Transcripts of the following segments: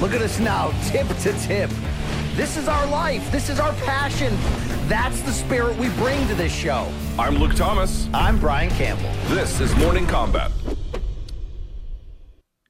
Look at us now, tip to tip. This is our life. This is our passion. That's the spirit we bring to this show. I'm Luke Thomas. I'm Brian Campbell. This is Morning Combat.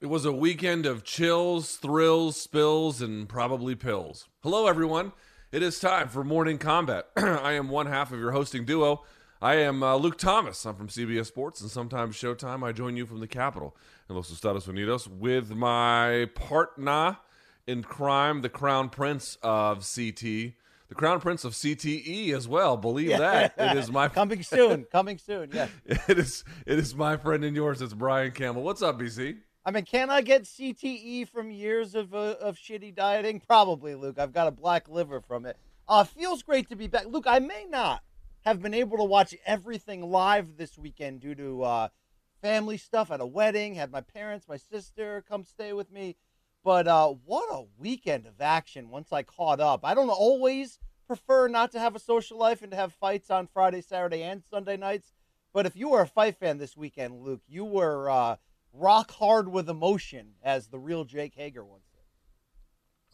It was a weekend of chills, thrills, spills, and probably pills. Hello, everyone. It is time for Morning Combat. I am one half of your hosting duo. I am uh, Luke Thomas. I'm from CBS Sports, and sometimes Showtime. I join you from the Capitol in Los Estados Unidos with my partner in crime, the Crown Prince of CT, the Crown Prince of CTE as well. Believe that. It is my Coming soon. Coming soon. Yes. it is it is my friend and yours. It's Brian Campbell. What's up, BC? I mean, can I get CTE from years of uh, of shitty dieting? Probably, Luke. I've got a black liver from it. Uh, feels great to be back. Luke, I may not have been able to watch everything live this weekend due to uh, family stuff at a wedding. Had my parents, my sister come stay with me. But uh, what a weekend of action once I caught up. I don't always prefer not to have a social life and to have fights on Friday, Saturday, and Sunday nights. But if you were a fight fan this weekend, Luke, you were uh, rock hard with emotion, as the real Jake Hager once.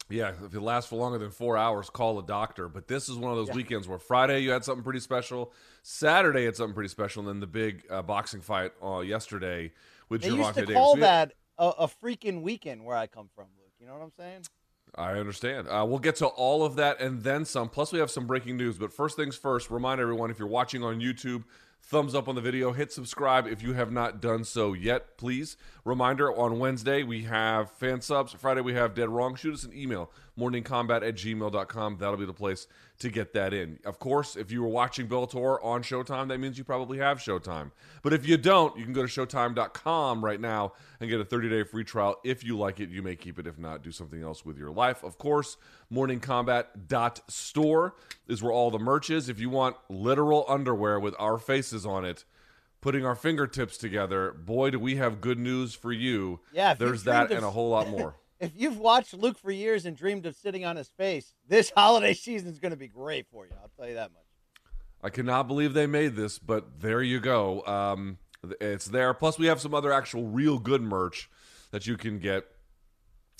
Yeah, if it lasts for longer than four hours, call a doctor. But this is one of those weekends where Friday you had something pretty special, Saturday you had something pretty special, and then the big uh, boxing fight uh, yesterday with They Gervonta used to Davis. call We had- that a, a freaking weekend where I come from, Luke. You know what I'm saying? I understand. Uh, we'll get to all of that and then some. Plus, we have some breaking news. But first things first, remind everyone if you're watching on YouTube, thumbs up on the video, hit subscribe if you have not done so yet, please. Reminder on Wednesday, we have fan subs. Friday, we have Dead Wrong. Shoot us an email, morningcombat at gmail.com. That'll be the place to get that in. Of course, if you were watching Bellator on Showtime, that means you probably have Showtime. But if you don't, you can go to showtime.com right now and get a 30 day free trial. If you like it, you may keep it. If not, do something else with your life. Of course, morningcombat.store is where all the merch is. If you want literal underwear with our faces on it, putting our fingertips together, boy, do we have good news for you. Yeah, There's that dreamed and a whole lot more. If you've watched Luke for years and dreamed of sitting on his face, this holiday season is going to be great for you. I'll tell you that much. I cannot believe they made this, but there you go. Um, it's there. Plus, we have some other actual real good merch that you can get.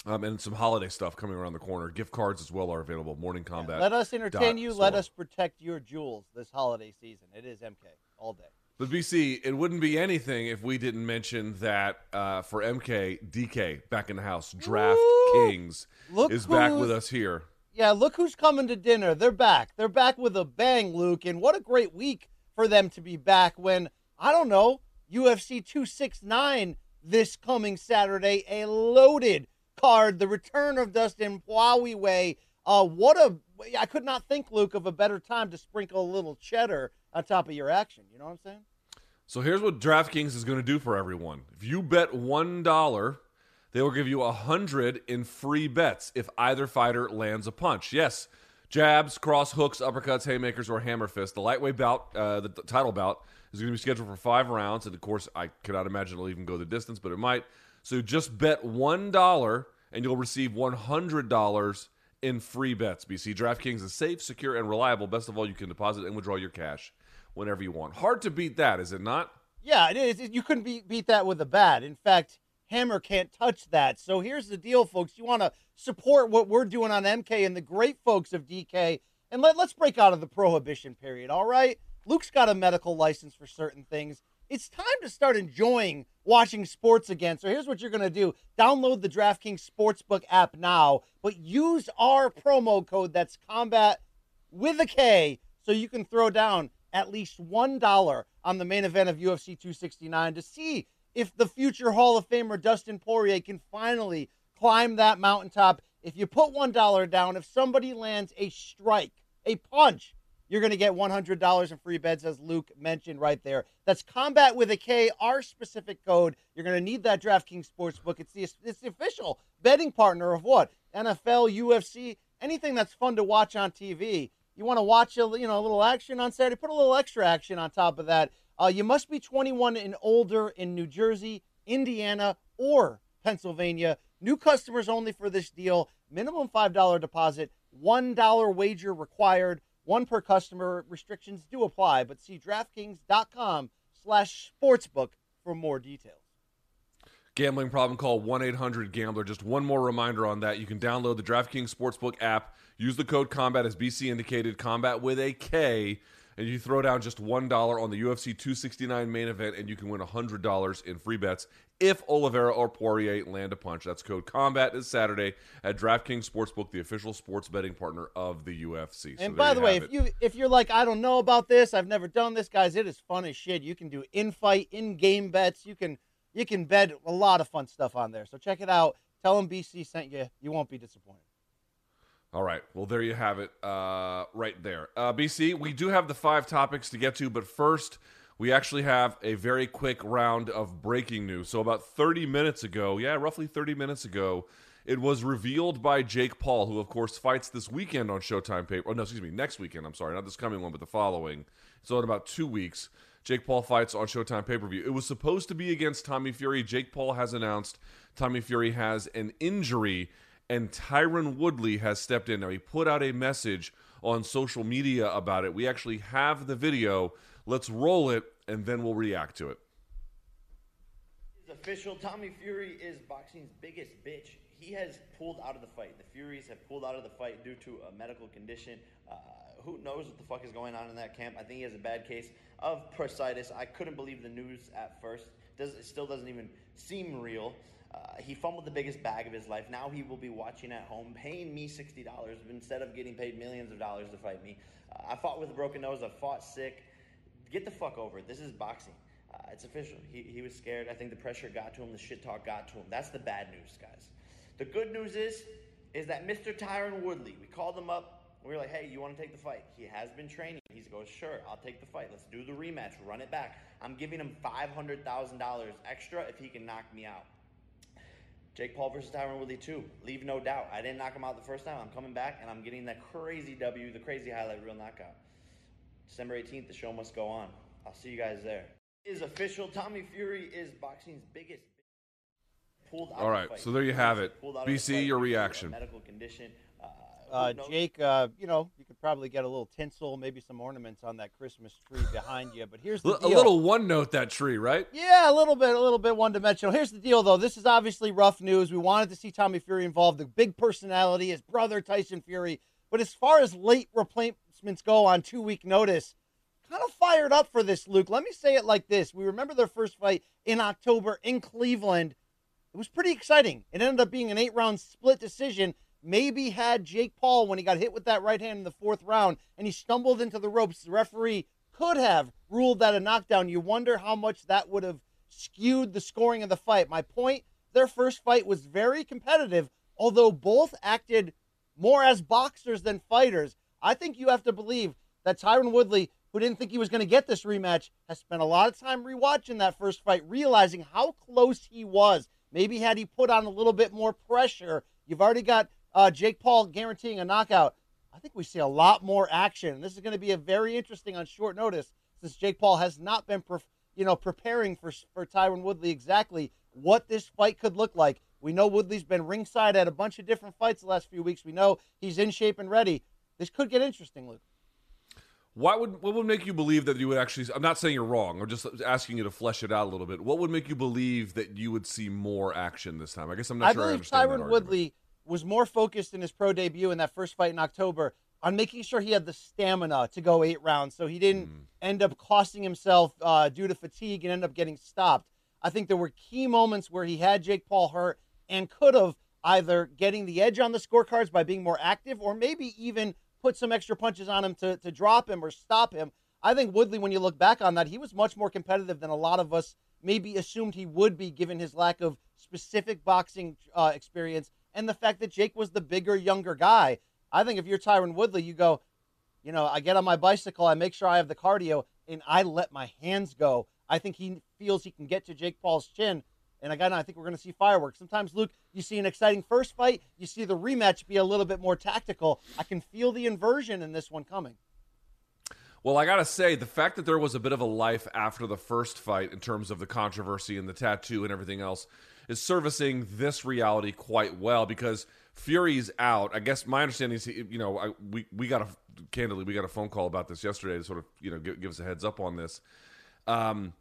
Um, and some holiday stuff coming around the corner. Gift cards as well are available. Morning Combat. Let us entertain you. Let us protect your jewels this holiday season. It is MK all day. But BC, it wouldn't be anything if we didn't mention that uh, for MK, DK back in the house. Draft Woo! Kings Look is back with us here. Yeah, look who's coming to dinner. They're back. They're back with a bang, Luke. And what a great week for them to be back when, I don't know, UFC 269 this coming Saturday, a loaded card. The return of Dustin Poirier. Uh, what a, I could not think, Luke, of a better time to sprinkle a little cheddar on top of your action. You know what I'm saying? So here's what DraftKings is going to do for everyone. If you bet one dollar, they will give you a hundred in free bets if either fighter lands a punch. Yes, jabs, cross hooks, uppercuts, haymakers, or hammer fist. The lightweight bout, uh, the, title bout, is going to be scheduled for five rounds, and of course, I cannot imagine it'll even go the distance, but it might. So just bet one dollar, and you'll receive one hundred dollars in free bets. BC DraftKings is safe, secure, and reliable. Best of all, you can deposit and withdraw your cash whenever you want. Hard to beat that, is it not? Yeah, it is. You couldn't beat, beat that with a bat. In fact, Hammer can't touch that. So here's the deal, folks. You want to support what we're doing on MK and the great folks of DK, and let, let's break out of the prohibition period, all right? Luke's got a medical license for certain things. It's time to start enjoying watching sports again. So here's what you're going to do download the DraftKings Sportsbook app now, but use our promo code that's combat with a K so you can throw down at least $1 on the main event of UFC 269 to see if the future Hall of Famer Dustin Poirier can finally climb that mountaintop. If you put $1 down, if somebody lands a strike, a punch, you're going to get $100 in free bets, as Luke mentioned right there. That's combat with a K, our specific code. You're going to need that DraftKings Sportsbook. It's the, it's the official betting partner of what? NFL, UFC, anything that's fun to watch on TV. You want to watch a, you know, a little action on Saturday, put a little extra action on top of that. Uh, you must be 21 and older in New Jersey, Indiana, or Pennsylvania. New customers only for this deal. Minimum $5 deposit, $1 wager required one per customer. Restrictions do apply, but see DraftKings.com slash sportsbook for more details. Gambling problem, call 1 800 Gambler. Just one more reminder on that. You can download the DraftKings Sportsbook app, use the code COMBAT as BC indicated, combat with a K, and you throw down just $1 on the UFC 269 main event, and you can win $100 in free bets if Oliveira or Poirier land a punch. That's code COMBAT this Saturday at DraftKings Sportsbook, the official sports betting partner of the UFC. So and by the way, if it. you if you're like, I don't know about this, I've never done this, guys, it is fun as shit. You can do in fight, in game bets. You can you can bet a lot of fun stuff on there. So check it out. Tell them BC sent you. You won't be disappointed. All right. Well, there you have it uh, right there. Uh, BC, we do have the five topics to get to, but first, we actually have a very quick round of breaking news. So, about 30 minutes ago, yeah, roughly 30 minutes ago, it was revealed by Jake Paul, who, of course, fights this weekend on Showtime Paper. Oh, no, excuse me, next weekend. I'm sorry, not this coming one, but the following. So, in about two weeks, Jake Paul fights on Showtime pay per view. It was supposed to be against Tommy Fury. Jake Paul has announced Tommy Fury has an injury and Tyron Woodley has stepped in. Now, he put out a message on social media about it. We actually have the video. Let's roll it, and then we'll react to it. Official. Tommy Fury is boxing's biggest bitch. He has pulled out of the fight. The Furies have pulled out of the fight due to a medical condition. Uh, who knows what the fuck is going on in that camp? I think he has a bad case of bursitis. I couldn't believe the news at first. Does it still doesn't even seem real. Uh, he fumbled the biggest bag of his life. Now he will be watching at home, paying me $60 instead of getting paid millions of dollars to fight me. Uh, I fought with a broken nose. I fought sick. Get the fuck over it. This is boxing. Uh, it's official. He, he was scared. I think the pressure got to him. The shit talk got to him. That's the bad news, guys. The good news is, is that Mr. Tyron Woodley, we called him up. We were like, hey, you want to take the fight? He has been training. He goes, sure, I'll take the fight. Let's do the rematch. Run it back. I'm giving him $500,000 extra if he can knock me out. Jake Paul versus Tyron Woodley too. Leave no doubt. I didn't knock him out the first time. I'm coming back and I'm getting that crazy W, the crazy highlight reel knockout. December 18th, the show must go on. I'll see you guys there. Is official. Tommy Fury is boxing's biggest. Pulled out All right, so there you have it. BC, your reaction. Medical condition. Uh, Jake, uh, you know, you could probably get a little tinsel, maybe some ornaments on that Christmas tree behind you. But here's the a little one note that tree, right? Yeah, a little bit, a little bit one dimensional. Here's the deal, though. This is obviously rough news. We wanted to see Tommy Fury involved, the big personality, his brother Tyson Fury. But as far as late replacements go on two week notice, kind of fired up for this, Luke. Let me say it like this: We remember their first fight in October in Cleveland. It was pretty exciting. It ended up being an eight round split decision maybe had Jake Paul when he got hit with that right hand in the fourth round and he stumbled into the ropes. The referee could have ruled that a knockdown. You wonder how much that would have skewed the scoring of the fight. My point their first fight was very competitive, although both acted more as boxers than fighters. I think you have to believe that Tyron Woodley, who didn't think he was going to get this rematch, has spent a lot of time rewatching that first fight, realizing how close he was. Maybe had he put on a little bit more pressure, you've already got uh, Jake Paul guaranteeing a knockout. I think we see a lot more action. This is going to be a very interesting on short notice since Jake Paul has not been, pre- you know, preparing for for Tyron Woodley exactly what this fight could look like. We know Woodley's been ringside at a bunch of different fights the last few weeks. We know he's in shape and ready. This could get interesting, Luke. Why would what would make you believe that you would actually? I'm not saying you're wrong. I'm just asking you to flesh it out a little bit. What would make you believe that you would see more action this time? I guess I'm not I sure. I believe Tyron Woodley was more focused in his pro debut in that first fight in October on making sure he had the stamina to go eight rounds so he didn't Mm. end up costing himself uh, due to fatigue and end up getting stopped. I think there were key moments where he had Jake Paul hurt and could have either getting the edge on the scorecards by being more active or maybe even put some extra punches on him to, to drop him or stop him. I think Woodley, when you look back on that, he was much more competitive than a lot of us maybe assumed he would be given his lack of specific boxing uh, experience and the fact that Jake was the bigger, younger guy. I think if you're Tyron Woodley, you go, you know, I get on my bicycle, I make sure I have the cardio, and I let my hands go. I think he feels he can get to Jake Paul's chin. And again, I think we're going to see fireworks. Sometimes, Luke, you see an exciting first fight, you see the rematch be a little bit more tactical. I can feel the inversion in this one coming. Well, I gotta say, the fact that there was a bit of a life after the first fight in terms of the controversy and the tattoo and everything else is servicing this reality quite well because Fury's out. I guess my understanding is, you know, I, we we got a candidly we got a phone call about this yesterday to sort of you know give, give us a heads up on this. Um,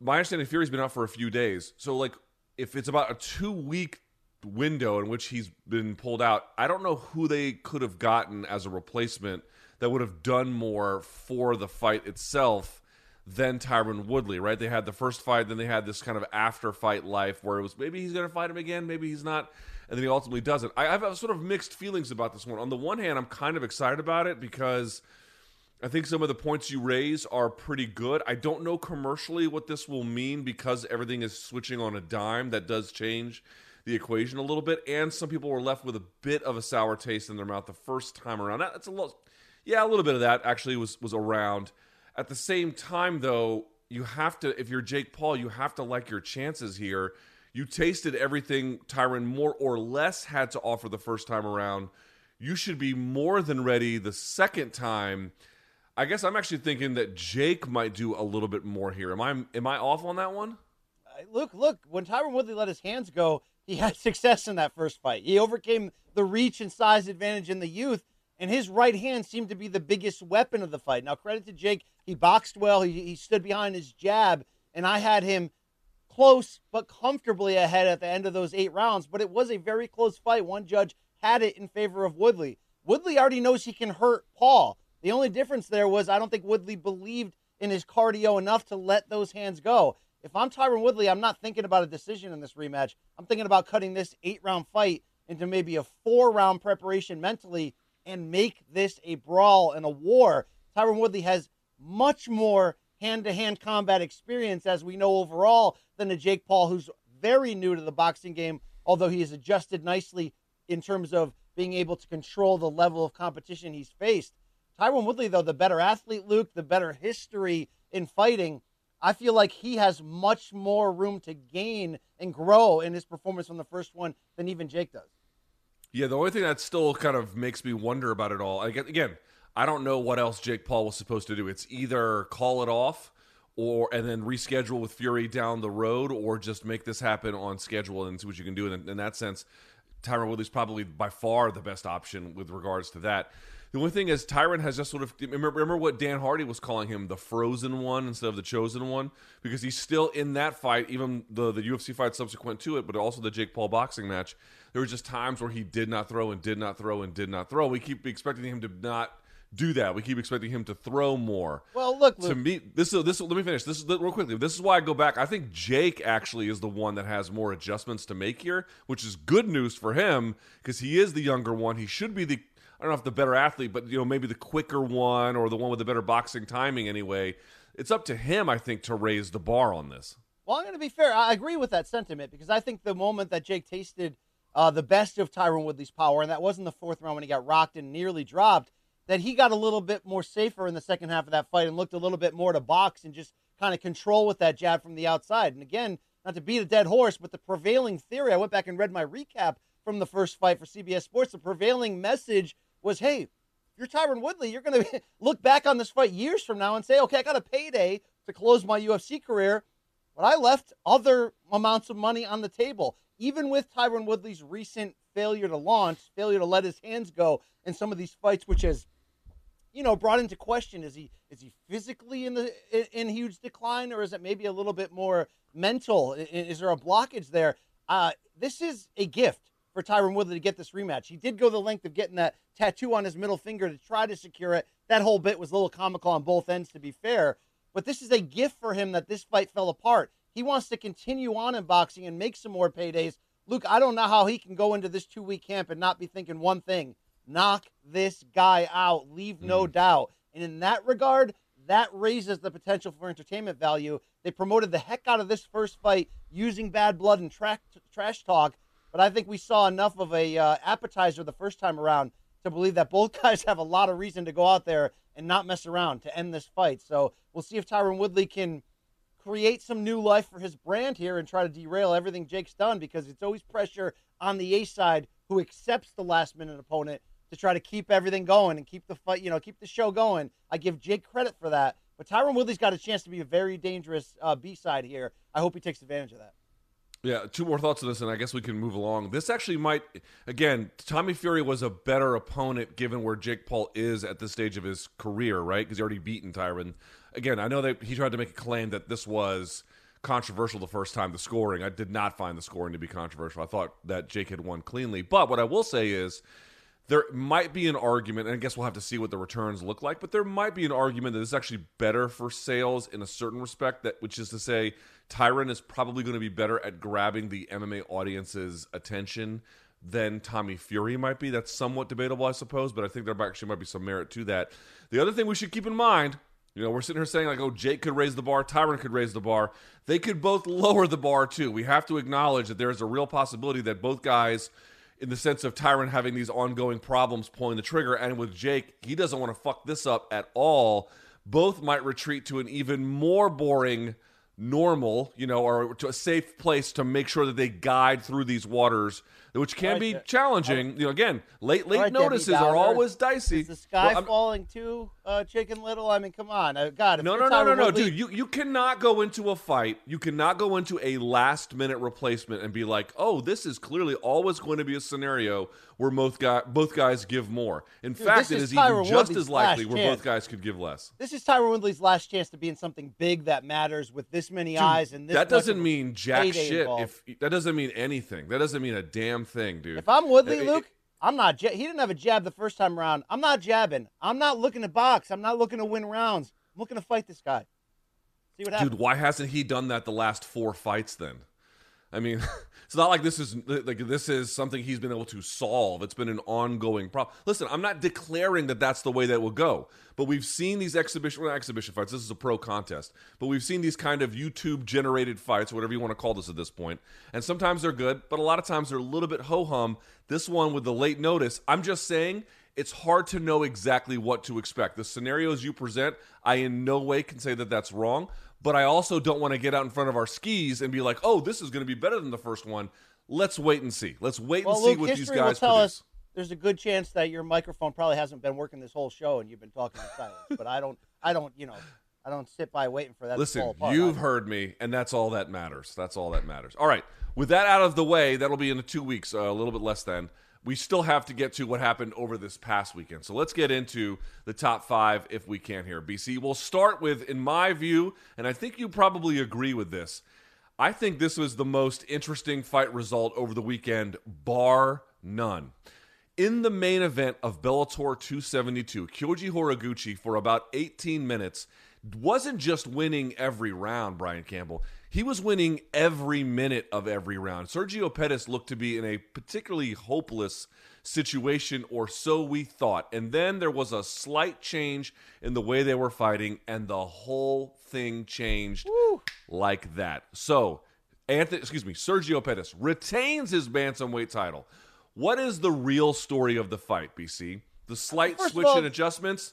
my understanding, Fury's been out for a few days, so like if it's about a two week window in which he's been pulled out, I don't know who they could have gotten as a replacement that would have done more for the fight itself than Tyron Woodley, right? They had the first fight, then they had this kind of after fight life where it was maybe he's going to fight him again, maybe he's not, and then he ultimately doesn't. I have sort of mixed feelings about this one. On the one hand, I'm kind of excited about it because I think some of the points you raise are pretty good. I don't know commercially what this will mean because everything is switching on a dime. That does change the equation a little bit, and some people were left with a bit of a sour taste in their mouth the first time around. That's a little, yeah, a little bit of that actually was was around. At the same time, though, you have to if you're Jake Paul, you have to like your chances here. You tasted everything Tyron more or less had to offer the first time around. You should be more than ready the second time. I guess I'm actually thinking that Jake might do a little bit more here. Am I am I off on that one? Uh, Look, look, when Tyron Woodley let his hands go, he had success in that first fight. He overcame the reach and size advantage in the youth, and his right hand seemed to be the biggest weapon of the fight. Now, credit to Jake, he boxed well, he, he stood behind his jab, and I had him close but comfortably ahead at the end of those eight rounds. But it was a very close fight. One judge had it in favor of Woodley. Woodley already knows he can hurt Paul. The only difference there was I don't think Woodley believed in his cardio enough to let those hands go. If I'm Tyron Woodley, I'm not thinking about a decision in this rematch. I'm thinking about cutting this eight round fight into maybe a four round preparation mentally and make this a brawl and a war. Tyron Woodley has much more hand to hand combat experience, as we know overall, than a Jake Paul who's very new to the boxing game, although he has adjusted nicely in terms of being able to control the level of competition he's faced. Tyron Woodley, though, the better athlete, Luke, the better history in fighting, I feel like he has much more room to gain and grow in his performance from the first one than even Jake does. Yeah, the only thing that still kind of makes me wonder about it all, I again, I don't know what else Jake Paul was supposed to do. It's either call it off or and then reschedule with Fury down the road, or just make this happen on schedule and see what you can do. And in, that sense, Tyron Woodley's probably by far the best option with regards to that. The only thing is, Tyron has just sort of remember, remember what Dan Hardy was calling him the frozen one instead of the chosen one because he's still in that fight, even the the UFC fight subsequent to it, but also the Jake Paul boxing match. There were just times where he did not throw and did not throw and did not throw. We keep expecting him to not do that. We keep expecting him to throw more. Well, look, to Luke. me, this is this. Let me finish. This is real quickly. This is why I go back. I think Jake actually is the one that has more adjustments to make here, which is good news for him because he is the younger one. He should be the I don't know if the better athlete, but you know maybe the quicker one or the one with the better boxing timing. Anyway, it's up to him, I think, to raise the bar on this. Well, I'm going to be fair. I agree with that sentiment because I think the moment that Jake tasted uh, the best of Tyron Woodley's power, and that was in the fourth round when he got rocked and nearly dropped, that he got a little bit more safer in the second half of that fight and looked a little bit more to box and just kind of control with that jab from the outside. And again, not to beat a dead horse, but the prevailing theory, I went back and read my recap from the first fight for CBS Sports. The prevailing message was, hey, you're Tyron Woodley, you're going to look back on this fight years from now and say, okay, I got a payday to close my UFC career, but I left other amounts of money on the table. Even with Tyron Woodley's recent failure to launch, failure to let his hands go in some of these fights, which has, you know, brought into question: is he is he physically in the in, in huge decline, or is it maybe a little bit more mental? I- Is there a blockage there? Uh, this is a gift for Tyron Woodley to get this rematch. He did go the length of getting that tattoo on his middle finger to try to secure it. That whole bit was a little comical on both ends, to be fair. But this is a gift for him that this fight fell apart. He wants to continue on in boxing and make some more paydays. Luke, I don't know how he can go into this two week camp and not be thinking one thing knock this guy out, leave no doubt. And in that regard, that raises the potential for entertainment value. They promoted the heck out of this first fight using bad blood and tra- trash talk, but I think we saw enough of a uh, appetizer the first time around to believe that both guys have a lot of reason to go out there and not mess around to end this fight. So we'll see if Tyron Woodley can create some new life for his brand here and try to derail everything Jake's done because it's always pressure on the A side who accepts the last minute opponent to try to keep everything going and keep the fight, you know, keep the show going. I give Jake credit for that. But Tyron Woodley's got a chance to be a very dangerous uh, B side here. I hope he takes advantage of that. Yeah, two more thoughts on this, and I guess we can move along. This actually might, again, Tommy Fury was a better opponent given where Jake Paul is at this stage of his career, right? Because he already beaten Tyron. Again, I know that he tried to make a claim that this was controversial the first time, the scoring. I did not find the scoring to be controversial. I thought that Jake had won cleanly. But what I will say is, there might be an argument, and I guess we'll have to see what the returns look like, but there might be an argument that this is actually better for sales in a certain respect, that which is to say Tyron is probably going to be better at grabbing the MMA audience's attention than Tommy Fury might be. That's somewhat debatable, I suppose, but I think there actually might be some merit to that. The other thing we should keep in mind you know, we're sitting here saying, like, oh, Jake could raise the bar, Tyron could raise the bar. They could both lower the bar, too. We have to acknowledge that there is a real possibility that both guys in the sense of Tyron having these ongoing problems pulling the trigger, and with Jake, he doesn't want to fuck this up at all. Both might retreat to an even more boring normal, you know, or to a safe place to make sure that they guide through these waters, which can Right, be De- challenging. You know, again, late late right, notices are always dicey. Is the sky Well, falling too, uh, Chicken Little? I mean, come on. Uh, God, no, no, no, no, no, Woodley- dude. You you cannot go into a fight. You cannot go into a last minute replacement and be like, "Oh, this is clearly always going to be a scenario where both guy both guys give more." In Dude, fact, it is is even Tyron just as likely where chance. both guys could give less. This is Tyron Woodley's last chance to be in something big that matters with this many eyes and this. that doesn't mean jack shit. involved. If that doesn't mean anything, that doesn't mean a damn thing, dude. If I'm Woodley, It- it- Luke, I'm not. He didn't have a jab the first time around. I'm not jabbing. I'm not looking to box. I'm not looking to win rounds. I'm looking to fight this guy. See what happens. Dude, why hasn't he done that the last four fights then? I mean, it's not like this is like this is something he's been able to solve. It's been an ongoing problem. Listen, I'm not declaring that that's the way that will go, but we've seen these exhibition well, exhibition fights. This is a pro contest, but we've seen these kind of YouTube generated fights, whatever you want to call this at this point. And sometimes they're good, but a lot of times they're a little bit ho hum. This one with the late notice, I'm just saying it's hard to know exactly what to expect. The scenarios you present, I in no way can say that that's wrong, but I also don't want to get out in front of our skis and be like, "Oh, this is going to be better than the first one." Let's wait and see. Let's wait well, and see Luke, what these guys will tell produce. us there's a good chance that your microphone probably hasn't been working this whole show and you've been talking in silence. But I don't. I don't. You know. I don't sit by waiting for that to Listen, fall apart. you've heard me, and that's all that matters. That's all that matters. All right, with that out of the way, that'll be in two weeks, uh, a little bit less than. We still have to get to what happened over this past weekend. So let's get into the top five if we can here. BC, we'll start with, in my view, and I think you probably agree with this. I think this was the most interesting fight result over the weekend, bar none. In the main event of Bellator 272, Kyoji Horiguchi for about 18 minutes wasn't just winning every round, Brian Campbell. He was winning every minute of every round. Sergio Pettis looked to be in a particularly hopeless situation, or so we thought. And then there was a slight change in the way they were fighting, and the whole thing changed like that. So, Anthony, excuse me, Sergio Pettis retains his bantamweight title. What is the real story of the fight, BC? The slight First switch all- and adjustments?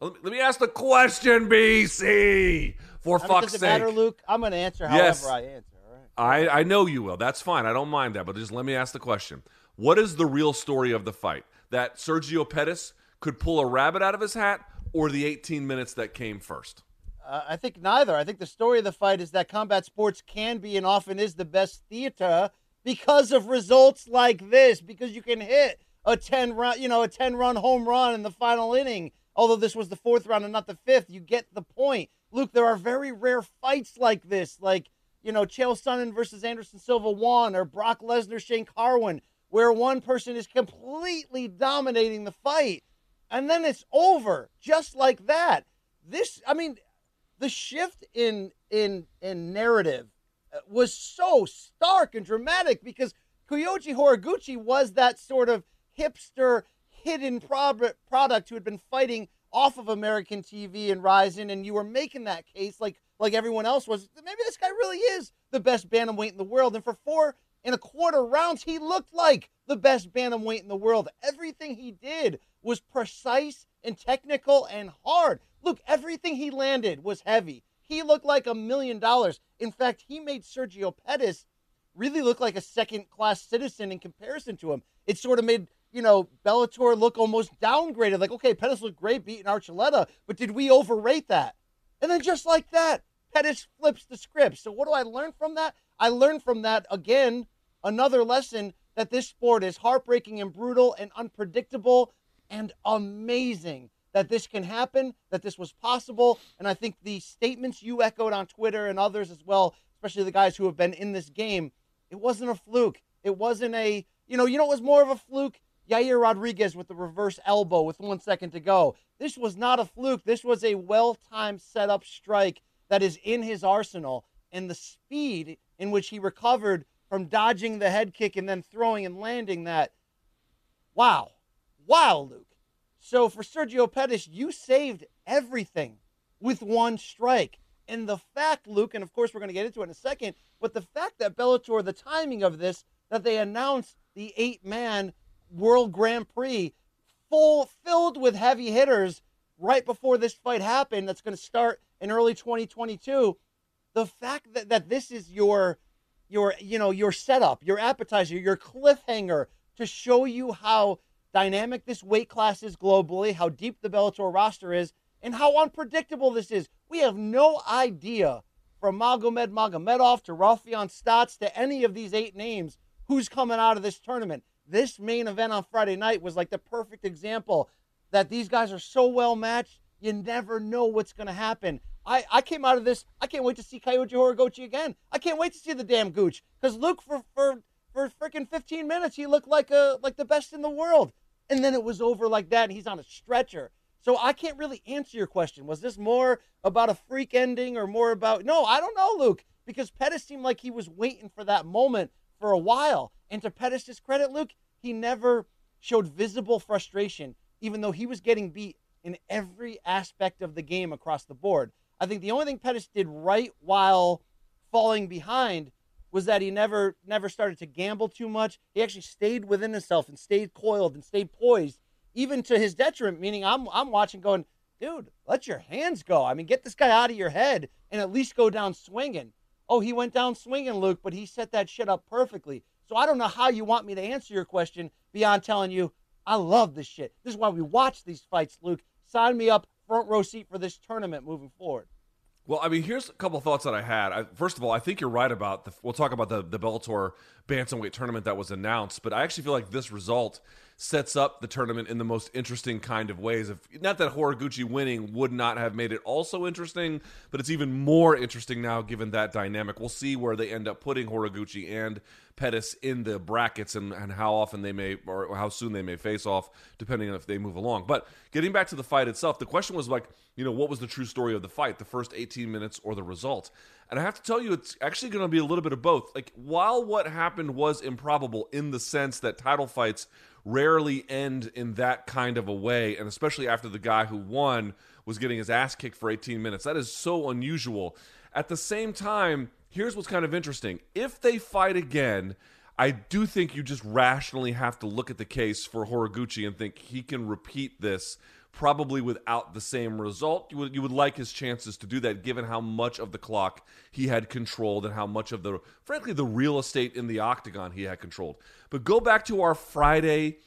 Let me, let me ask the question, BC. For I mean, fuck's does it sake. matter, Luke? I'm going to answer however Yes. I answer. All right. I, I know you will. That's fine. I don't mind that. But just let me ask the question. What is the real story of the fight? That Sergio Pettis could pull a rabbit out of his hat or the 18 minutes that came first? Uh, I think neither. I think the story of the fight is that combat sports can be and often is the best theater because of results like this. Because you can hit a ten run, you know, a ten run home run in the final inning. Although this was the fourth round and not the fifth, you get the point. Luke, there are very rare fights like this, like you know, Chael Sonnen versus Anderson Silva one, or Brock Lesnar Shane Carwin, where one person is completely dominating the fight and then it's over just like that. This, I mean, the shift in in in narrative uh, was so stark and dramatic because Kyoji Horiguchi was that sort of hipster hidden product who had been fighting off of American TV and Rizin, and you were making that case like like everyone else was. Maybe this guy really is the best bantamweight in the world, and for four and a quarter rounds, he looked like the best bantamweight in the world. Everything he did was precise and technical and hard. Look, everything he landed was heavy. He looked like a million dollars. In fact, he made Sergio Pettis really look like a second class citizen in comparison to him. It sort of made, you know, Bellator look almost downgraded. Like, okay, Pettis looked great beating Archuleta, but did we overrate that? And then just like that, Pettis flips the script. So what do I learn from that? I learned from that again another lesson that this sport is heartbreaking and brutal and unpredictable and amazing that this can happen, that this was possible. And I think the statements you echoed on Twitter and others as well, especially the guys who have been in this game, it wasn't a fluke. It wasn't a, you know, you know, it was more of a fluke. Yair Rodriguez with the reverse elbow with one second to go. This was not a fluke. This was a well timed setup strike that is in his arsenal. And the speed in which he recovered from dodging the head kick and then throwing and landing that. Wow. Wow, Luke. So for Sergio Pettis, you saved everything with one strike. And the fact, Luke, and of course we're going to get into it in a second, but the fact that Bellator, the timing of this, that they announced the eight man World Grand Prix full filled with heavy hitters right before this fight happened that's going to start in early 2022 the fact that, that this is your your you know your setup your appetizer your cliffhanger to show you how dynamic this weight class is globally how deep the bellator roster is and how unpredictable this is. We have no idea from magomed magomedov to raufeon stots to any of these eight names who's coming out of this tournament this main event on friday night was like the perfect example that these guys are so well matched you never know what's going to happen I, I came out of this. I can't wait to see Kyoji Horiguchi again. I can't wait to see the damn Gooch because Luke for for for freaking 15 minutes he looked like a like the best in the world, and then it was over like that, and he's on a stretcher. So I can't really answer your question. Was this more about a freak ending or more about no? I don't know, Luke, because Pettis seemed like he was waiting for that moment for a while. And to Pettis' credit, Luke, he never showed visible frustration, even though he was getting beat in every aspect of the game across the board. I think the only thing Pettis did right while falling behind was that he never never started to gamble too much. He actually stayed within himself and stayed coiled and stayed poised, even to his detriment. Meaning, I'm I'm watching, going, dude, let your hands go. I mean, get this guy out of your head and at least go down swinging. Oh, he went down swinging, Luke, but he set that shit up perfectly. So I don't know how you want me to answer your question beyond telling you I love this shit. This is why we watch these fights, Luke. Sign me up front row seat for this tournament moving forward. Well, I mean, here's a couple thoughts that I had. I, first of all, I think you're right about the. We'll talk about the the Bellator bantamweight tournament that was announced, but I actually feel like this result sets up the tournament in the most interesting kind of ways. If not that Horiguchi winning would not have made it also interesting, but it's even more interesting now given that dynamic. We'll see where they end up putting Horiguchi and Pettis in the brackets and, and how often they may or how soon they may face off, depending on if they move along. But getting back to the fight itself, the question was like, you know, what was the true story of the fight, the first 18 minutes or the result? And I have to tell you, it's actually going to be a little bit of both. Like, while what happened was improbable in the sense that title fights rarely end in that kind of a way, and especially after the guy who won was getting his ass kicked for 18 minutes. That is so unusual. At the same time, here's what's kind of interesting. If they fight again, I do think you just rationally have to look at the case for Horiguchi and think he can repeat this probably without the same result. You would you would like his chances to do that given how much of the clock he had controlled and how much of the frankly the real estate in the octagon he had controlled. But go back to our Friday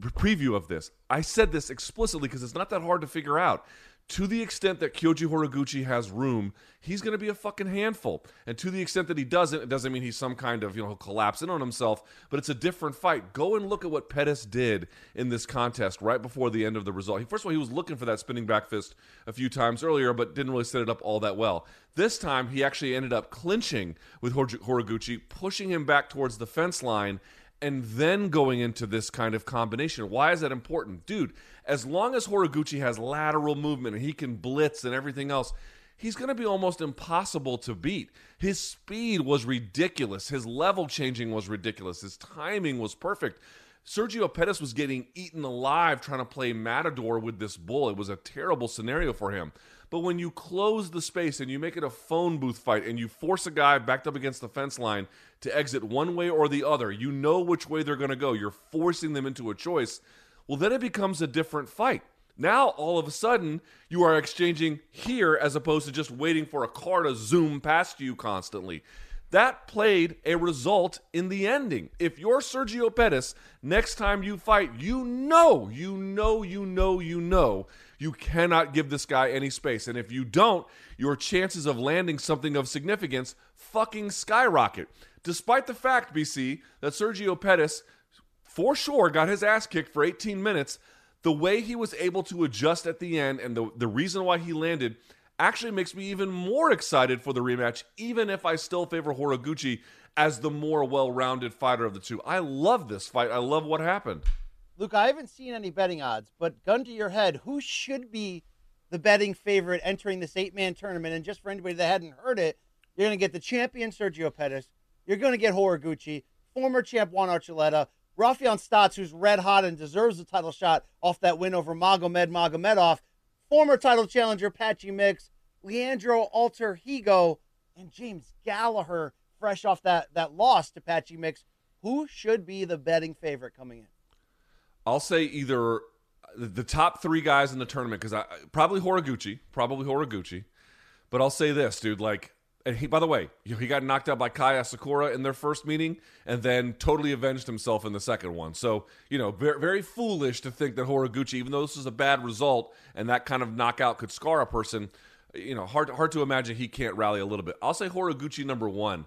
preview of this. I said this explicitly because it's not that hard to figure out to the extent that Kyoji Horiguchi has room, he's going to be a fucking handful. And to the extent that he doesn't, it doesn't mean he's some kind of, you know, collapse in on himself, but it's a different fight. Go and look at what Pettis did in this contest right before the end of the result. First of all, he was looking for that spinning back fist a few times earlier, but didn't really set it up all that well. This time, he actually ended up clinching with Horiguchi, pushing him back towards the fence line and then going into this kind of combination. Why is that important? Dude, as long as Horiguchi has lateral movement and he can blitz and everything else, he's going to be almost impossible to beat. His speed was ridiculous. His level changing was ridiculous. His timing was perfect. Sergio Pettis was getting eaten alive trying to play Matador with this bull. It was a terrible scenario for him. But when you close the space and you make it a phone booth fight and you force a guy backed up against the fence line to exit one way or the other, you know which way they're going to go. You're forcing them into a choice. Well, then it becomes a different fight. Now, all of a sudden, you are exchanging here as opposed to just waiting for a car to zoom past you constantly. That played a result in the ending. If you're Sergio Pettis, next time you fight, you know, you know, you know, you know, you cannot give this guy any space. And if you don't, your chances of landing something of significance fucking skyrocket. Despite the fact, BC, that Sergio Pettis for sure got his ass kicked for 18 minutes, the way he was able to adjust at the end and the, the reason why he landed actually makes me even more excited for the rematch, even if I still favor Horiguchi as the more well rounded fighter of the two. I love this fight. I love what happened. Luke, I haven't seen any betting odds, but gun to your head, who should be the betting favorite entering this eight man tournament? And just for anybody that hadn't heard it, you're going to get the champion Sergio Pettis. You're going to get Horiguchi, former champ Juan Archuleta, Raufeon Stots, who's red hot and deserves the title shot off that win over Magomed Magomedov, former title challenger Patchy Mix, Leandro Alter Higo, and James Gallagher, fresh off that, that loss to Patchy Mix. Who should be the betting favorite coming in? I'll say either the top three guys in the tournament because I probably Horiguchi, probably Horiguchi. but I'll say this, dude. Like, and he, by the way, he got knocked out by Kai Asakura in their first meeting, and then totally avenged himself in the second one. So, you know, very, very foolish to think that Horiguchi, even though this is a bad result and that kind of knockout could scar a person, you know, hard hard to imagine he can't rally a little bit. I'll say Horiguchi number one.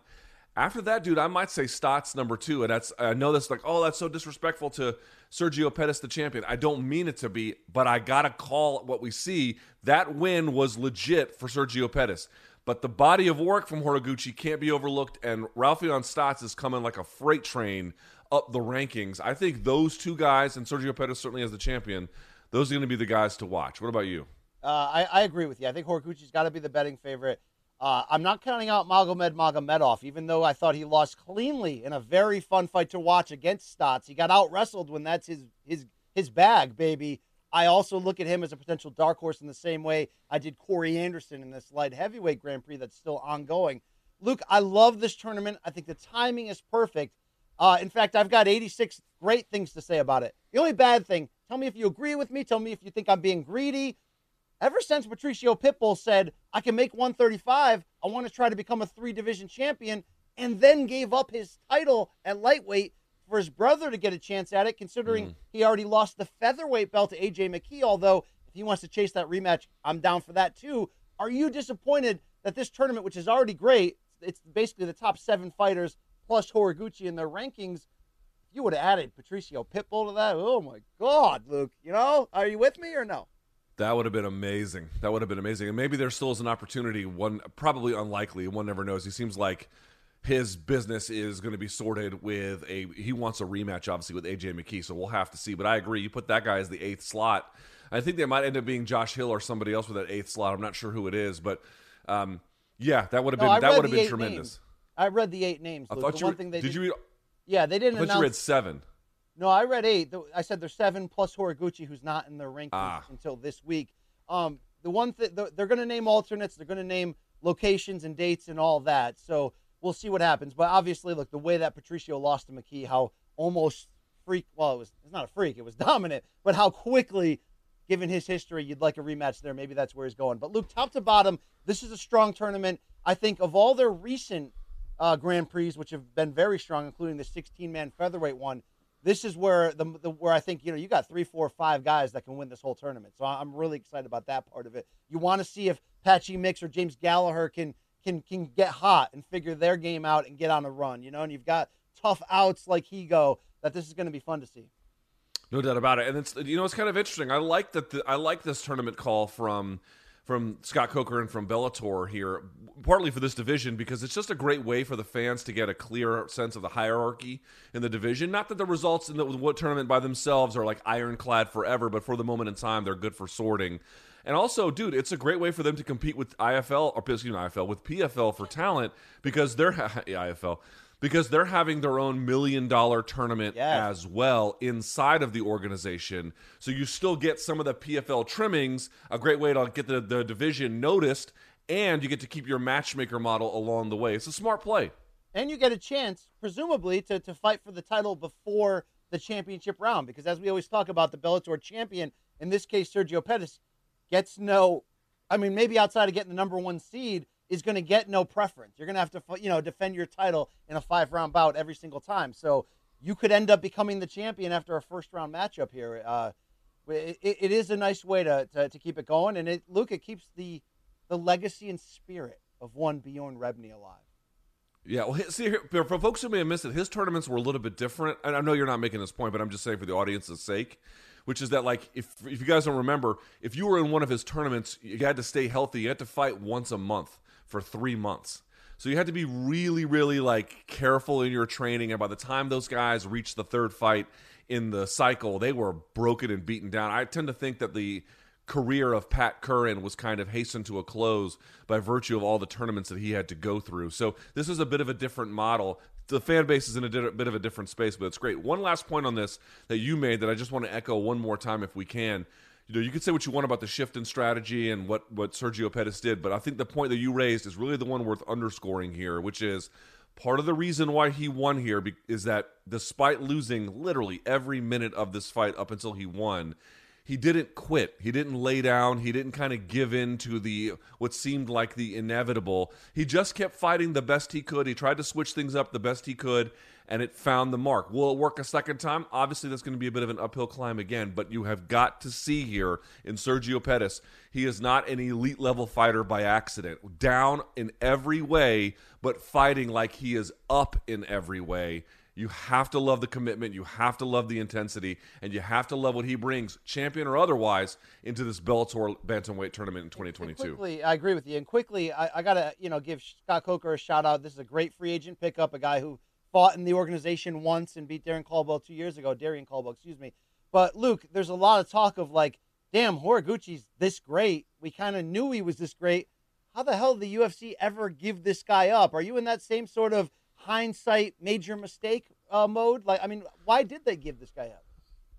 After that, dude, I might say Stots number two, and that's I know that's like, oh, that's so disrespectful to Sergio Pettis, the champion. I don't mean it to be, but I gotta call what we see. That win was legit for Sergio Pettis. But the body of work from Horiguchi can't be overlooked, and Raufeon Stots is coming like a freight train up the rankings. I think those two guys, and Sergio Pettis certainly as the champion, those are going to be the guys to watch. What about you? Uh, I, I agree with you. I think Horiguchi's got to be the betting favorite. Uh, I'm not counting out Magomed Magomedov, even though I thought he lost cleanly in a very fun fight to watch against Stots. He got out wrestled when that's his his his bag, baby. I also look at him as a potential dark horse in the same way I did Corey Anderson in this light heavyweight Grand Prix that's still ongoing. Luke, I love this tournament. I think the timing is perfect. Uh, in fact, I've got 86 great things to say about it. The only bad thing, tell me if you agree with me. Tell me if you think I'm being greedy. Ever since Patricio Pitbull said, I can make 135, I want to try to become a three division champion, and then gave up his title at lightweight for his brother to get a chance at it, considering mm. he already lost the featherweight belt to AJ McKee. Although, if he wants to chase that rematch, I'm down for that too. Are you disappointed that this tournament, which is already great, it's basically the top seven fighters plus Horiguchi in their rankings? If You would have added Patricio Pitbull to that. Oh my God, Luke. You know, are you with me or no? That would have been amazing. That would have been amazing. And maybe there still is an opportunity. One probably unlikely. One never knows. He seems like his business is going to be sorted with a he wants a rematch obviously with AJ McKee so we'll have to see but I agree you put that guy as the eighth slot. I think they might end up being Josh Hill or somebody else with that eighth slot I'm not sure who it is but um, yeah that would have been that would have been tremendous. names. I read the eight names. I thought you one were, thing they did, you read yeah they didn't I thought announce, you read seven. No I read eight. I said there's seven plus Horiguchi who's not in the rankings ah. until this week. Um, the one thing they're going to name alternates they're going to name locations and dates and all that so we'll see what happens. But obviously, look, the way that Patricio lost to McKee, how almost freak, well, it was it's not a freak, it was dominant, but how quickly, given his history, you'd like a rematch there. Maybe that's where he's going. But Luke, top to bottom, this is a strong tournament. I think of all their recent uh, Grand Prix, which have been very strong, including the 16-man featherweight one, this is where the, the, where I think you know you got three, four, five guys that can win this whole tournament. So I'm really excited about that part of it. You want to see if Patchy Mix or James Gallagher can can can get hot and figure their game out and get on a run, you know, and you've got tough outs like Higo that this is going to be fun to see. No doubt about it, and it's you know it's kind of interesting. I like that. The, I like this tournament call from from Scott Coker and from Bellator here. partly for this division because it's just a great way for the fans to get a clear sense of the hierarchy in the division. Not that the results in the what tournament by themselves are like ironclad forever, but for the moment in time, they're good for sorting. And also, dude, it's a great way for them to compete with IFL or excuse me, IFL with PFL for talent because they're IFL because they're having their own million dollar tournament Yes. as well inside of the organization. So you still get some of the PFL trimmings, a great way to get the, the division noticed, and you get to keep your matchmaker model along the way. It's a smart play. and you get a chance, presumably, to, to fight for the title before the championship round. Because as we always talk about, the Bellator champion, in this case, Sergio Pettis, gets no, I mean, maybe outside of getting the number one seed, is going to get no preference. You're going to have to, you know, defend your title in a five round bout every single time. So you could end up becoming the champion after a first round matchup here. Uh, it, it- is a nice way to, to, to keep it going. And it, Luke, it keeps the, the legacy and spirit of one Bjorn Rebney alive. Yeah, well, see, for folks who may have missed it, his tournaments were a little bit different. And I know you're not making this point, but I'm just saying for the audience's sake, which is that, like, if if you guys don't remember, if you were in one of his tournaments, you had to stay healthy. You had to fight once a month for three months. So you had to be really, really like careful in your training. And by the time those guys reached the third fight in the cycle, they were broken and beaten down. I tend to think that the career of Pat Curran was kind of hastened to a close by virtue of all the tournaments that he had to go through. So this is a bit of a different model. The fan base is in a di- bit of a different space, but it's great. One last point on this that you made that I just want to echo one more time if we can. You know, you can say what you want about the shift in strategy and what what Sergio Pettis did, but I think the point that you raised is really the one worth underscoring here, which is part of the reason why he won here be- is that despite losing literally every minute of this fight up until he won, he didn't quit. He didn't lay down. He didn't kind of give in to the what seemed like the inevitable. He just kept fighting the best he could. He tried to switch things up the best he could, and it found the mark. Will it work a second time? Obviously, that's going to be a bit of an uphill climb again. But you have got to see here in Sergio Pettis, he is not an elite level fighter by accident. Down in every way, but fighting like he is up in every way. You have to love the commitment. You have to love the intensity, and you have to love what he brings, champion or otherwise, into this Bellator bantamweight tournament in 2022. Quickly, I agree with you. And quickly, I, I gotta you know give Scott Coker a shout out. This is a great free agent pickup. A guy who fought in the organization once and beat Darren Caldwell two years ago. Darrion Caldwell, excuse me. But Luke, there's a lot of talk of like, damn, Horiguchi's this great. We kind of knew he was this great. How the hell did the UFC ever give this guy up? Are you in that same sort of hindsight major mistake uh, mode? Like, I mean, why did they give this guy up?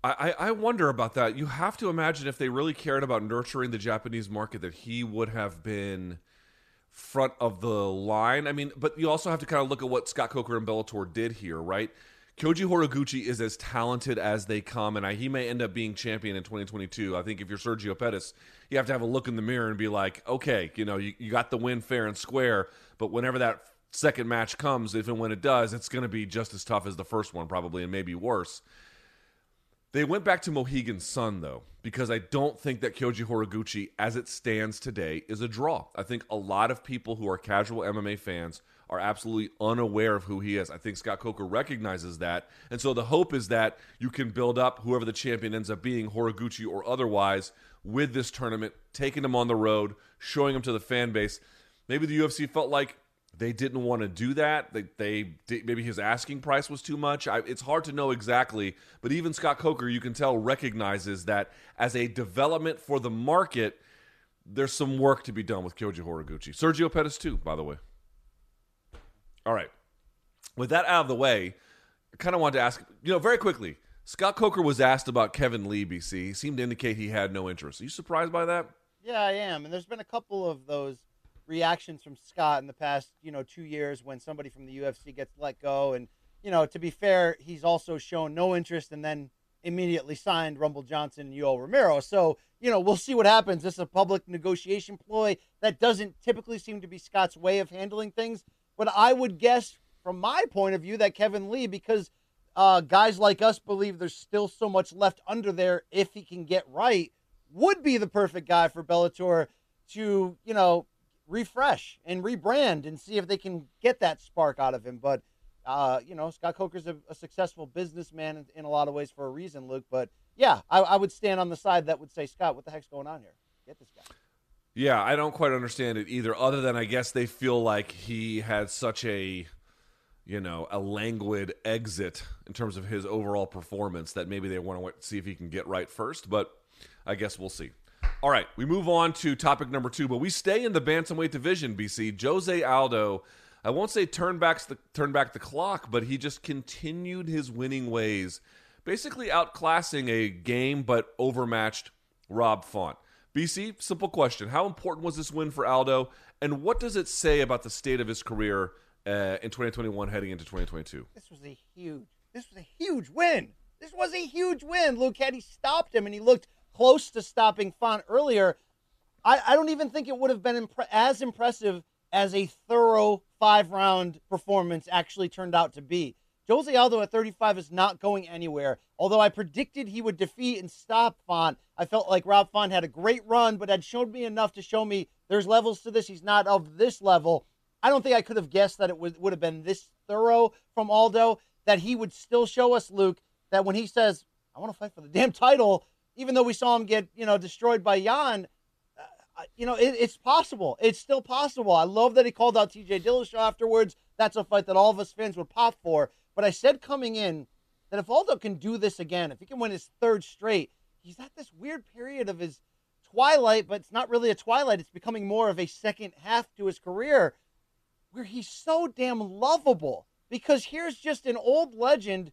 I, I wonder about that. You have to imagine if they really cared about nurturing the Japanese market, that he would have been front of the line. I mean, but you also have to kind of look at what Scott Coker and Bellator did here, right? Kyoji Horiguchi is as talented as they come, and I, he may end up being champion in 2022. I think if you're Sergio Pettis, you have to have a look in the mirror and be like, okay, you know, you, you got the win fair and square, but whenever that second match comes, if and when it does, it's going to be just as tough as the first one, probably, and maybe worse. They went back to Mohegan Sun, though, because I don't think that Kyoji Horiguchi, as it stands today, is a draw. I think a lot of people who are casual MMA fans are absolutely unaware of who he is. I think Scott Coker recognizes that. And so the hope is that you can build up whoever the champion ends up being, Horiguchi or otherwise, with this tournament, taking him on the road, showing him to the fan base. Maybe the UFC felt like they didn't want to do that. They, they did- maybe his asking price was too much. I, it's hard to know exactly, but even Scott Coker, you can tell, recognizes that as a development for the market, there's some work to be done with Kyoji Horiguchi. Sergio Pettis too, by the way. All right. With that out of the way, I kind of wanted to ask, you know, very quickly. Scott Coker was asked about Kevin Lee, BC. He seemed to indicate he had no interest. Are you surprised by that? Yeah, I am. And there's been a couple of those reactions from Scott in the past, you know, two years when somebody from the UFC gets let go. And, you know, to be fair, he's also shown no interest and then immediately signed Rumble Johnson and Yoel Romero. So, you know, we'll see what happens. This is a public negotiation ploy. That doesn't typically seem to be Scott's way of handling things. But I would guess, from my point of view, that Kevin Lee, because uh, guys like us believe there's still so much left under there if he can get right, would be the perfect guy for Bellator to, you know, refresh and rebrand and see if they can get that spark out of him. But, uh, you know, Scott Coker's a, a successful businessman in, in a lot of ways for a reason, Luke. But yeah, I, I would stand on the side that would say, Scott, what the heck's going on here? Get this guy. Yeah, I don't quite understand it either. Other than I guess they feel like he had such a, you know, a languid exit in terms of his overall performance that maybe they want to see if he can get right first. But I guess we'll see. All right, we move on to topic number two, but we stay in the bantamweight division. BC Jose Aldo. I won't say turn back the turn back the clock, but he just continued his winning ways, basically outclassing a game but overmatched Rob Font. BC, simple question. How important was this win for Aldo? And what does it say about the state of his career uh, in 2021 heading into 2022? This was a huge, this was a huge win. This was a huge win. Luke, he stopped him and he looked close to stopping Font earlier, I, I don't even think it would have been impre- as impressive as a thorough five round performance actually turned out to be. Jose Aldo at 35 is not going anywhere. Although I predicted he would defeat and stop Font, I felt like Rob Font had a great run, but had shown me enough to show me there's levels to this. He's not of this level. I don't think I could have guessed that it would, would have been this thorough from Aldo, that he would still show us, Luke, that when he says, I want to fight for the damn title, even though we saw him get, you know, destroyed by Yan, uh, you know, it, it's possible. It's still possible. I love that he called out TJ Dillashaw afterwards. That's a fight that all of us fans would pop for. But I said coming in that if Aldo can do this again, if he can win his third straight, he's at this weird period of his twilight, but it's not really a twilight. It's becoming more of a second half to his career where he's so damn lovable. Because here's just an old legend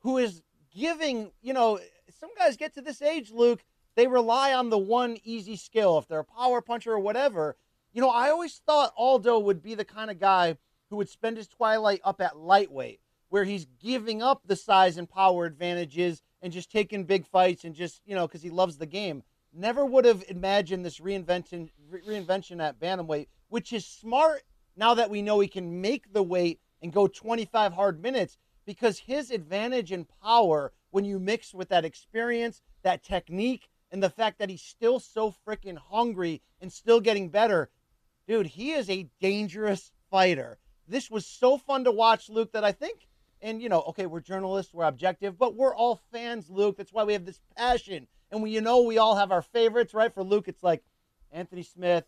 who is giving, you know, some guys get to this age, Luke, they rely on the one easy skill. If they're a power puncher or whatever, you know, I always thought Aldo would be the kind of guy who would spend his twilight up at lightweight where he's giving up the size and power advantages and just taking big fights and just, you know, because he loves the game. Never would have imagined this reinvention, reinvention at Bantamweight, which is smart now that we know he can make the weight and go 25 hard minutes because his advantage in power when you mix with that experience, that technique, and the fact that he's still so freaking hungry and still getting better, dude, he is a dangerous fighter. This was so fun to watch, Luke, that I think and you know, okay, we're journalists, we're objective, but we're all fans, Luke. That's why we have this passion. And we, you know, we all have our favorites, right? For Luke, it's like Anthony Smith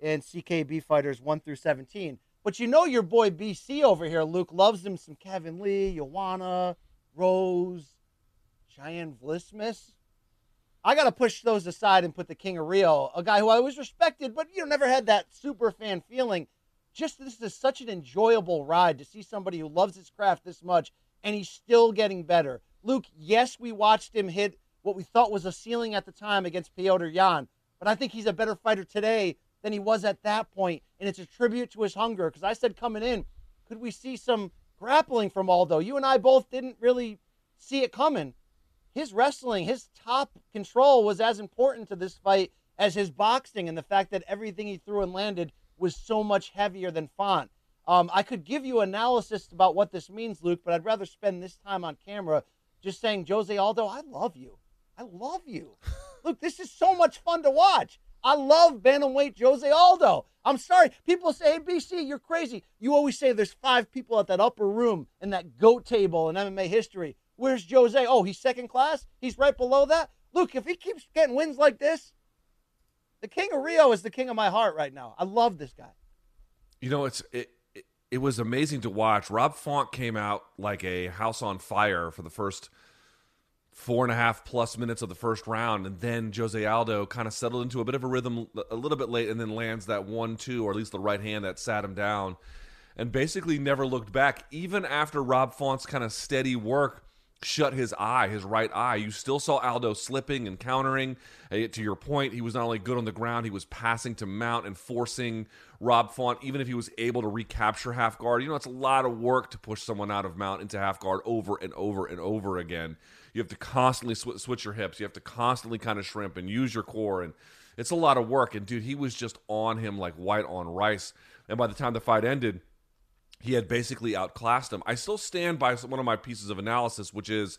and CKB fighters one through seventeen. But you know, your boy BC over here, Luke, loves him some Kevin Lee, Joanna, Rose, Cheyenne Vlismas. I got to push those aside and put the King of Rio, a guy who I always respected, but you know, never had that super fan feeling just this is such an enjoyable ride to see somebody who loves his craft this much and he's still getting better. Luke, yes, we watched him hit what we thought was a ceiling at the time against Petr Yan, but I think he's a better fighter today than he was at that point, and it's a tribute to his hunger. Because I said coming in, could we see some grappling from Aldo? You and I both didn't really see it coming. His wrestling, his top control was as important to this fight as his boxing, and the fact that everything he threw and landed was so much heavier than Font. Um, I could give you analysis about what this means, Luke, but I'd rather spend this time on camera just saying, Jose Aldo, I love you. I love you. Luke, this is so much fun to watch. I love bantamweight Jose Aldo. I'm sorry. People say, hey, BC, you're crazy. You always say there's five people at that upper room in that GOAT table in MMA history. Where's Jose? Oh, he's second class? He's right below that? Luke, if he keeps getting wins like this, the King of Rio is the king of my heart right now. I love this guy. You know, it's it, it, it was amazing to watch. Rob Font came out like a house on fire for the first four and a half plus minutes of the first round, and then Jose Aldo kind of settled into a bit of a rhythm a little bit late, and then lands that one two or at least the right hand that sat him down, and basically never looked back. Even after Rob Font's kind of steady work shut his eye, his right eye. You still saw Aldo slipping and countering. Uh, to your point, he was not only good on the ground, he was passing to mount and forcing Rob Font, even if he was able to recapture half guard. You know, it's a lot of work to push someone out of mount into half guard over and over and over again. You have to constantly sw- switch your hips. You have to constantly kind of shrimp and use your core. And it's a lot of work. And dude, he was just on him like white on rice. And by the time the fight ended, he had basically outclassed him. I still stand by one of my pieces of analysis, which is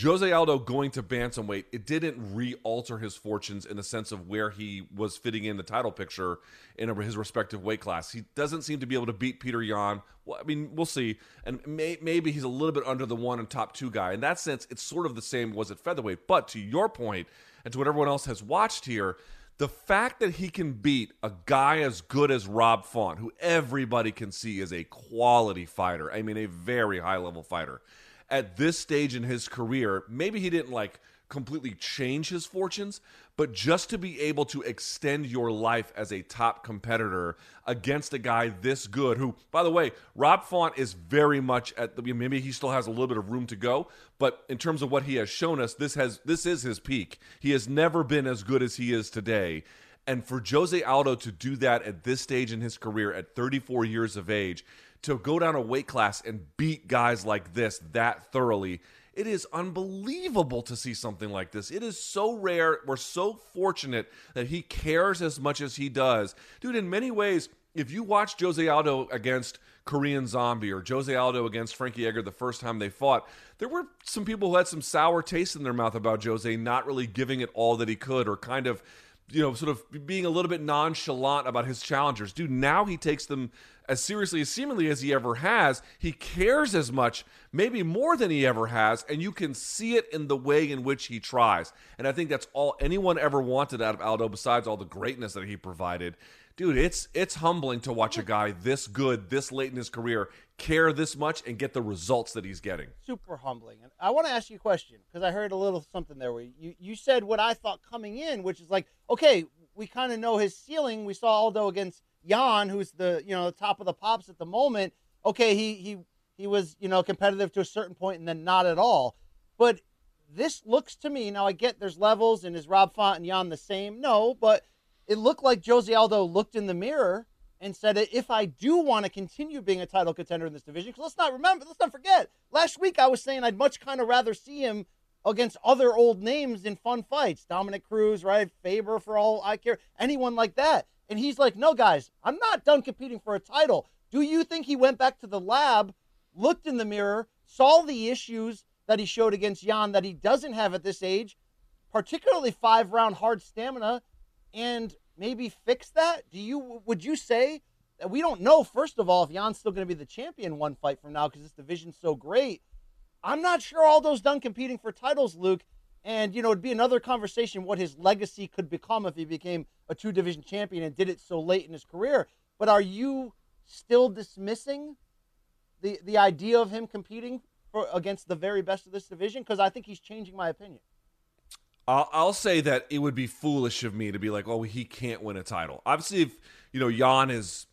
Jose Aldo going to bantamweight. It didn't re-alter his fortunes in the sense of where he was fitting in the title picture in his respective weight class. He doesn't seem to be able to beat Peter Yan. Well, I mean, we'll see. And may, maybe he's a little bit under the one and top two guy. In that sense, it's sort of the same was at featherweight. But to your point, and to what everyone else has watched here, the fact that he can beat a guy as good as Rob Font, who everybody can see is a quality fighter, I mean, a very high level fighter, at this stage in his career, maybe he didn't like completely change his fortunes, but just to be able to extend your life as a top competitor against a guy this good, who, by the way, Rob Font is very much at the maybe he still has a little bit of room to go, but in terms of what he has shown us, this has this is his peak. He has never been as good as he is today. And for Jose Aldo to do that at this stage in his career at 34 years of age, to go down a weight class and beat guys like this that thoroughly it is unbelievable to see something like this. It is so rare. We're so fortunate that he cares as much as he does. Dude, in many ways, if you watch Jose Aldo against Korean Zombie or Jose Aldo against Frankie Edgar the first time they fought, there were some people who had some sour taste in their mouth about Jose not really giving it all that he could or kind of you know, sort of being a little bit nonchalant about his challengers. Dude, now he takes them as seriously as seemingly as he ever has. He cares as much, maybe more than he ever has, and you can see it in the way in which he tries. And I think that's all anyone ever wanted out of Aldo, besides all the greatness that he provided. Dude, it's it's humbling to watch a guy this good, this late in his career, care this much and get the results that he's getting. Super humbling. And I want to ask you a question because I heard a little something there where you, you said what I thought coming in, which is like, okay, we kind of know his ceiling. We saw Aldo against Yan, who's the you know the top of the pops at the moment. Okay, he he he was you know competitive to a certain point and then not at all. But this looks to me now. I get there's levels and is Rob Font and Yan the same? No, but it looked like Jose Aldo looked in the mirror and said, if I do want to continue being a title contender in this division, because let's not remember, let's not forget, last week I was saying I'd much kind of rather see him against other old names in fun fights. Dominick Cruz, right? Faber for all I care, anyone like that. And he's like, no, guys, I'm not done competing for a title. Do you think he went back to the lab, looked in the mirror, saw the issues that he showed against Yan that he doesn't have at this age, particularly five round hard stamina, and maybe fix that? Do you would you say that we don't know first of all if Yan's still going to be the champion one fight from now because this division's so great? I'm not sure Aldo's done competing for titles, Luke. And you know, it'd be another conversation what his legacy could become if he became a two division champion and did it so late in his career. But are you still dismissing the the idea of him competing for, against the very best of this division? Because I think he's changing my opinion. I'll, I'll say that it would be foolish of me to be like, oh, he can't win a title. Obviously, if you know Yan is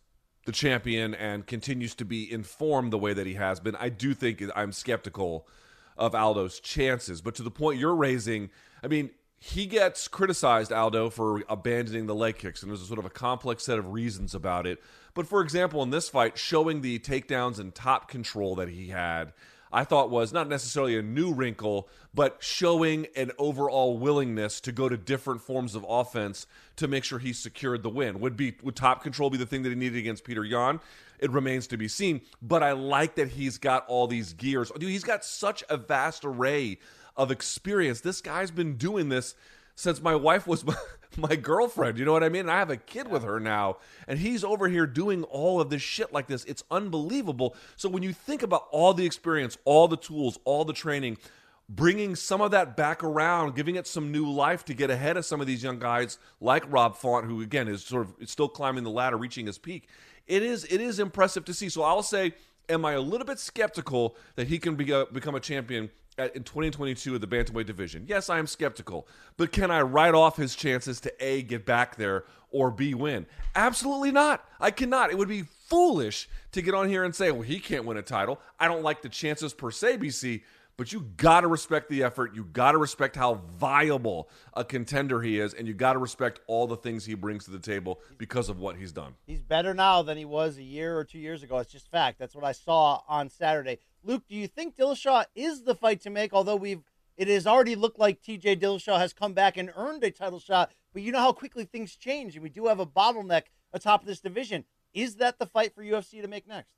the champion and continues to be informed the way that he has been, I do think I'm skeptical of Aldo's chances. But to the point you're raising, I mean, he gets criticized, Aldo, for abandoning the leg kicks, and there's a sort of a complex set of reasons about it. But for example, in this fight, showing the takedowns and top control that he had I thought was not necessarily a new wrinkle, but showing an overall willingness to go to different forms of offense to make sure he secured the win. Would be would top control be the thing that he needed against Peter Yan? It remains to be seen. But I like that he's got all these gears. Dude, he's got such a vast array of experience. This guy's been doing this since my wife was my girlfriend. You know what I mean? And I have a kid with her now, and he's over here doing all of this shit like this. It's unbelievable. So when you think about all the experience, all the tools, all the training, bringing some of that back around, giving it some new life to get ahead of some of these young guys like Rob Font, who again is sort of still climbing the ladder, reaching his peak. It is it is impressive to see. So I'll say, am I a little bit skeptical that he can be a, become a champion in 2022 of the bantamweight division. Yes, I am skeptical, but can I write off his chances to A get back there or B win? Absolutely not. I cannot. It would be foolish to get on here and say, "Well, he can't win a title." I don't like the chances per se, BC, but you got to respect the effort. You got to respect how viable a contender he is, and you got to respect all the things he brings to the table because of what he's done. He's better now than he was a year or two years ago. It's just fact. That's what I saw on Saturday. Luke, do you think Dillashaw is the fight to make? Although we've it has already looked like TJ Dillashaw has come back and earned a title shot, but you know how quickly things change, and we do have a bottleneck atop this division. Is that the fight for UFC to make next?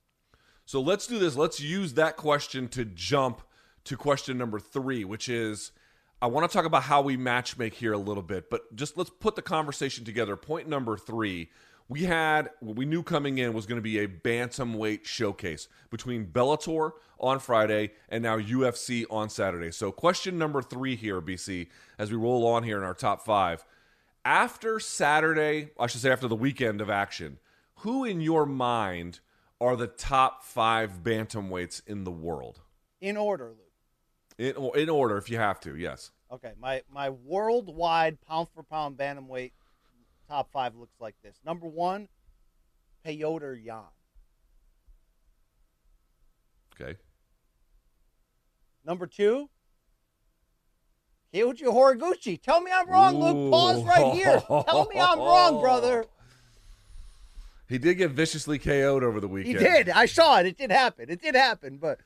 So let's do this. Let's use that question to jump to question number three, which is I want to talk about how we matchmake here a little bit, but just let's put the conversation together. Point number three we had what we knew coming in was going to be a bantamweight showcase between Bellator on Friday and now UFC on Saturday. So, question number three here, BC, as we roll on here in our top five. After Saturday, I should say after the weekend of action, who in your mind are the top five bantamweights in the world? In order. In, in order, if you have to, yes. Okay, my my worldwide pound for pound bantamweight top five looks like this. Number one, Petr Yan. Okay. Number two, Kyoji Horiguchi. Tell me I'm wrong, Luke. Pause right here. Tell me I'm wrong, brother. He did get viciously KO'd over the weekend. He did. I saw it. It did happen. It did happen, but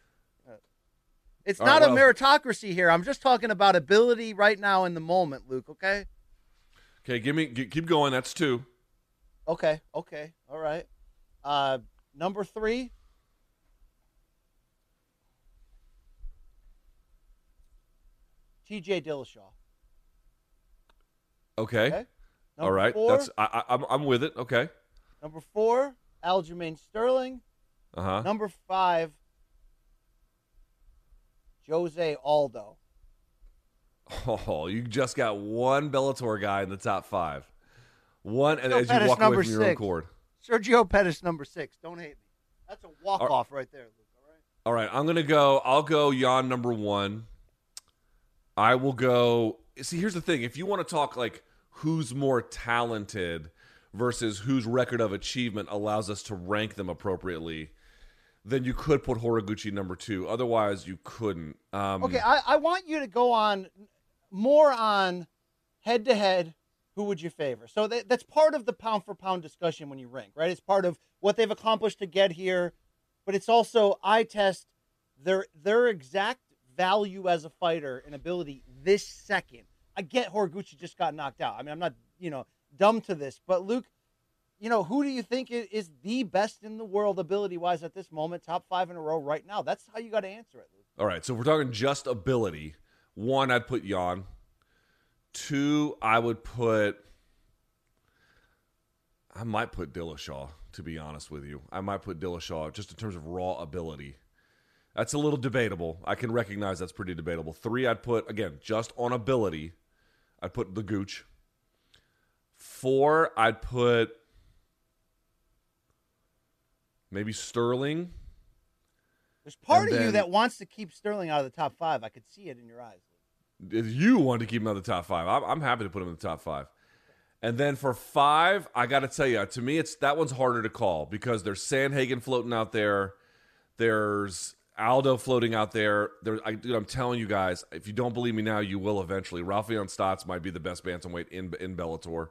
it's All not right, a meritocracy here. I'm just talking about ability right now in the moment, Luke. Okay. Okay, give me g- keep going. That's two. Okay. Okay. All right. Uh, number three. T.J. Dillashaw. Okay. Okay. All right. four- That's I, I, I'm I'm with it. Okay. Number four, Aljamain Sterling. Uh huh. Number five, Jose Aldo. Oh, you just got one Bellator guy in the top five. One, and Sergio as you Pettis, walk away from your own six. cord. Sergio Pettis, number six. Don't hate me. That's a walk off right there, Luke. All right. All right. I'm gonna go. I'll go Yan number one. I will go. See, here's the thing: if you want to talk like who's more talented versus whose record of achievement allows us to rank them appropriately, then you could put Horiguchi number two. Otherwise, you couldn't. Um, Okay, I, I want you to go on more on head to head. Who would you favor? So that, that's part of the pound for pound discussion when you rank, right? It's part of what they've accomplished to get here, but it's also I test their their exact value as a fighter and ability this second. I get Horiguchi just got knocked out. I mean, I'm not you know dumb to this, but Luke, you know who do you think is the best in the world ability wise at this moment? Top five in a row right now. That's how you got to answer it. All right, so we're talking just ability. One, I'd put Yan. Two, I would put. I might put Dillashaw. To be honest with you, I might put Dillashaw just in terms of raw ability. That's a little debatable. I can recognize that's pretty debatable. Three, I'd put again just on ability. I'd put the Gooch. Four, I'd put maybe Sterling. There's part And of you that wants to keep Sterling out of the top five. I could see it in your eyes. If you want to keep him out of the top five, I'm, I'm happy to put him in the top five. And then for five, I got to tell you, to me, it's that one's harder to call because there's Sandhagen floating out there, there's Aldo floating out there. There, I, dude, I'm telling you guys, if you don't believe me now, you will eventually. Raufeon Stots might be the best bantamweight in in Bellator.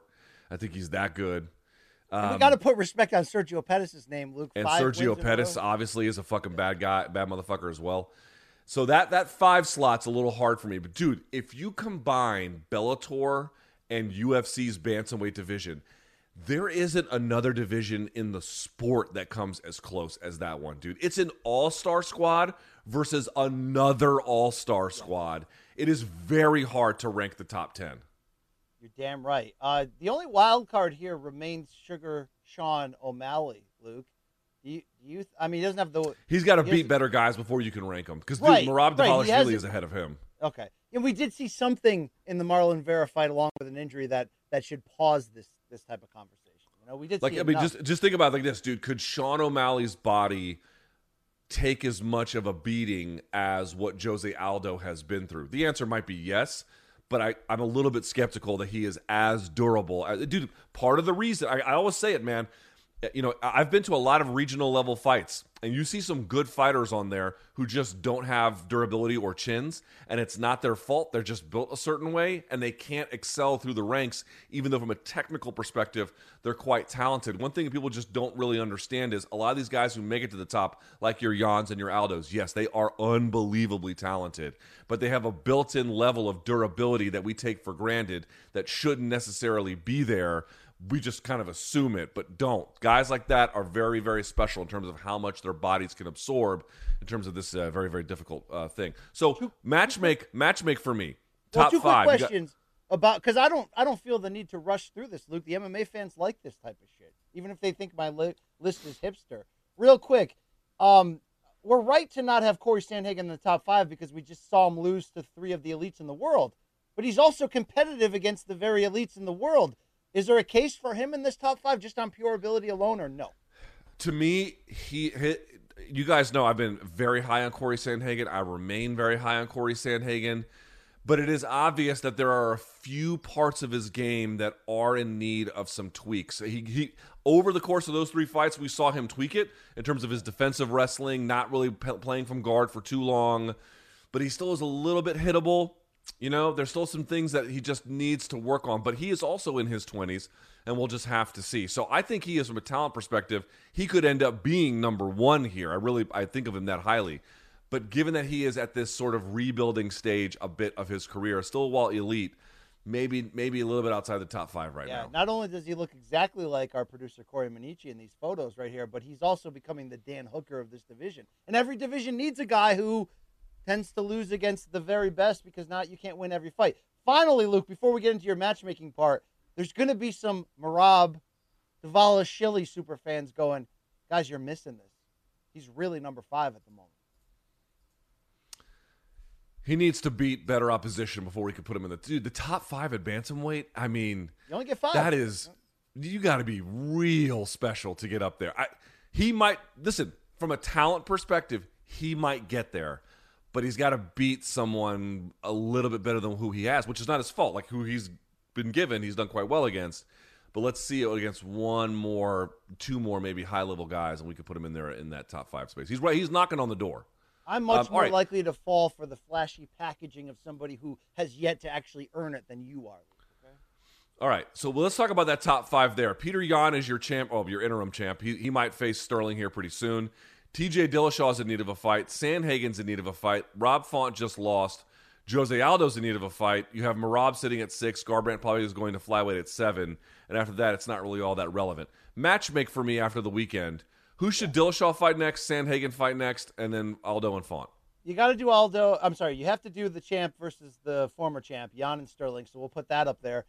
I think he's that good. And we Um, got to put respect on Sergio Pettis' name, Luke. and Sergio Pettis obviously is a fucking bad guy, bad motherfucker as well. So that that five slot's a little hard for me. But dude, if you combine Bellator and UFC's bantamweight division, there isn't another division in the sport that comes as close as that one, dude. It's an all-star squad versus another all-star squad. It is very hard to rank the top 10. You're damn right. Uh, the only wild card here remains Sugar Sean O'Malley, Luke. You, you I mean, he doesn't have the. He's got to he beat better guys before you can rank him. Because dude, Right, Merab right, is ahead of him. Okay. And we did see something in the Marlon Vera fight along with an injury that, that should pause this this type of conversation. You know, we did Like see I mean, enough. just just think about it like this, dude. Could Sean O'Malley's body take as much of a beating as what Jose Aldo has been through? The answer might be yes, but I, I'm a little bit skeptical that he is as durable. Uh, Dude, part of the reason I, I always say it, man. Uh, You know, I've been to a lot of regional level fights, and you see some good fighters on there who just don't have durability or chins, and it's not their fault. They're just built a certain way, and they can't excel through the ranks, even though from a technical perspective, they're quite talented. One thing people just don't really understand is a lot of these guys who make it to the top, like your Yans and your Aldos, yes, they are unbelievably talented, but they have a built in level of durability that we take for granted that shouldn't necessarily be there we just kind of assume it, but don't. Guys like that are very, very special in terms of how much their bodies can absorb in terms of this uh, very, very difficult uh, thing. So matchmake, matchmake for me. well, Top two five. quick You got- questions about because I don't I don't feel the need to rush through this, Luke. The MMA fans like this type of shit, even if they think my li- list is hipster. Real quick, um, we're right to not have Corey Sandhagen in the top five because we just saw him lose to three of the elites in the world. but he's also competitive against the very elites in the world. Is there a case for him in this top five just on pure ability alone, or no? To me, he hit. You guys know I've been very high on Corey Sandhagen. I remain very high on Corey Sandhagen. But it is obvious that there are a few parts of his game that are in need of some tweaks. He, he over the course of those three fights, we saw him tweak it in terms of his defensive wrestling, not really p- playing from guard for too long, but he still is a little bit hittable. You know, there's still some things that he just needs to work on, but he is also in his 20s, and we'll just have to see. So I think he is, from a talent perspective, he could end up being number one here. I really, I think of him that highly. But given that he is at this sort of rebuilding stage a bit of his career, still while elite, maybe maybe a little bit outside the top five right yeah, now. Not only does he look exactly like our producer Corey Manici in these photos right here, but he's also becoming the Dan Hooker of this division. And every division needs a guy who tends to lose against the very best because not you can't win every fight. Finally, Luke, before we get into your matchmaking part, there's going to be some Merab Dvalishvili super fans going, guys, you're missing this. He's really number five at the moment. He needs to beat better opposition before we could put him in the dude. The top five at bantamweight. I mean, you only get five. That is, you got to be real special to get up there. I, he might listen from a talent perspective. He might get there, but he's got to beat someone a little bit better than who he has, which is not his fault. Like who he's been given, he's done quite well against. But let's see it against one more, two more, maybe high level guys, and we could put him in there in that top five space. He's right. He's knocking on the door. I'm much Um, more right. likely to fall for the flashy packaging of somebody who has yet to actually earn it than you are. Okay? All right, so let's talk about that top five there. Peter Yan is your champ, oh, your interim champ. He, he might face Sterling here pretty soon. TJ Dillashaw is in need of a fight. Sandhagen's in need of a fight. Rob Font just lost. Jose Aldo's in need of a fight. You have Merab sitting at six. Garbrandt probably is going to flyweight at seven. And after that, it's not really all that relevant. Match make for me after the weekend. Who should Dillashaw fight next? Sandhagen fight next, and then Aldo and Font. You got to do Aldo. I'm sorry, you have to do the champ versus the former champ, Jan and Sterling. So we'll put that up there.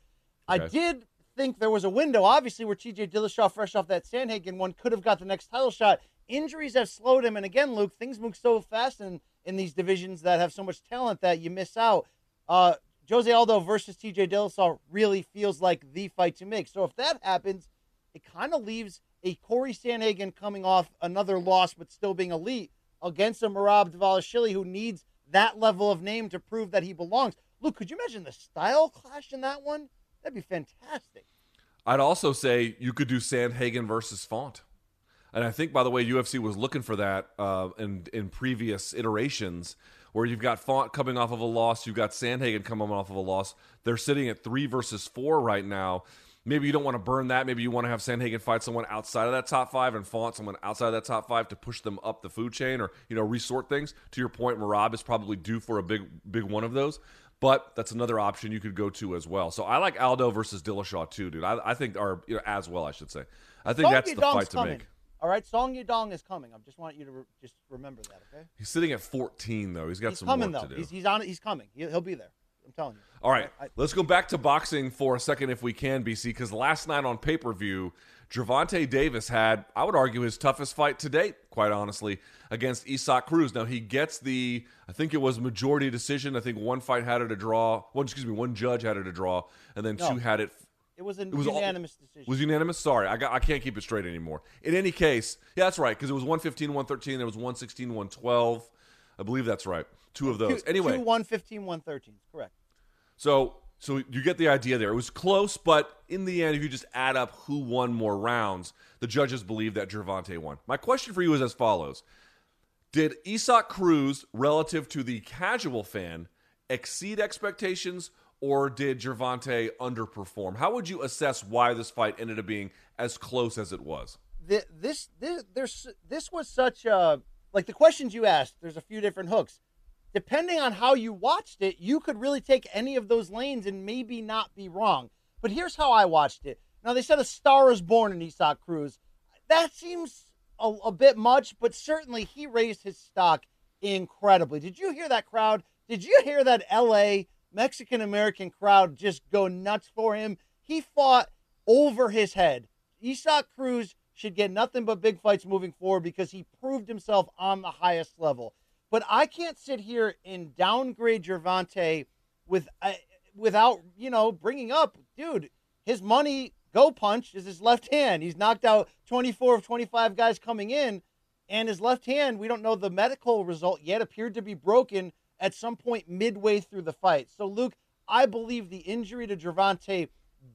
I did think there was a window, obviously, where TJ Dillashaw, fresh off that Sandhagen one, could have got the next title shot. Injuries have slowed him, and again, Luke, things move so fast in in these divisions that have so much talent that you miss out. Uh, Jose Aldo versus TJ Dillashaw really feels like the fight to make. So if that happens, it kind of leaves a Corey Sandhagen coming off another loss but still being elite against a Merab Dvalishvili who needs that level of name to prove that he belongs. Luke, could you imagine the style clash in that one? That'd be fantastic. I'd also say you could do Sandhagen versus Font. And I think, by the way, UFC was looking for that uh, in in previous iterations, where you've got Font coming off of a loss, you've got Sandhagen coming off of a loss. They're sitting at three versus four right now. Maybe you don't want to burn that. Maybe you want to have Sandhagen fight someone outside of that top five and Font someone outside of that top five to push them up the food chain, or you know resort things. To your point, Merab is probably due for a big big one of those. But that's another option you could go to as well. So I like Aldo versus Dillashaw too, dude. I, I think, or you know, as well, I should say. I think that's the fight to coming. make. All right, Song Yadong is coming. I just want you to re- just remember that, okay? He's sitting at 14 though. He's got he's some coming work though. to do. He's, he's on. He's coming. He'll, he'll be there. I'm telling you. All right, I- let's go back to boxing for a second if we can, BC, because last night on pay per view, Gervonta Davis had, I would argue, his toughest fight to date, quite honestly, against Isaac Cruz. Now, he gets the, I think it was majority decision. I think one fight had it a draw. One, excuse me, one judge had it a draw, and then No. two had it. It was a It was all- unanimous decision. Was unanimous? Sorry, I, got, I can't keep it straight anymore. In any case, yeah, that's right, because it was 115, 113, there was 116, 112. I believe that's right. Two of those. Two- anyway, two, 115, 113. Correct. so so you get the idea there. It was close, but in the end, if you just add up who won more rounds, the judges believe that Gervonta won. My question for you is as follows: Did Isaac Cruz, relative to the casual fan, exceed expectations, or did Gervonta underperform? How would you assess why this fight ended up being as close as it was? Th- this this there's this was such a like the questions you asked. There's a few different hooks. Depending on how you watched it, you could really take any of those lanes and maybe not be wrong. But here's how I watched it. Now they said a star is born in Isaac Cruz. That seems a, a bit much, but certainly he raised his stock incredibly. Did you hear that crowd? Did you hear that LA Mexican American crowd just go nuts for him? He fought over his head. Isaac Cruz should get nothing but big fights moving forward because he proved himself on the highest level. But I can't sit here and downgrade Gervonta with uh, without you know bringing up, dude, his money go punch is his left hand. He's knocked out 24 of 25 guys coming in, and his left hand, we don't know the medical result yet, appeared to be broken at some point midway through the fight. So, Luke, I believe the injury to Gervonta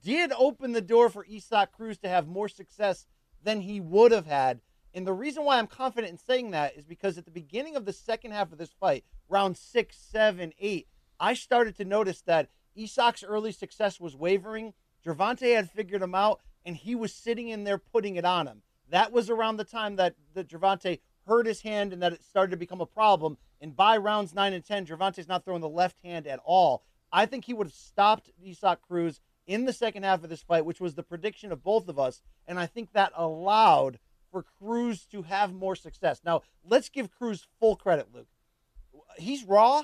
did open the door for Isaac Cruz to have more success than he would have had. And the reason why I'm confident in saying that is because at the beginning of the second half of this fight, round six, seven, eight, I started to notice that Isaac's early success was wavering. Gervonta had figured him out, and he was sitting in there putting it on him. That was around the time that, that Gervonta hurt his hand and that it started to become a problem. And by rounds nine and 10, Gervonta's not throwing the left hand at all. I think he would have stopped Isaac Cruz in the second half of this fight, which was the prediction of both of us. And I think that allowed for Cruz to have more success. Now, let's give Cruz full credit, Luke. He's raw.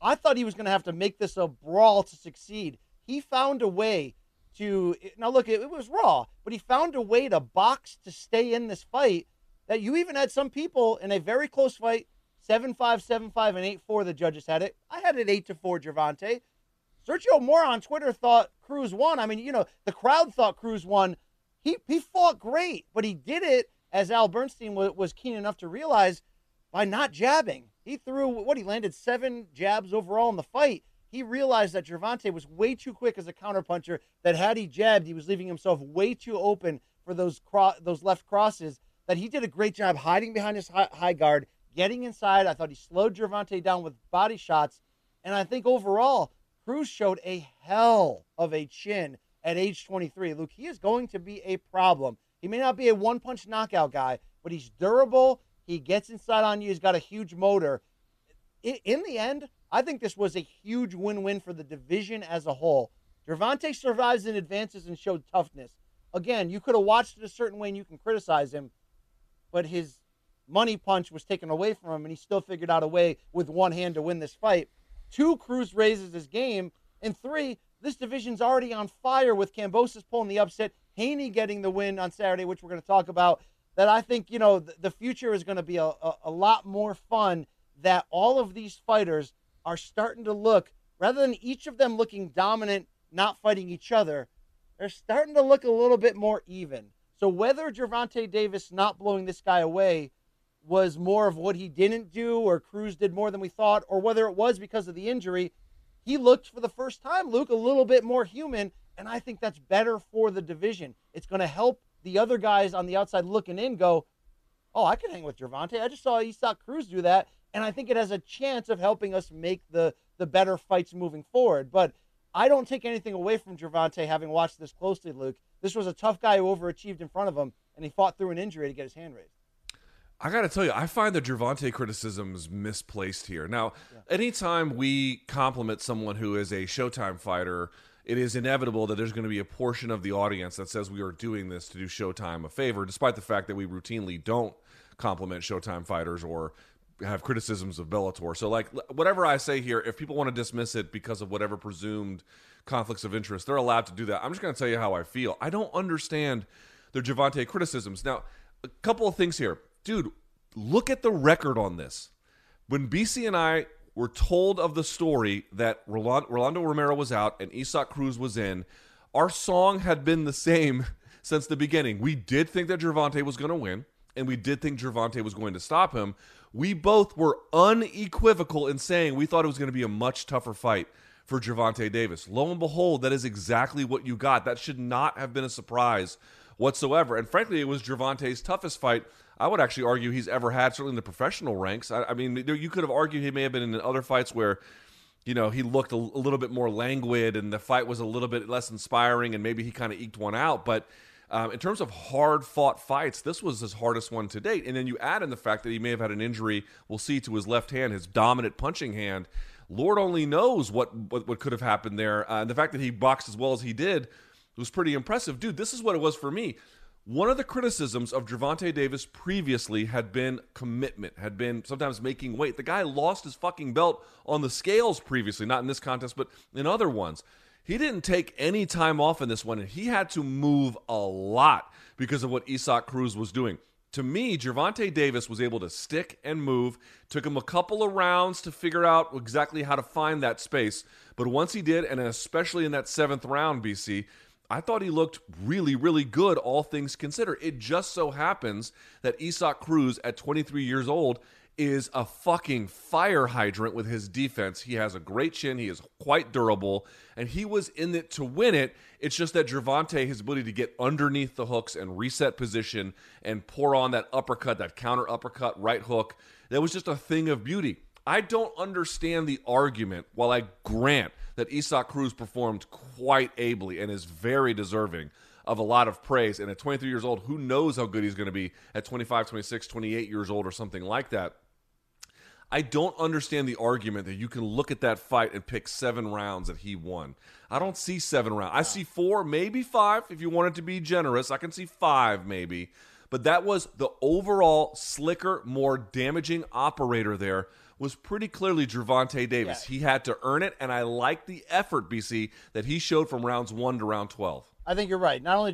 I thought he was going to have to make this a brawl to succeed. He found a way to now look it was raw but he found a way to box to stay in this fight that you even had some people in a very close fight 7-5 7-5 and 8-4 the judges had it. I had it 8 to 4 Gervonta. Sergio Mora on twitter thought cruz won. I mean you know the crowd thought cruz won. He he fought great but he did it as al bernstein was, was keen enough to realize by not jabbing. He threw what he landed seven jabs overall in the fight. He realized that Gervonta was way too quick as a counterpuncher. That had he jabbed, he was leaving himself way too open for those cro- those left crosses. That he did a great job hiding behind his high, high guard, getting inside. I thought he slowed Gervonta down with body shots, and I think overall Cruz showed a hell of a chin at age 23. Luke, he is going to be a problem. He may not be a one punch knockout guy, but he's durable. He gets inside on you. He's got a huge motor. In the end, I think this was a huge win win for the division as a whole. Gervonta survives and advances and showed toughness. Again, you could have watched it a certain way and you can criticize him, but his money punch was taken away from him and he still figured out a way with one hand to win this fight. Two, Cruz raises his game. And three, this division's already on fire with Kambosos pulling the upset, Haney getting the win on Saturday, which we're going to talk about. That I think, you know, the, future is going to be a, a, a lot more fun that all of these fighters are starting to look, rather than each of them looking dominant, not fighting each other, they're starting to look a little bit more even. So whether Gervonta Davis not blowing this guy away was more of what he didn't do, or Cruz did more than we thought, or whether it was because of the injury, he looked for the first time, Luke, a little bit more human. And I think that's better for the division. It's going to help the other guys on the outside looking in go, oh, I can hang with Gervonta. I just saw Isaac Cruz do that and I think it has a chance of helping us make the the better fights moving forward. But I don't take anything away from Gervonta having watched this closely, Luke. This was a tough guy who overachieved in front of him, and he fought through an injury to get his hand raised. I got to tell you, I find the Gervonta criticisms misplaced here. Now, yeah. anytime we compliment someone who is a Showtime fighter, it is inevitable that there's going to be a portion of the audience that says we are doing this to do Showtime a favor, despite the fact that we routinely don't compliment Showtime fighters or have criticisms of Bellator. So like whatever I say here, if people want to dismiss it because of whatever presumed conflicts of interest, they're allowed to do that. I'm just going to tell you how I feel. I don't understand the Gervonta criticisms. Now, a couple of things here. Dude, look at the record on this. When BC and I were told of the story that Rolando Romero was out and Isaac Cruz was in, our song had been the same since the beginning. We did think that Gervonta was going to win, and we did think Gervonta was going to stop him we both were unequivocal in saying we thought it was going to be a much tougher fight for Gervonta Davis. Lo and behold, that is exactly what you got. That should not have been a surprise whatsoever. And frankly, it was Gervonta's toughest fight. I would actually argue he's ever had, certainly in the professional ranks. I, I mean, you could have argued he may have been in other fights where you know, he looked a, a, little bit more languid and the fight was a little bit less inspiring and maybe he kind of eked one out. But um, in terms of hard fought fights, this was his hardest one to date. And then you add in the fact that he may have had an injury, we'll see, to his left hand, his dominant punching hand. Lord only knows what, what, what could have happened there. Uh, and the fact that he boxed as well as he did was pretty impressive. Dude, this is what it was for me. One of the criticisms of Gervonta Davis previously had been commitment, had been sometimes making weight. The guy lost his fucking belt on the scales previously, not in this contest, but in other ones. He didn't take any time off in this one, and he had to move a lot because of what Isaac Cruz was doing. To me, Gervonta Davis was able to stick and move. Took him a couple of rounds to figure out exactly how to find that space. But once he did, and especially in that seventh round, BC, I thought he looked really, really good, all things considered. It just so happens that Isaac Cruz, at 23 years old, is a fucking fire hydrant with his defense. He has a great chin. He is quite durable, and he was in it to win it. It's just that Gervonta, his ability to get underneath the hooks and reset position and pour on that uppercut, that counter uppercut, right hook, that was just a thing of beauty. I don't understand the argument, while I grant that Isaac Cruz performed quite ably and is very deserving of a lot of praise. And at 23 years old, who knows how good he's going to be at 25, 26, 28 years old or something like that. I don't understand the argument that you can look at that fight and pick seven rounds that he won. I don't see seven rounds. I see four, maybe five if you wanted to be generous. I can see five maybe. But that was the overall slicker, more damaging operator there was pretty clearly Gervonta Davis. Yeah. He had to earn it, and I like the effort, BC, that he showed from rounds one to round 12. I think you're right. Not only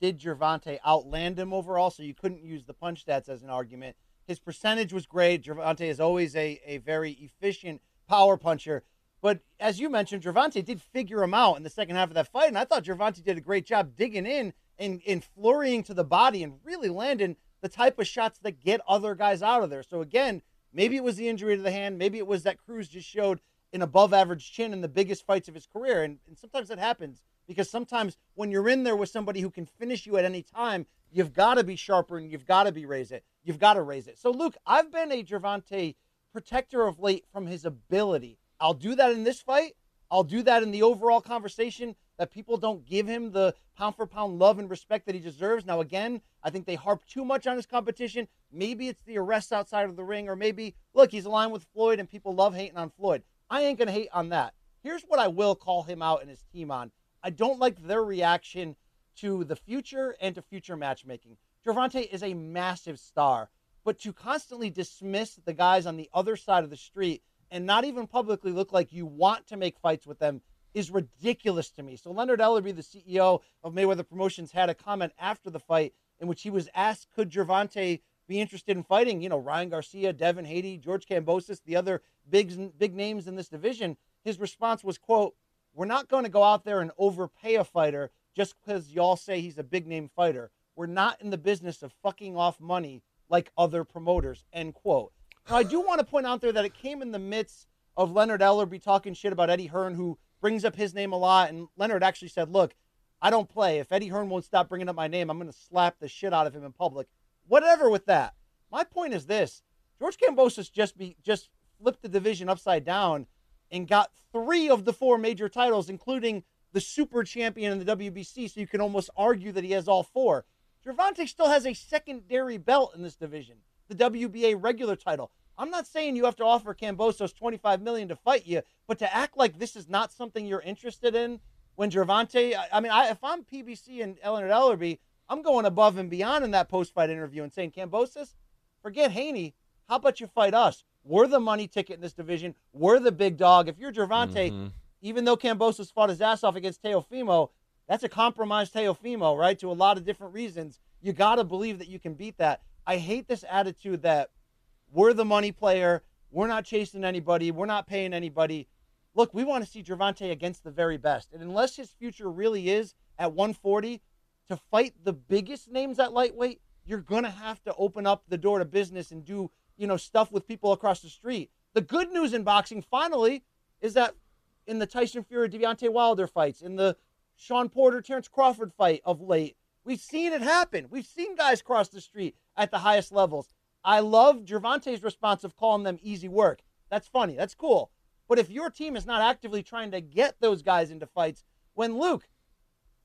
did, Gervonta outland him overall, so you couldn't use the punch stats as an argument. His percentage was great. Gervonta is always a, a very efficient power puncher. But as you mentioned, Gervonta did figure him out in the second half of that fight, and I thought Gervonta did a great job digging in and, and flurrying to the body and really landing the type of shots that get other guys out of there. So again, maybe it was the injury to the hand, maybe it was that Cruz just showed an above average chin in the biggest fights of his career, and, and sometimes that happens because sometimes when you're in there with somebody who can finish you at any time, you've got to be sharper and you've got to be raise it. You've got to raise it. So, Luke, I've been a Gervonta protector of late from his ability. I'll do that in this fight. I'll do that in the overall conversation that people don't give him the pound for pound love and respect that he deserves. Now, again, I think they harp too much on his competition. Maybe it's the arrests outside of the ring, or maybe, look, he's aligned with Floyd and people love hating on Floyd. I ain't going to hate on that. Here's what I will call him out and his team on. I don't like their reaction to the future and to future matchmaking. Gervonta is a massive star, but to constantly dismiss the guys on the other side of the street and not even publicly look like you want to make fights with them is ridiculous to me. So Leonard Ellerby, the CEO of Mayweather Promotions, had a comment after the fight in which he was asked, could Gervonta be interested in fighting, you know, Ryan Garcia, Devin Haney, George Kambosos, the other big big names in this division. His response was, quote, we're not going to go out there and overpay a fighter just because y'all say he's a big name fighter. We're not in the business of fucking off money like other promoters, end quote. Now, I do want to point out there that it came in the midst of Leonard Ellerby talking shit about Eddie Hearn, who brings up his name a lot. And Leonard actually said, look, I don't play. If Eddie Hearn won't stop bringing up my name, I'm going to slap the shit out of him in public. Whatever with that. My point is this George Kambosos just be just flipped the division upside down and got three of the four major titles, including the super champion in the WBC. So you can almost argue that he has all four. Gervonta still has a secondary belt in this division, the WBA regular title. I'm not saying you have to offer Kambosos 25 million to fight you, but to act like this is not something you're interested in when Gervonta, I mean, I, if I'm PBC and Eleanor Ellerby, I'm going above and beyond in that post-fight interview and saying, Kambosos, forget Haney. How about you fight us? We're the money ticket in this division. We're the big dog. If you're Gervonta, mm-hmm. even though Kambosos fought his ass off against Teofimo, that's a compromised Teofimo, right? To a lot of different reasons. You got to believe that you can beat that. I hate this attitude that we're the money player. We're not chasing anybody. We're not paying anybody. Look, we want to see Gervonta against the very best. And unless his future really is at 140 to fight the biggest names at lightweight, you're going to have to open up the door to business and do you know, stuff with people across the street. The good news in boxing, finally, is that in the Tyson Fury Deontay Wilder fights, in the Sean Porter, Terrence Crawford fight of late, we've seen it happen. We've seen guys cross the street at the highest levels. I love Gervonta's response of calling them easy work. That's funny. That's cool. But if your team is not actively trying to get those guys into fights, when Luke,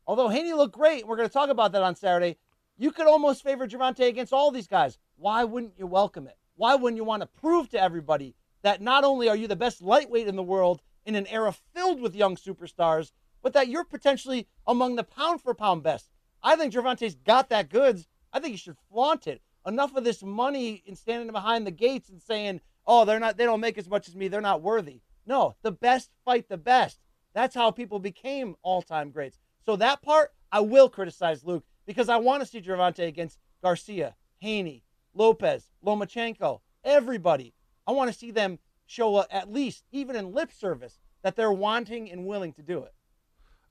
although Haney looked great, we're going to talk about that on Saturday, you could almost favor Gervonta against all these guys. Why wouldn't you welcome it? Why wouldn't you want to prove to everybody that not only are you the best lightweight in the world in an era filled with young superstars, but that you're potentially among the pound for pound best? I think Gervonta's got that goods. I think you should flaunt it. Enough of this money in standing behind the gates and saying, "Oh, they're not. They don't make as much as me. They're not worthy." No, the best fight the best. That's how people became all-time greats. So that part I will criticize Luke because I want to see Gervonta against Garcia, Haney, Lopez, Lomachenko, everybody. I want to see them show at least, even in lip service, that they're wanting and willing to do it.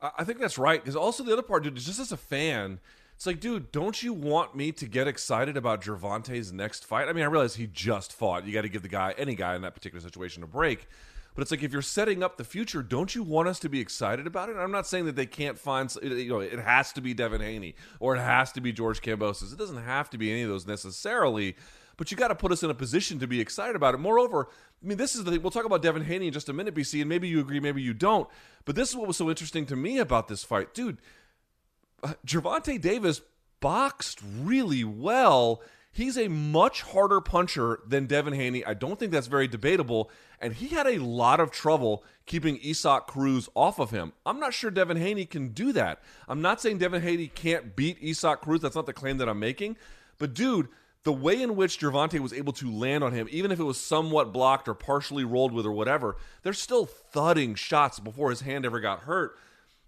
I I think that's right. Because also the other part, dude, is just as a fan, it's like, dude, don't you want me to get excited about Gervonta's next fight? I mean, I realize he just fought. You got to give the guy, any guy in that particular situation, a break. But it's like if you're setting up the future, don't you want us to be excited about it? I'm not saying that they can't find, you know, it has to be Devin Haney or it has to be George Kambosos. It doesn't have to be any of those necessarily but you got to put us in a position to be excited about it. Moreover, I mean, this is the thing. We'll talk about Devin Haney in just a minute, BC, and maybe you agree, maybe you don't. But this is what was so interesting to me about this fight, dude. Uh, Gervonta Davis boxed really well. He's a much harder puncher than Devin Haney. I don't think that's very debatable. And he had a lot of trouble keeping Isaac Cruz off of him. I'm not sure Devin Haney can do that. I'm not saying Devin Haney can't beat Isaac Cruz. That's not the claim that I'm making. But, dude, the way in which Gervonta was able to land on him, even if it was somewhat blocked or partially rolled with or whatever, they're still thudding shots before his hand ever got hurt.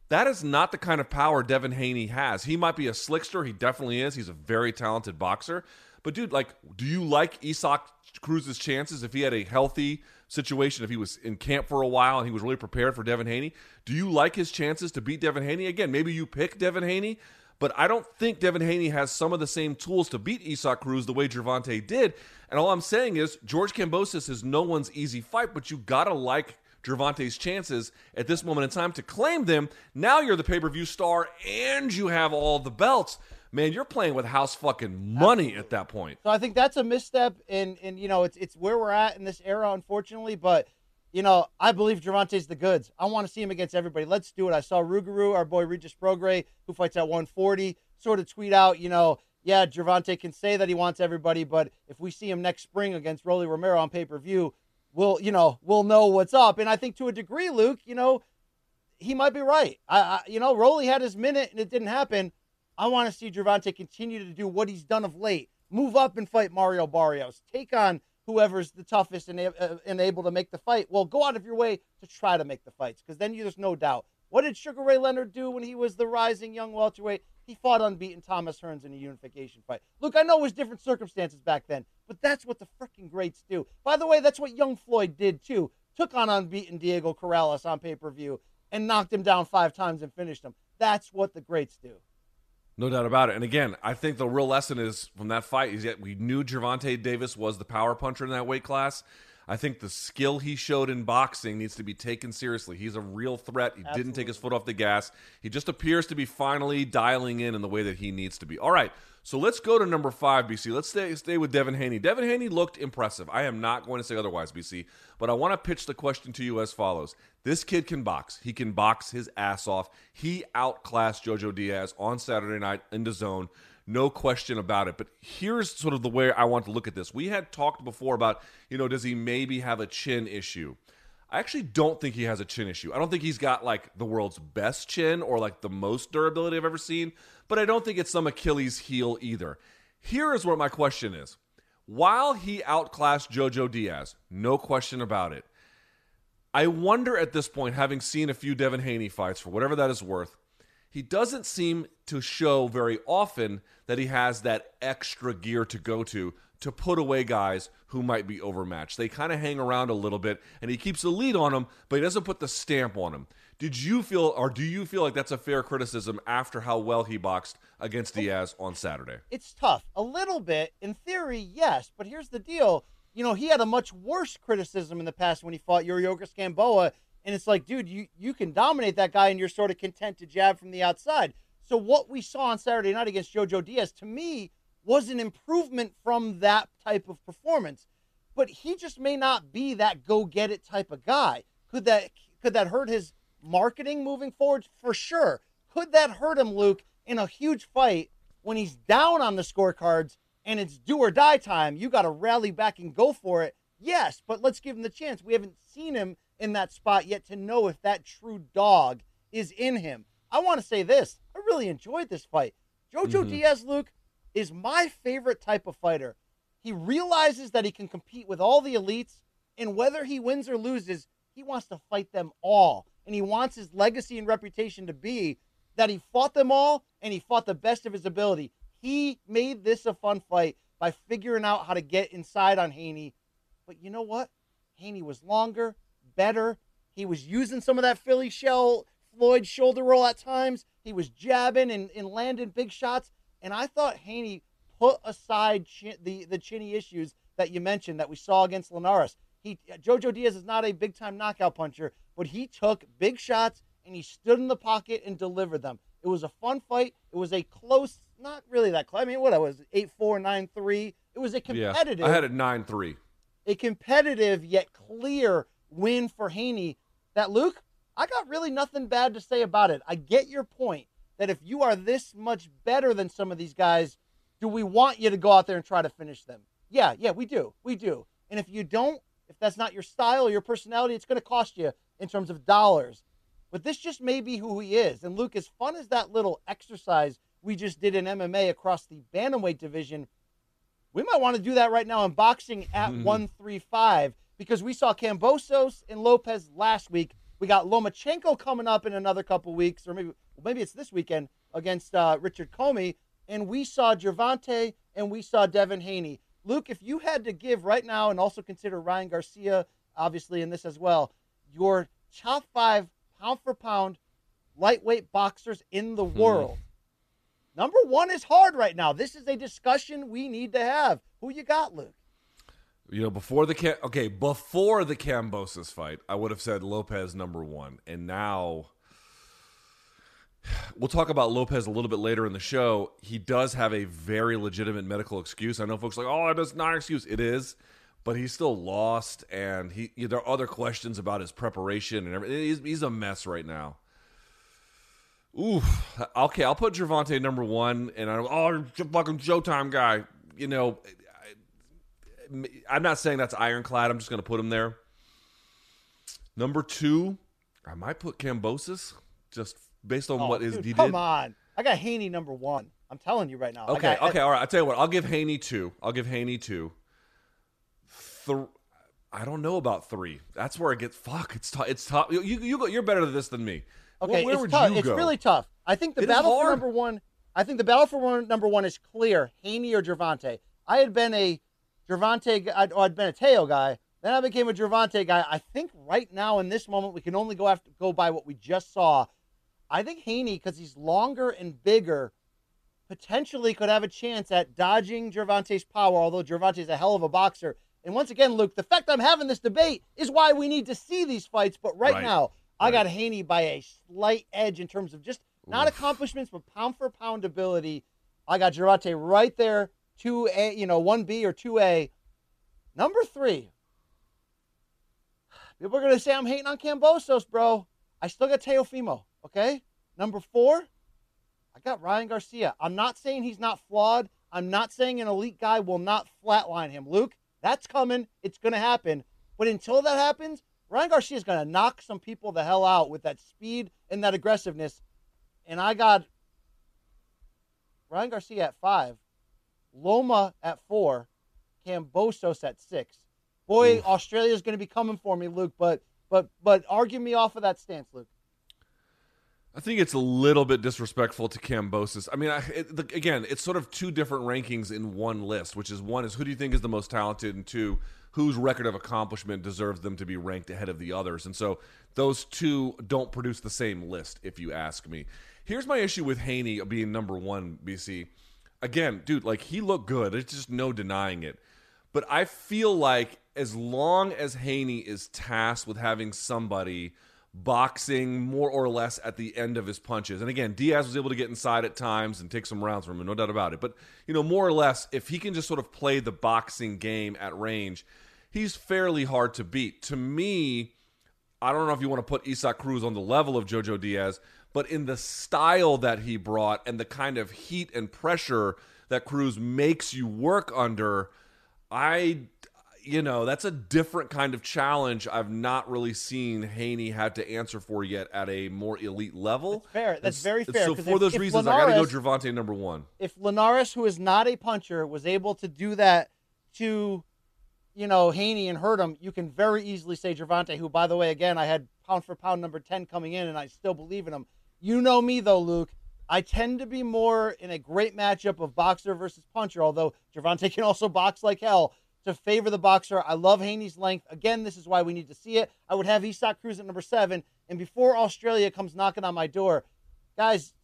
That is not the kind of power Devin Haney has. He might be a slickster. He definitely is. He's a very talented boxer. But, dude, like, do you like Isaac Cruz's chances if he had a healthy situation, if he was in camp for a while and he was really prepared for Devin Haney? Do you like his chances to beat Devin Haney? Again, maybe you pick Devin Haney, but I don't think Devin Haney has some of the same tools to beat Isaac Cruz the way Gervonta did. And all I'm saying is George Kambosos is no one's easy fight, but you gotta like Gervonta's chances at this moment in time to claim them. Now you're the pay-per-view star and you have all the belts. Man, you're playing with house fucking money Absolutely. at that point. So I think that's a misstep and and you know it's it's where we're at in this era, unfortunately, but you know, I believe Gervonta's the goods. I want to see him against everybody. Let's do it. I saw Rougarou, our boy Regis Prograis, who fights at 140, sort of tweet out, you know, yeah, Gervonta can say that he wants everybody, but if we see him next spring against Rolly Romero on pay per view, we'll, you know, we'll know what's up. And I think to a degree, Luke, you know, he might be right. I, I you know, Rolly had his minute and it didn't happen. I want to see Gervonta continue to do what he's done of late. Move up and fight Mario Barrios. Take on whoever's the toughest and, uh, and able to make the fight. Well, go out of your way to try to make the fights because then you, there's no doubt. What did Sugar Ray Leonard do when he was the rising young welterweight? He fought unbeaten Thomas Hearns in a unification fight. Look, I know it was different circumstances back then, but that's what the freaking greats do. By the way, that's what young Floyd did too. Took on unbeaten Diego Corrales on pay per view and knocked him down five times and finished him. That's what the greats do. No doubt about it. And again, I think the real lesson is from that fight is that we knew Gervonta Davis was the power puncher in that weight class. I think the skill he showed in boxing needs to be taken seriously. He's a real threat. He Absolutely. didn't take his foot off the gas. He just appears to be finally dialing in in the way that he needs to be. All right. So let's go to number five, BC. Let's stay stay with Devin Haney. Devin Haney looked impressive. I am not going to say otherwise, BC, but I want to pitch the question to you as follows. This kid can box. He can box his ass off. He outclassed Jojo Diaz on Saturday night in the zone. No question about it. But here's sort of the way I want to look at this. We had talked before about, you know, does he maybe have a chin issue? I actually don't think he has a chin issue. I don't think he's got like the world's best chin or like the most durability I've ever seen, but I don't think it's some Achilles heel either. Here is where my question is. While he outclassed Jojo Diaz, no question about it, I wonder at this point, having seen a few Devin Haney fights for whatever that is worth, he doesn't seem to show very often that he has that extra gear to go to to put away guys who might be overmatched. They kind of hang around a little bit, and he keeps the lead on them, but he doesn't put the stamp on them. Did you feel, or do you feel like that's a fair criticism after how well he boxed against Diaz on Saturday? It's tough. A little bit. In theory, yes. But here's the deal. You know, he had a much worse criticism in the past when he fought Yuriorkis Gamboa. And it's like, dude, you, you can dominate that guy and you're sort of content to jab from the outside. So what we saw on Saturday night against Jojo Diaz, to me, was an improvement from that type of performance. But he just may not be that go get it type of guy. Could that could that hurt his marketing moving forward? For sure. Could that hurt him, Luke, in a huge fight when he's down on the scorecards and it's do or die time? You got to rally back and go for it. Yes, but let's give him the chance. We haven't seen him in that spot yet to know if that true dog is in him. I want to say this. I really enjoyed this fight. Jojo mm-hmm. Diaz, Luke, is my favorite type of fighter. He realizes that he can compete with all the elites, and whether he wins or loses, he wants to fight them all. And he wants his legacy and reputation to be that he fought them all and he fought the best of his ability. He made this a fun fight. by figuring out how to get inside on Haney. But you know what? Haney was longer, better. He was using some of that Philly shell Floyd shoulder roll at times. He was jabbing and, and landing big shots. And I thought Haney put aside chin, the, the chinny issues that you mentioned that we saw against Linares. He Jojo Diaz is not a big time knockout puncher, but he took big shots and he stood in the pocket and delivered them. It was a fun fight. It was a close, not really that close. I mean, what it was eight four nine three. It was a competitive. Yeah, I had a nine three. A competitive yet clear win for Haney. That Luke, I got really nothing bad to say about it. I get your point that if you are this much better than some of these guys, do we want you to go out there and try to finish them? Yeah, yeah, we do. We do. And if you don't, if that's not your style or your personality, it's going to cost you in terms of dollars. But this just may be who he is. And Luke, as fun as that little exercise we just did in MMA across the bantamweight division, we might want to do that right now in boxing at mm-hmm. 135 because we saw Kambosos and Lopez last week. We got Lomachenko coming up in another couple weeks, or maybe maybe it's this weekend against uh, Richard Commey. And we saw Gervonta and we saw Devin Haney. Luke, if you had to give right now, and also consider Ryan Garcia, obviously, in this as well, your top five pound for pound lightweight boxers in the world. Number one is hard right now. This is a discussion we need to have. Who you got, Luke? You know, before the Cam- okay, before the Kambosos fight, I would have said Lopez number one, and now we'll talk about Lopez a little bit later in the show. He does have a very legitimate medical excuse. I know folks like, oh, that's not an excuse. It is, but he's still lost, and he there are other questions about his preparation and everything. He's, he's a mess right now. Ooh, okay, I'll put Gervonta number one, and oh, I'm oh, fucking Showtime guy. You know, I, I'm not saying that's ironclad. I'm just going to put him there. Number two, I might put Kambosos just based on Oh, what is dude, he come did. on. I got Haney number one. I'm telling you right now. Okay, got- okay, all right. I'll tell you what. I'll give Haney two. I'll give Haney two. Th- I don't know about three. That's where it gets fuck. It's tough. It's tough. You you go, you're better at this than me. Okay, Where, where it's would tough. It's go? really tough. I think the It battle for number one. I think the battle for one, number one is clear: Haney or Gervonta. I had been a Gervonta, I'd, or I'd been a Teo guy. Then I became a Gervonta guy. I think right now in this moment we can only go after go by what we just saw. I think Haney, because he's longer and bigger, potentially could have a chance at dodging Gervonta's power. Although Gervonta's a hell of a boxer. And once again, Luke, the fact I'm having this debate is why we need to see these fights. But right, Right. now, I Right. got Haney by a slight edge in terms of just not accomplishments, but pound for pound ability. I got Gervonta right there, two A, you know, one B or two A. Number three. People are gonna say I'm hating on Kambosos, bro. I still got Teofimo. Okay. Number four. I got Ryan Garcia. I'm not saying he's not flawed. I'm not saying an elite guy will not flatline him. Luke, that's coming. It's going to happen. But until that happens, Ryan Garcia is going to knock some people the hell out with that speed and that aggressiveness. And I got Ryan Garcia at five, Loma at four, Kambosos at six. Boy, Australia is going to be coming for me, Luke. But but but argue me off of that stance, Luke. I think it's a little bit disrespectful to Kambosos. I mean, I, it, the, again, it's sort of two different rankings in one list, which is one is who do you think is the most talented, and two, whose record of accomplishment deserves them to be ranked ahead of the others. And so those two don't produce the same list, if you ask me. Here's my issue with Haney being number one, BC. Again, dude, like he looked good. There's just no denying it. But I feel like as long as Haney is tasked with having somebody boxing more or less at the end of his punches. And again, Diaz was able to get inside at times and take some rounds from him, no doubt about it. But, you know, more or less, if he can just sort of play the boxing game at range, he's fairly hard to beat. To me, I don't know if you want to put Isaac Cruz on the level of Jojo Diaz, but in the style that he brought and the kind of heat and pressure that Cruz makes you work under, I you know, that's a different kind of challenge I've not really seen Haney had to answer for yet at a more elite level. That's fair. That's very fair, So for if- those if reasons, I got to go Linares- Gervonta number one. if Linares, who is not a puncher, was able to do that to, you know, Haney and hurt him, you can very easily say Gervonta, who, by the way, again, I had pound for pound number 10 coming in, and I still believe in him. You know me, though, Luke. I tend to be more in a great matchup of boxer versus puncher, although Gervonta can also box like hell to favor the boxer. I love Haney's length. Again, this is why we need to see it. I would have Isaac Cruz at number seven. And before Australia comes knocking on my door, guys,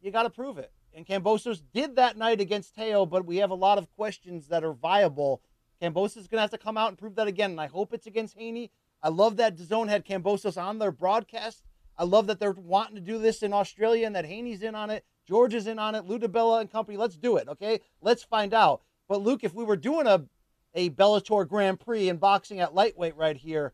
you got to prove it. And Kambosos did that night against Teo, but we have a lot of questions that are viable. Kambosos is going to have to come out and prove that again, and I hope it's against Haney. I love that DAZN had Kambosos on their broadcast. I love that they're wanting to do this in Australia and that Haney's in on it. George is in on it. Lou DiBella and company. Let's do it, okay? Let's find out. But Luke, if we were doing a a Bellator Grand Prix in boxing at lightweight right here,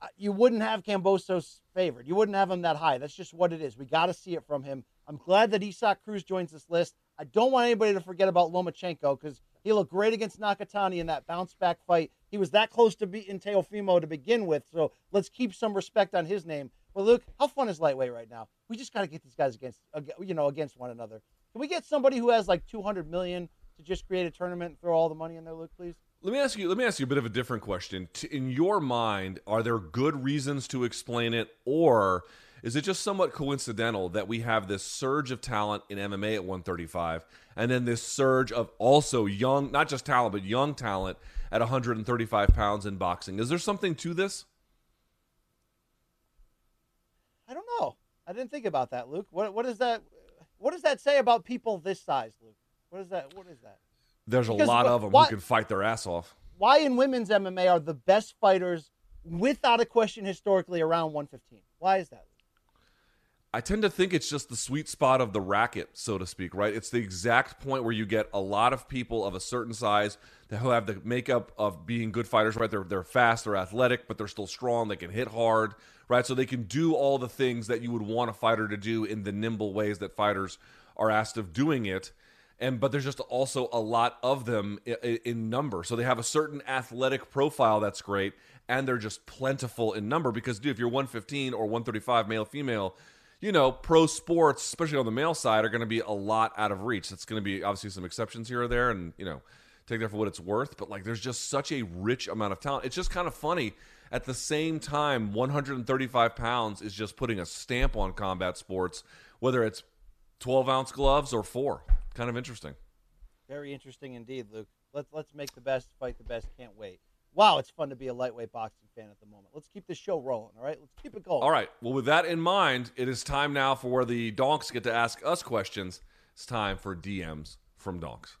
uh, you wouldn't have Kambosos favored. You wouldn't have him that high. That's just what it is. We got to see it from him. I'm glad that Isaac Cruz joins this list. I don't want anybody to forget about Lomachenko because he looked great against Nakatani in that bounce back fight. He was that close to beating Teofimo to begin with, so let's keep some respect on his name. But Luke, how fun is lightweight right now? We just got to get these guys against, you know, against one another. Can we get somebody who has like 200 million to just create a tournament and throw all the money in there, Luke, please? Let me ask you. Let me ask you a bit of a different question. In your mind, are there good reasons to explain it, or is it just somewhat coincidental that we have this surge of talent in MMA at 135, and then this surge of also young, not just talent, but young talent at 135 pounds in boxing? Is there something to this? I don't know. I didn't think about that, Luke. What what does that what does that say about people this size, Luke? What is that? What is that? There's a because lot of them why, who can fight their ass off. Why in women's MMA are the best fighters without a question historically around 115? Why is that? I tend to think it's just the sweet spot of the racket, so to speak, right? It's the exact point where you get a lot of people of a certain size that who have the makeup of being good fighters, right? They're they're fast, they're athletic, but they're still strong. They can hit hard, right? So they can do all the things that you would want a fighter to do in the nimble ways that fighters are asked of doing it and but there's just also a lot of them in, in, number. So they have a certain athletic profile that's great and they're just plentiful in number because dude if you're 115 or 135 male female you know pro sports especially on the male side are going to be a lot out of reach. It's going to be obviously some exceptions here or there and you know take that for what it's worth but like there's just such a rich amount of talent. It's just kind of funny at the same time 135 pounds is just putting a stamp on combat sports whether it's 12 ounce gloves or four kind of interesting. Very interesting indeed, Luke. Let's let's make the best, fight the best. Can't wait. Wow, it's fun to be a lightweight boxing fan at the moment. Let's keep the show rolling, all right? Let's keep it going. All right. Well, with that in mind, it is time now for where the donks get to ask us questions. It's time for DMs from donks.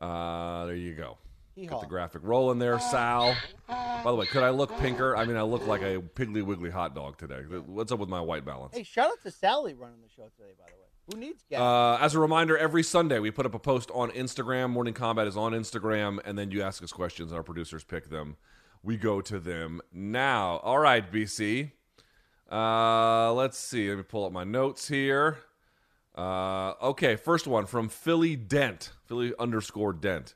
Uh, there you go. Hee-haw. Got the graphic rolling there, Sal. By the way, could I look pinker? I mean, I look like a Piggly Wiggly hot dog today. What's up with my white balance? Hey, shout out to Sally running the show today, by the way. Who needs gas? Uh, as a reminder, every Sunday we put up a post on Instagram. Morning Combat is on Instagram, and then you ask us questions, and our producers pick them. We go to them now. All right, BC. Uh, let's see. Let me pull up my notes here. Uh, okay, first one from Philly Dent, Philly underscore Dent.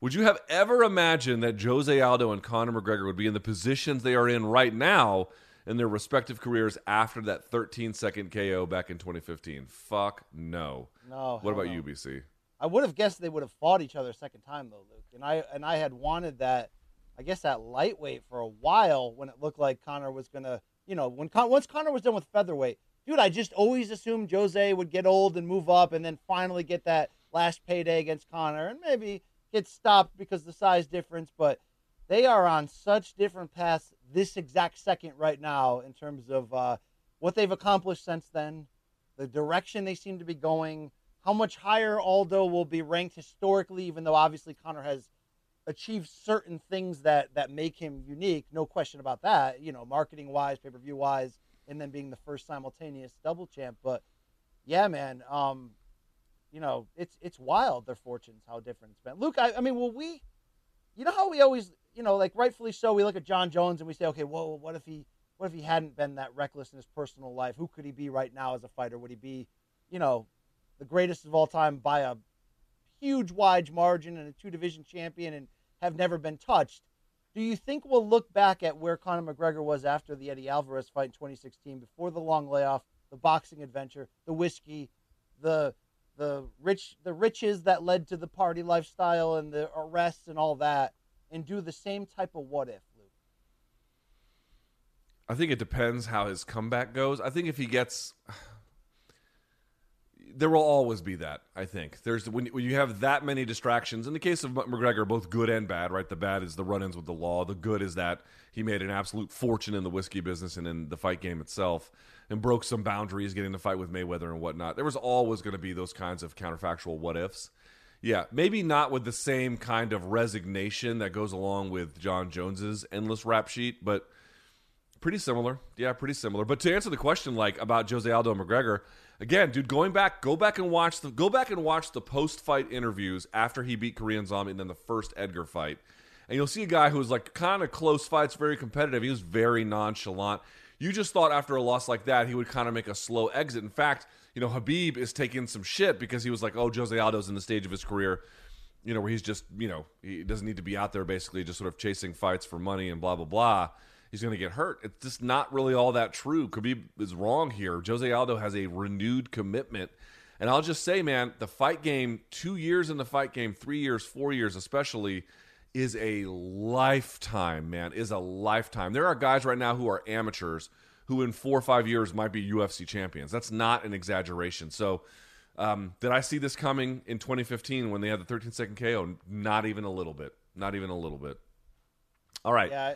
Would you have ever imagined that Jose Aldo and Conor McGregor would be in the positions they are in right now in their respective careers after that 13 second KO back in 2015? Fuck no. No. What about you, BC? I would have guessed they would have fought each other a second time though, Luke. And I and I had wanted that, I guess that lightweight for a while when it looked like Conor was gonna, you know, when Con- once Conor was done with featherweight, dude, I just always assumed Jose would get old and move up and then finally get that last payday against Conor and maybe get stopped because the size difference, but they are on such different paths this exact second right now in terms of uh, what they've accomplished since then, the direction they seem to be going, how much higher Aldo will be ranked historically, even though obviously Conor has achieved certain things that that make him unique. No question about that. You know, marketing wise, pay per view wise, and then being the first simultaneous double champ. But yeah, man, um, you know, it's it's wild their fortunes, how different it's been. Luke, I, I mean, will we? You know how we always you know, like rightfully so, we look at Jon Jones and we say, okay, whoa, what if he, what if he hadn't been that reckless in his personal life? Who could he be right now as a fighter? Would he be, you know, the greatest of all time by a huge wide margin and a two division champion and have never been touched? Do you think we'll look back at where Conor McGregor was after the Eddie Alvarez fight in 2016, before the long layoff, the boxing adventure, the whiskey, the the rich the riches that led to the party lifestyle and the arrests and all that? And do the same type of what if, Luke? I think it depends how his comeback goes. I think if he gets there will always be that. I think there's when, when you have that many distractions. In the case of McGregor, both good and bad. Right, the bad is the run-ins with the law. The good is that he made an absolute fortune in the whiskey business and in the fight game itself, and broke some boundaries, getting to fight with Mayweather and whatnot. There was always going to be those kinds of counterfactual what ifs. Yeah, maybe not with the same kind of resignation that goes along with Jon Jones's endless rap sheet, but pretty similar. Yeah, pretty similar. But to answer the question, like about Jose Aldo McGregor, again, dude, going back, go back and watch the go back and watch the post fight interviews after he beat Korean Zombie and then the first Edgar fight, and you'll see a guy who was like kind of close fights, very competitive. He was very nonchalant. You just thought after a loss like that he would kind of make a slow exit. In fact you know, Khabib is taking some shit because he was like, oh, Jose Aldo's in the stage of his career, you know, where he's just, you know, he doesn't need to be out there basically just sort of chasing fights for money and blah, blah, blah. He's going to get hurt. It's just not really all that true. Khabib is wrong here. Jose Aldo has a renewed commitment. And I'll just say, man, the fight game, two years in the fight game, three years, four years especially, is a lifetime, man, is a lifetime. There are guys right now who are amateurs – who in four or five years might be UFC champions. That's not an exaggeration. So, um, did I see this coming in 2015 when they had the 13 second KO? Not even a little bit. Not even a little bit. All right. Yeah,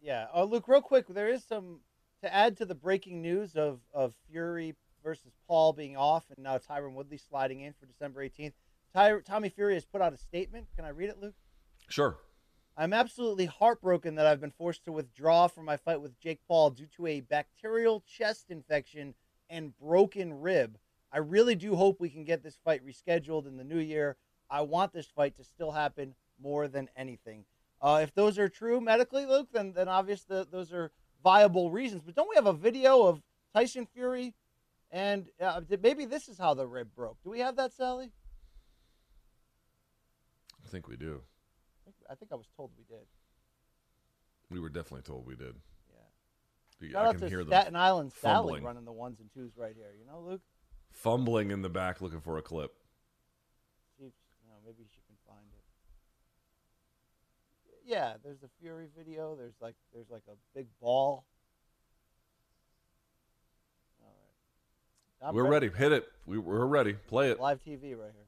yeah. Oh, Luke, real quick, there is some to add to the breaking news of of Fury versus Paul being off, and now Tyron Woodley sliding in for December 18th. Ty- Tommy Fury has put out a statement. Can I read it, Luke? Sure. I'm absolutely heartbroken that I've been forced to withdraw from my fight with Jake Paul due to a bacterial chest infection and broken rib. I really do hope we can get this fight rescheduled in the new year. I want this fight to still happen more than anything. Uh, if those are true medically, Luke, then then obviously those are viable reasons. But don't we have a video of Tyson Fury? And uh, maybe this is how the rib broke. Do we have that, Sally? I think we do. I think I was told we did. We were definitely told we did. Yeah. Shout I out to Staten Island fumbling. Sally running the ones and twos right here. You know, Luke. Fumbling in the back, looking for a clip. See if, you know, maybe she can find it. Yeah, there's the Fury video. There's like there's like a big ball. All right. I'm we're ready. ready. Hit it. We, we're ready. Play it. Live TV right here.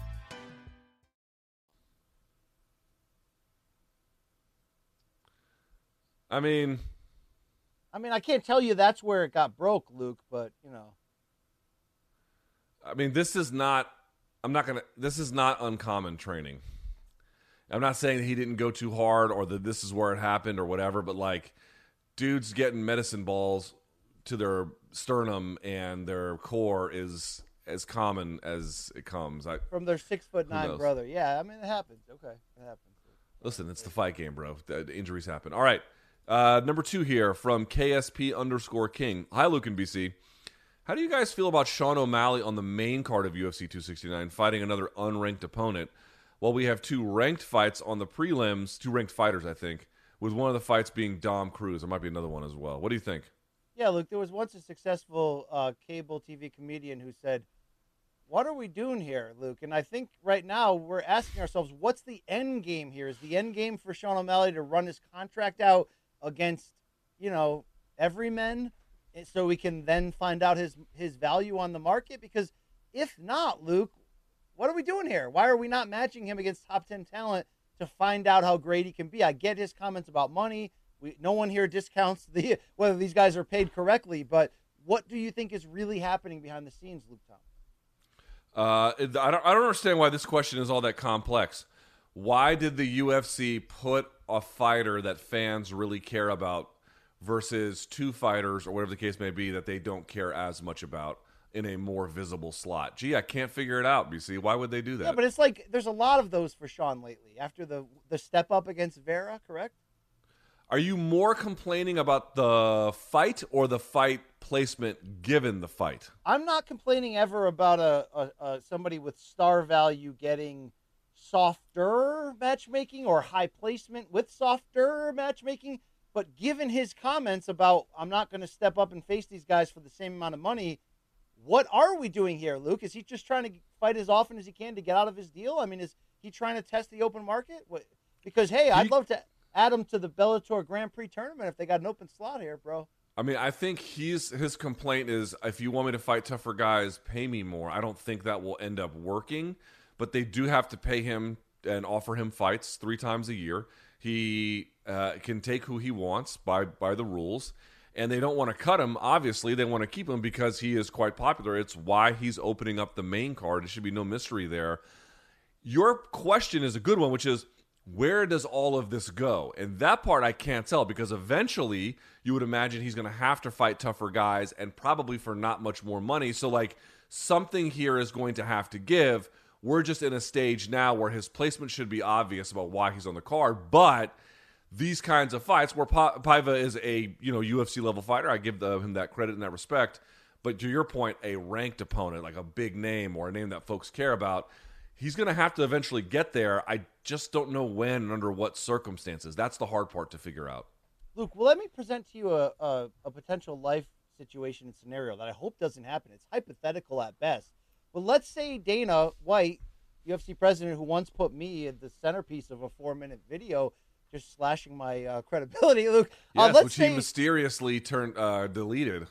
I mean, I mean, I can't tell you that's where it got broke, Luke, but you know. I mean, this is not. I'm not gonna. This is not uncommon training. I'm not saying he didn't go too hard or that this is where it happened or whatever, but like, dudes getting medicine balls to their sternum and their core is as common as it comes. I, From their six foot nine brother. Yeah, I mean, it happens. Okay, it happens. Listen, it's the fight game, bro. The injuries happen. All right. Uh, number two here from KSP underscore King. Hi, Luke and BC. How do you guys feel about Sean O'Malley on the main card of UFC 269 fighting another unranked opponent? While we have two ranked fights on the prelims, two ranked fighters, I think, with one of the fights being Dom Cruz. There might be another one as well. What do you think? Yeah, Luke, there was once a successful uh, cable TV comedian who said, What are we doing here, Luke? And I think right now we're asking ourselves, what's the end game here? Is the end game for Sean O'Malley to run his contract out against, you know, everymen so we can then find out his his value on the market because if not, Luke, what are we doing here? Why are we not matching him against top 10 talent to find out how great he can be? I get his comments about money. We, no one here discounts the whether these guys are paid correctly, but what do you think is really happening behind the scenes, Luke Thomas? Uh, I don't. I don't understand why this question is all that complex. Why did the UFC put a fighter that fans really care about versus two fighters or whatever the case may be that they don't care as much about in a more visible slot? Gee, I can't figure it out. BC, why would they do that? Yeah, but it's like there's a lot of those for Sean lately. After the the step up against Vera, correct? Are you more complaining about the fight or the fight placement given the fight? I'm not complaining ever about a, a, a somebody with star value getting softer matchmaking or high placement with softer matchmaking. But given his comments about I'm not going to step up and face these guys for the same amount of money, what are we doing here, Luke? Is he just trying to fight as often as he can to get out of his deal? I mean, is he trying to test the open market? What, because hey, I'd love to add him to the Bellator Grand Prix tournament if they got an open slot here, bro. I mean, I think he's his complaint is if you want me to fight tougher guys, pay me more. I don't think that will end up working, but they do have to pay him and offer him fights three times a year. He uh, can take who he wants by by the rules, and they don't want to cut him. Obviously, they want to keep him because he is quite popular. It's why he's opening up the main card. There should be no mystery there. Your question is a good one, which is where does all of this go? And that part I can't tell because eventually you would imagine he's going to have to fight tougher guys and probably for not much more money. So, like, something here is going to have to give. We're just in a stage now where his placement should be obvious about why he's on the card, but these kinds of fights where pa- Paiva is a you know UFC level fighter, I give the, him that credit in that respect. But to your point, a ranked opponent like a big name or a name that folks care about, he's going to have to eventually get there. I just don't know when and under what circumstances. That's the hard part to figure out. Luke, well, let me present to you a, a, a potential life situation and scenario that I hope doesn't happen. It's hypothetical at best. But let's say Dana White, UFC president, who once put me at the centerpiece of a four minute video, just slashing my uh, credibility, Luke. Yes, uh, let's which say, he mysteriously turned uh, deleted.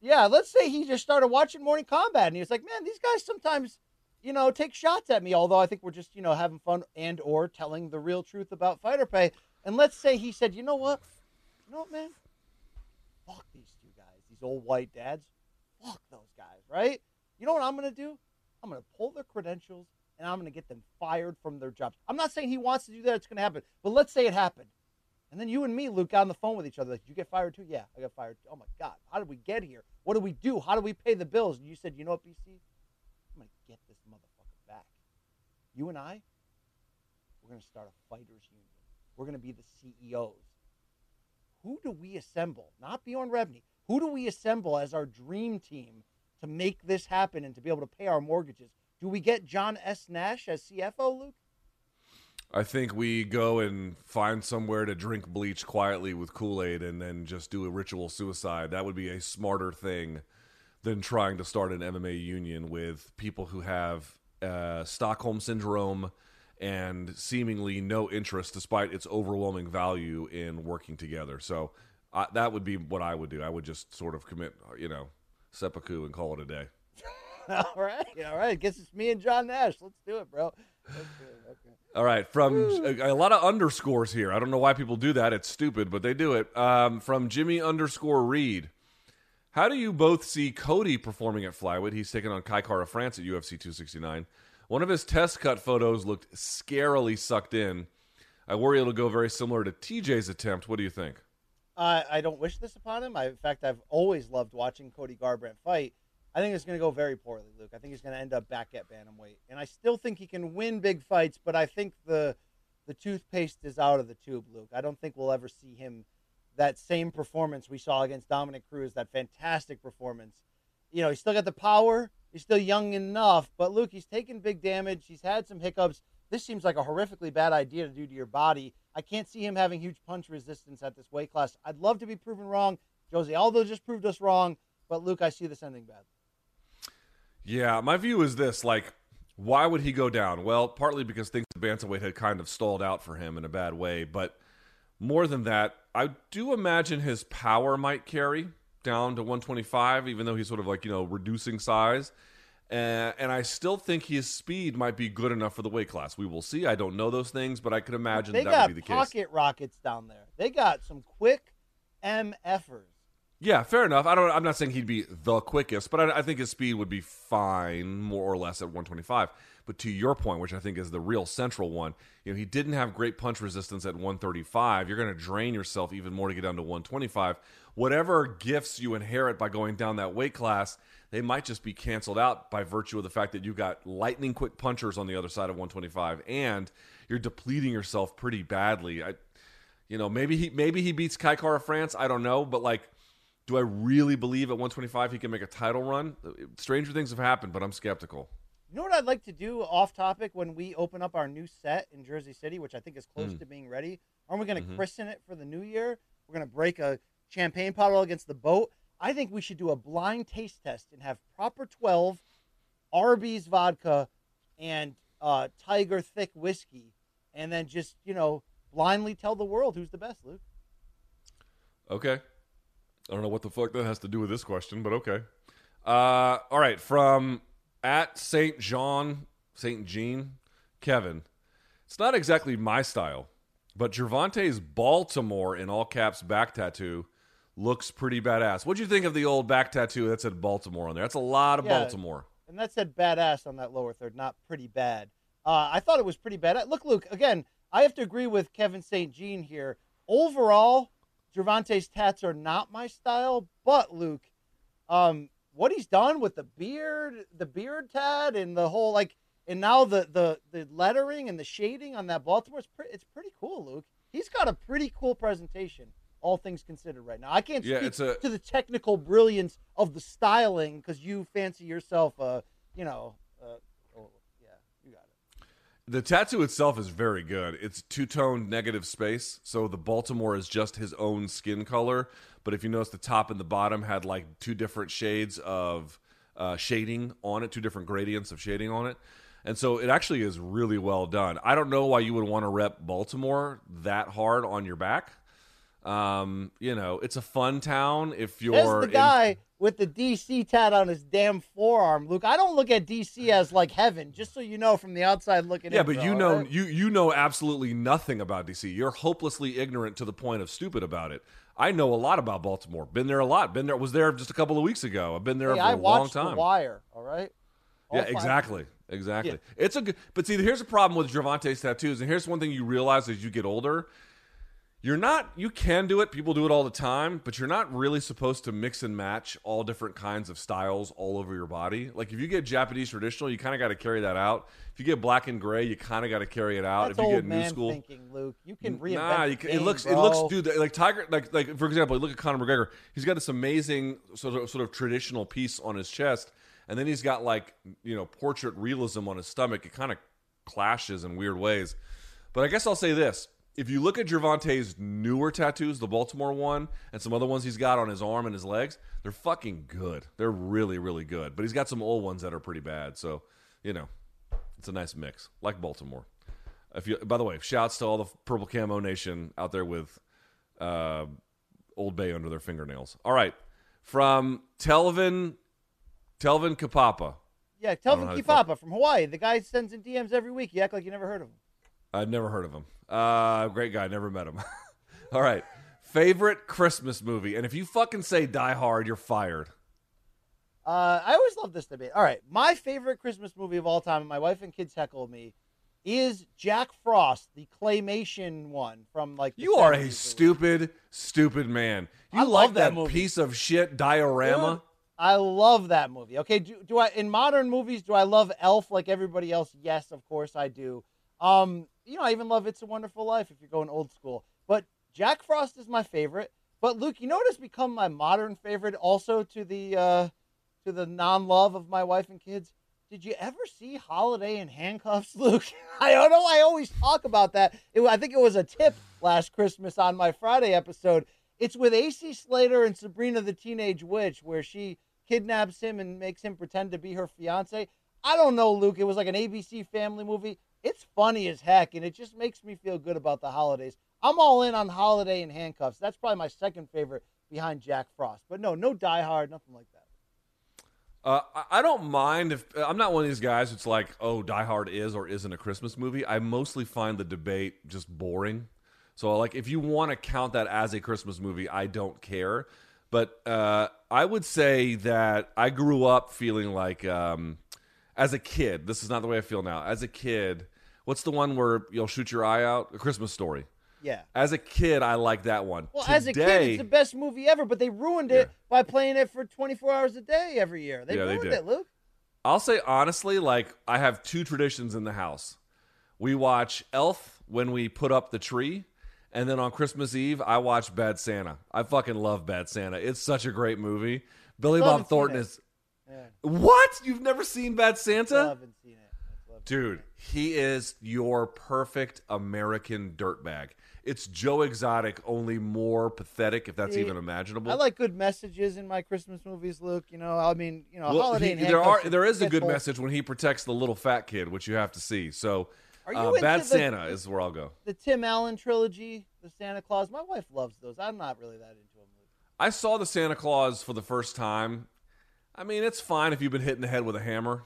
Yeah, let's say he just started watching Morning Combat and he was like, man, these guys sometimes, you know, take shots at me. Although I think we're just, you know, having fun and or telling the real truth about fighter pay. And let's say he said, you know what, you know what, man, fuck these two guys, these old white dads, fuck those guys, right? You know what I'm gonna do? I'm gonna pull their credentials and I'm gonna get them fired from their jobs. I'm not saying he wants to do that; it's gonna happen. But let's say it happened, and then you and me, Luke, got on the phone with each other. Like, you get fired too? Yeah, I got fired. Too. Oh my god, how did we get here? What do we do? How do we pay the bills? And you said, you know what, BC? I'm gonna get this motherfucker back. You and I, we're gonna start a fighters union. We're gonna be the CEOs. Who do we assemble? Not Bjorn Rebney. Who do we assemble as our dream team to make this happen and to be able to pay our mortgages? Do we get John S. Nash as CFO, Luke? I think we go and find somewhere to drink bleach quietly with Kool Aid and then just do a ritual suicide. That would be a smarter thing than trying to start an MMA union with people who have uh, Stockholm syndrome and seemingly no interest, despite its overwhelming value in working together. So uh, that would be what I would do. I would just sort of commit, you know, seppuku and call it a day. all right, all right. Guess it's me and John Nash. Let's do it, bro. Let's do it. Okay. All right, from a, a, lot of underscores here. I don't know why people do that. It's stupid, but they do it. Um, from Jimmy underscore Reed. How do you both see Cody performing at flyweight? He's taking on Kai Kara France at UFC 269. One of his test cut photos looked scarily sucked in. I worry it'll go very similar to TJ's attempt. What do you think? Uh, I don't wish this upon him. I, in fact, I've always loved watching Cody Garbrandt fight. I think it's going to go very poorly, Luke. I think he's going to end up back at bantamweight, and I still think he can win big fights. But I think the the toothpaste is out of the tube, Luke. I don't think we'll ever see him that same performance we saw against Dominick Cruz. That fantastic performance. You know, he's still got the power. He's still young enough, but Luke, he's taken big damage. He's had some hiccups. This seems like a horrifically bad idea to do to your body. I can't see him having huge punch resistance at this weight class. I'd love to be proven wrong. Jose Aldo just proved us wrong, but Luke, I see this ending bad. Yeah, my view is this: like, why would he go down? Well, partly because things at bantamweight had kind of stalled out for him in a bad way, but more than that, I do imagine his power might carry down to 125, even though he's sort of like you know reducing size. Uh, and I still think his speed might be good enough for the weight class. We will see. I don't know those things, but I could imagine They that got would be the case. They got pocket rockets down there. They got some quick MFers. Yeah, fair enough. I don't. I'm not saying he'd be the quickest, but I, I think his speed would be fine, more or less, at 125. But to your point, which I think is the real central one, you know, he didn't have great punch resistance at 135. You're going to drain yourself even more to get down to 125. Whatever gifts you inherit by going down that weight class, they might just be canceled out by virtue of the fact that you got lightning quick punchers on the other side of 125, and you're depleting yourself pretty badly. I, you know, maybe he maybe he beats Kai Kara France. I don't know, but like do I really believe at 125 he can make a title run? Stranger things have happened, but I'm skeptical. You know what I'd like to do off topic when we open up our new set in Jersey City, which I think is close Mm. to being ready? Aren't we going to Mhm. christen it for the new year? We're going to break a champagne bottle against the boat. I think we should do a blind taste test and have proper 12 Arby's vodka and uh, Tiger Thick whiskey, and then just, you know, blindly tell the world who's the best, Luke. Okay. I don't know what the fuck that has to do with this question, but okay. Uh, all right, from at Saint Jean, Saint Jean, Kevin. It's not exactly my style, but Gervonta's Baltimore in all caps back tattoo looks pretty badass. What'd you think of the old back tattoo that said Baltimore on there? That's a lot of Yeah. Baltimore. And that said badass on that lower third, not pretty bad. Uh, I thought it was pretty bad. Look, Luke, again, I have to agree with Kevin St. Jean here. Overall, Gervonta's tats are not my style, but Luke, um, what he's done with the beard, the beard tat, and the whole like, and now the the the lettering and the shading on that Baltimore, it's, pre- it's pretty cool, Luke. He's got a pretty cool presentation, all things considered, right now. I can't Yeah, speak it's a- to the technical brilliance of the styling because you fancy yourself a, you know, uh, oh, yeah, you got it. The tattoo itself is very good. It's two tone negative space, so the Baltimore is just his own skin color. But if you notice, the top and the bottom had like two different shades of uh, shading on it, two different gradients of shading on it. And so it actually is really well done. I don't know why you would want to rep Baltimore that hard on your back. Um, you know, it's a fun town if you're There's the in- guy with the DC tat on his damn forearm, Luke. I don't look at DC as like heaven, just so you know from the outside looking Yeah, in. but bro, you know right? you you know absolutely nothing about DC. You're hopelessly ignorant to the point of stupid about it. I know a lot about Baltimore. Been there a lot. Been there. Was there just a couple of weeks ago. I've been there Hey, for a I long time. The Wire. All right. All yeah, exactly, exactly. Yeah. It's a good. But see, here's a problem with Gervonta's tattoos, and here's one thing you realize as you get older. You're not. You can do it. People do it all the time, but you're not really supposed to mix and match all different kinds of styles all over your body. Like if you get Japanese traditional, you kind of got to carry that out. If you get black and gray, you kind of got to carry it out. That's if you get new school, thinking, Luke. You can reinvent. Nah, you can, game, it looks bro. it looks dude like Tiger like like for example, look at Conor McGregor. He's got this amazing sort of sort of traditional piece on his chest, and then he's got like you know portrait realism on his stomach. It kind of clashes in weird ways. But I guess I'll say this: if you look at Gervonta's newer tattoos, the Baltimore one, and some other ones he's got on his arm and his legs, they're fucking good. They're really really good. But he's got some old ones that are pretty bad. So you know, it's a nice mix, like Baltimore. If you, by the way, shouts to all the Purple Camo Nation out there with uh, Old Bay under their fingernails. All right, from Telvin, Telvin Kapapa. Yeah, I don't know how Telvin Kapapa from Hawaii. The guy sends in DMs every week. You act like you never heard of him. I've never heard of him. Uh, great guy, never met him. all right, favorite Christmas movie, and if you fucking say Die Hard, you're fired. Uh, I always love this debate. All right, my favorite Christmas movie of all time, and my wife and kids heckle me, is Jack Frost, the claymation one from like. You are a stupid, stupid man. You I like love that piece of shit diorama? Dude, I love that movie. Okay, do, do I in modern movies do I love Elf like everybody else? Yes, of course I do. Um, you know, I even love It's a Wonderful Life if you're going old school. But Jack Frost is my favorite. But Luke, you know what has become my modern favorite also to the uh to the non-love of my wife and kids? Did you ever see Holiday in Handcuffs, Luke? I don't know. I always talk about that. It, I think it was a tip last Christmas on my Friday episode. It's with AC Slater and Sabrina the Teenage Witch, where she kidnaps him and makes him pretend to be her fiance. I don't know, Luke. It was like an ABC family movie. It's funny as heck, and it just makes me feel good about the holidays. I'm all in on Holiday in Handcuffs. That's probably my second favorite behind Jack Frost. But no, no Die Hard, nothing like that. Uh, I- don't mind if I'm not one of these guys who's like, oh, Die Hard is or isn't a Christmas movie. I mostly find the debate just boring. So, like, if you want to count that as a Christmas movie, I don't care. But uh, I would say that I grew up feeling like, um, as a kid, this is not the way I feel now. As a kid, what's the one where you'll shoot your eye out? A Christmas Story. Yeah. As a kid, I like that one. Well, Today, as a kid, it's the best movie ever, but they ruined it by playing it for 24 hours a day every year. They Yeah, they ruined did. it, Luke. I'll say honestly, like I have two traditions in the house. We watch Elf when we put up the tree, and then on Christmas Eve, I watch Bad Santa. I fucking love Bad Santa. It's such a great movie. Billy Bob Thornton is. What? You've never seen Bad Santa? Still haven't seen it. Dude, he is your perfect American dirtbag. It's Joe Exotic, only more pathetic, if that's even imaginable. I like good messages in my Christmas movies, Luke. You know, I mean, you know, Well, holiday. he- there are there is a good message when he protects the little fat kid, which you have to see. So, uh, Bad the- Santa is where I'll go. The Tim Allen trilogy, the Santa Claus. My wife loves those. I'm not really that into them. I saw the Santa Claus for the first time. I mean, it's fine if you've been hit in the head with a hammer,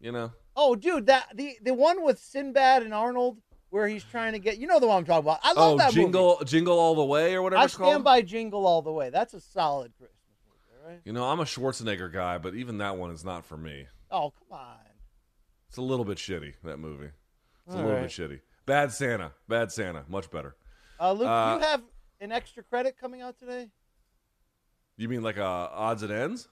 you know. Oh, dude, that the the one with Sinbad and Arnold, where he's trying to get. You know the one I'm talking about. I love oh, that jingle, movie. jingle all the way, or whatever I stand called. by Jingle all the way. That's a solid Christmas movie, all right? You know, I'm a Schwarzenegger guy, but even that one is not for me. Oh, come on. It's a little bit shitty that movie. It's a little right. bit shitty. Bad Santa, Bad Santa, much better. Uh, Luke, Uh, you have an extra credit coming out today? You mean like uh, odds and ends?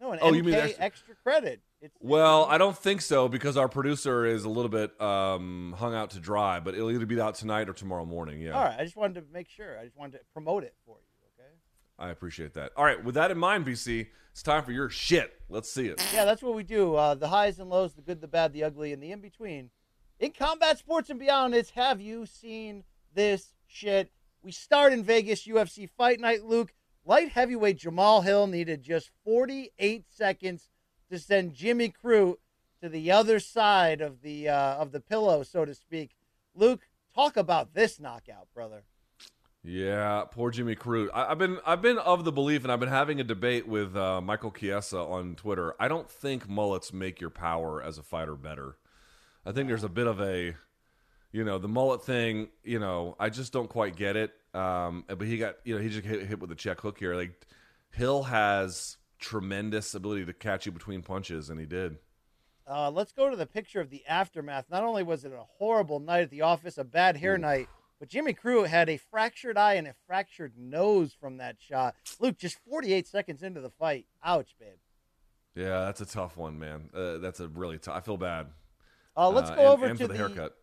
No, an Oh, MK you mean extra, extra- credit. It's Well, I don't think so because our producer is a little bit um, hung out to dry, but it'll either be out tonight or tomorrow morning. Yeah, all right. I just wanted to make sure. I just wanted to promote it for you. Okay. I appreciate that. All right, with that in mind, BC, it's time for your shit. Let's see it. Yeah, that's what we do. Uh, the highs and lows, the good, the bad, the ugly, and the in between. In combat sports and beyond, it's have you seen this shit? We start in Vegas UFC Fight Night, Luke. Light heavyweight Jamahal Hill needed just 48 seconds to send Jimmy Crute to the other side of the uh, of the pillow, so to speak. Luke, talk about this knockout, brother. Yeah, poor Jimmy Crute. I, I've been I've been of the belief, and I've been having a debate with uh, Michael Chiesa on Twitter. I don't think mullets make your power as a fighter better. I think there's a bit of a, you know, the mullet thing. You know, I just don't quite get it. Um, but he got, you know, he just hit, hit with a check hook here. Like Hill has tremendous ability to catch you between punches, and he did. Uh, let's go to the picture of the aftermath. Not only was it a horrible night at the office, a bad hair night, but Jimmy Crute had a fractured eye and a fractured nose from that shot. Luke, just 48 seconds into the fight. Ouch, babe. Yeah, that's a tough one, man. Uh, that's a really tough. I feel bad. Uh, let's Uh, go and- over and to for the haircut.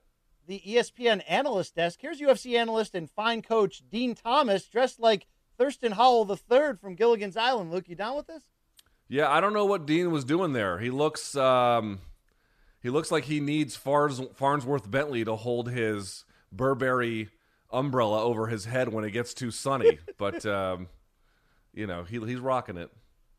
The ESPN analyst desk. Here's UFC analyst and fine coach Din Thomas, dressed like Thurston Howell III from Gilligan's Island. Luke, you down with this? Yeah, I don't know what Dean was doing there. He looks um, he looks like he needs Farns, Fonzworth Bentley to hold his Burberry umbrella over his head when it gets too sunny. but um, you know, he, he's rocking it.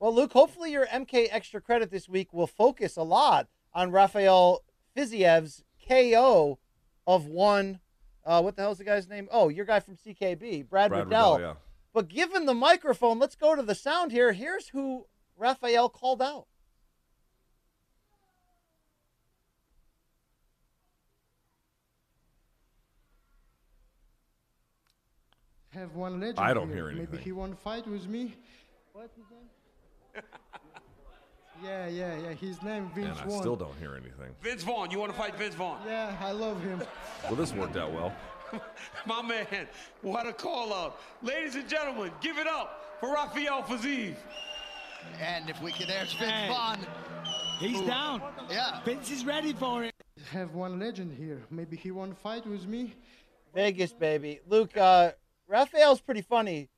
Well, Luke, hopefully your MK extra credit this week will focus a lot on Rafael Fiziev's KO of one. Uh, what the hell's the guy's name? Oh, your guy from CKB, Brad, Brad Riddell. Riddell, yeah. But given the microphone, let's go to the sound here. Here's who Rafael called out. have one legend. I don't here. hear anything. Maybe he won't fight with me. What's his name? yeah, yeah, yeah. His name Vince Vaughn. And I Vaughn. still don't hear anything. Vince Vaughn, you want to fight Vince Vaughn? Yeah, I love him. Well, this worked out well. My man, what a call out. Ladies and gentlemen, give it up for Rafael Fiziev. And if we can, there's Vince Vaughn. He's Who- down. Yeah. Vince is ready for it. Have one legend here. Maybe he won't fight with me. Vegas, baby. Luke, uh, Rafael's pretty funny.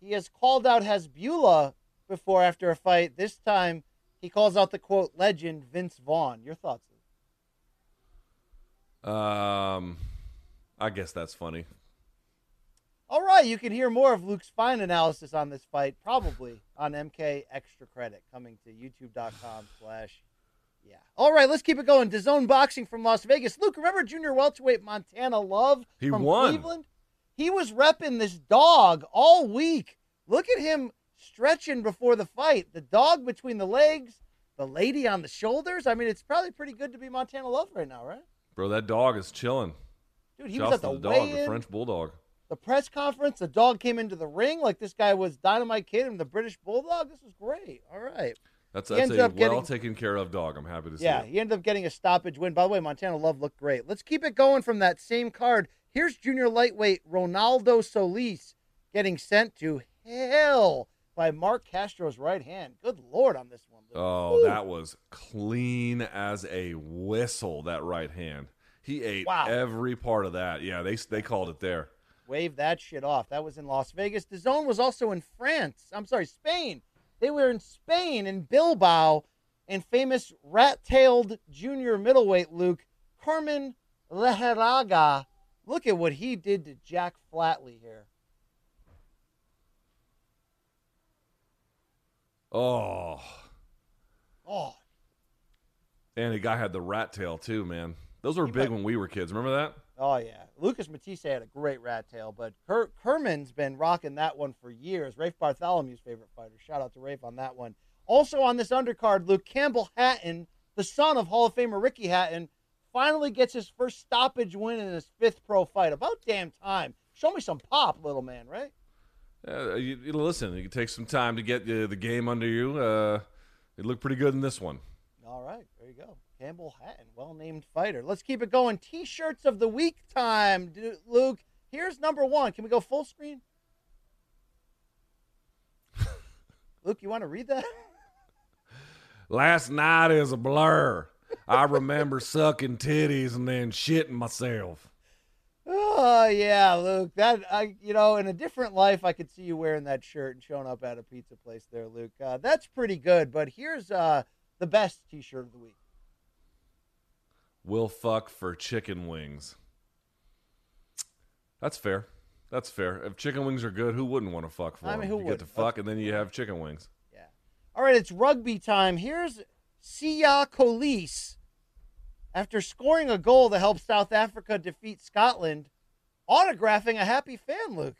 He has called out Hasbulla before after a fight. This time, he calls out the quote legend Vince Vaughn. Your thoughts? Um, I guess that's funny. All right, you can hear more of Luke's fine analysis on this fight probably on MK Extra Credit coming to youtube.com slash yeah. All right, let's keep it going. DAZN Boxing from Las Vegas. Luke, remember junior welterweight Montana Love He from won. Cleveland? He was repping this dog all week. Look at him stretching before the fight. The dog between the legs, the lady on the shoulders. I mean, it's probably pretty good to be Montana Love right now, right? Bro, that dog is chilling. Dude, he Shouts was at the, the dog, the French bulldog. the press conference. The dog came into the ring like this guy was Dynamite Kid and the British Bulldog. This was great. All right. That's that's a up getting- well taken care of dog. I'm happy to see. Yeah, it. he ended up getting a stoppage win. By the way, Montana Love looked great. Let's keep it going from that same card. Here's junior lightweight Ronaldo Solis getting sent to hell by Marc Castro's right hand. Good lord on this one. Luke. Oh, Woo. that was clean as a whistle. That right hand. He ate Wow. every part of that. Yeah, they they called it there. Wave that shit off. That was in Las Vegas. DAZN was also in France. I'm sorry, Spain. They were in Spain in Bilbao, and famous rat-tailed junior middleweight Luke Kerman Lejarraga. Look at what he did to Jack Flatley here. Oh, Oh, and the guy had the rat tail too, man. Those were big when we were kids. Remember that? oh yeah. Lucas Matthysse had a great rat tail, but Ker- Kerman's been rocking that one for years. Rafe Bartholomew's favorite fighter. Shout out to Rafe on that one. Also on this undercard, Luke Campbell Hatton, the son of Hall of Famer Ricky Hatton, finally gets his first stoppage win in his fifth pro fight. About damn time. Show me some pop, little man, right? Uh, you, you listen, it take some time to get uh, the game under you. Uh, it looked pretty good in this one. All right, there you go. Campbell Hatton, well named fighter. Let's keep it going. T shirts of the week time, Luke. Here's number one. Can we go full screen? Luke, you want to read that? Last night is a blur. I remember sucking titties and then shitting myself. Oh yeah, Luke. That I, you know, in a different life, I could see you wearing that shirt and showing up at a pizza place there, Luke. Uh, that's pretty good. But here's uh, the best T-shirt of the week. Will fuck for chicken wings. That's fair. That's fair. If chicken wings are good, who wouldn't want to fuck for I mean, them? who you get to fuck and then you have chicken wings. Yeah. All right, it's rugby time. Here's Sia Colis. After scoring a goal to help South Africa defeat Scotland, autographing a happy fan, Luke.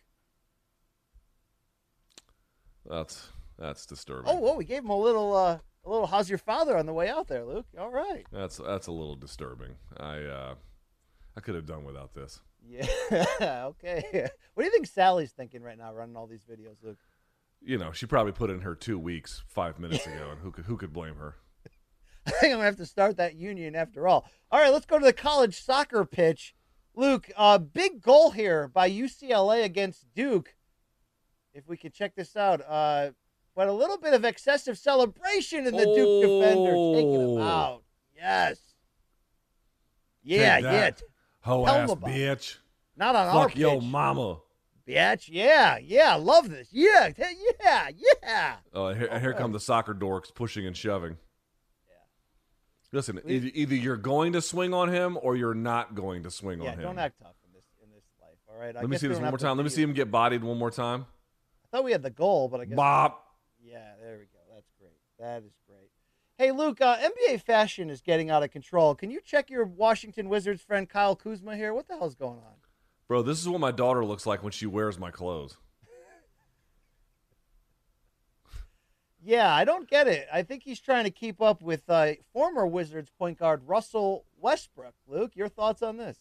That's that's disturbing. Oh, whoa, we gave him a little, uh, a little. How's your father on the way out there, Luke? All right. That's that's a little disturbing. I uh, I could have done without this. Yeah. okay. What do you think Sally's thinking right now, running all these videos, Luke? You know, she probably put in her two weeks five minutes ago, and who could who could blame her? I think I'm gonna have to start that union after all. All right, let's go to the college soccer pitch. Luke, uh, big goal here by UCLA against Duke. If we could check this out, uh, but a little bit of excessive celebration in the Duke defender taking him Oh. out. Yes. Yeah, yeah. that, Hoe Tell 'em ass bitch. Not on our Fuck your pitch. mama. Bitch. Yeah, yeah. Love this. Yeah, yeah, yeah. Oh, here, and here come the soccer dorks pushing and shoving. Listen, either, either you're going to swing on him or you're not going to swing Yeah, on him. don't act tough in this in this life. All right. I Let me see this one more time. Let me see him get bodied one more time. I thought we had the goal, but I guess. Bop. Yeah, there we go. That's great. That is great. Hey, Luke, uh, NBA fashion is getting out of control. Can you check your Washington Wizards friend Kyle Kuzma here? What the hell's going on? Bro, this is what my daughter looks like when she wears my clothes. Yeah, I don't get it. I think he's trying to keep up with uh, former Wizards point guard Russell Westbrook. Luke, your thoughts on this?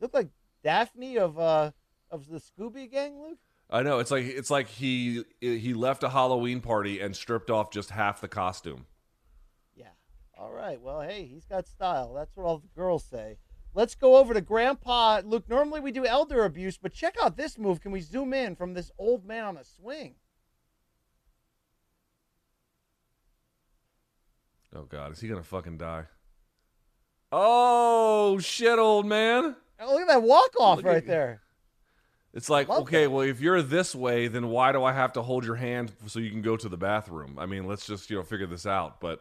Look like Daphne of uh, of the Scooby Gang, Luke. I know it's like it's like he he left a Halloween party and stripped off just half the costume. Yeah. All right. Well, hey, he's got style. That's what all the girls say. Let's go over to Grandpa. Luke, normally we do elder abuse, but check out this move. Can we zoom in from this old man on a swing? Oh God, is he gonna fucking die? Oh shit, old man. Oh, look at that walk off right at- there. It's like, okay, well, if you're this way, then why do I have to hold your hand so you can go to the bathroom? I mean, let's just you know figure this out. But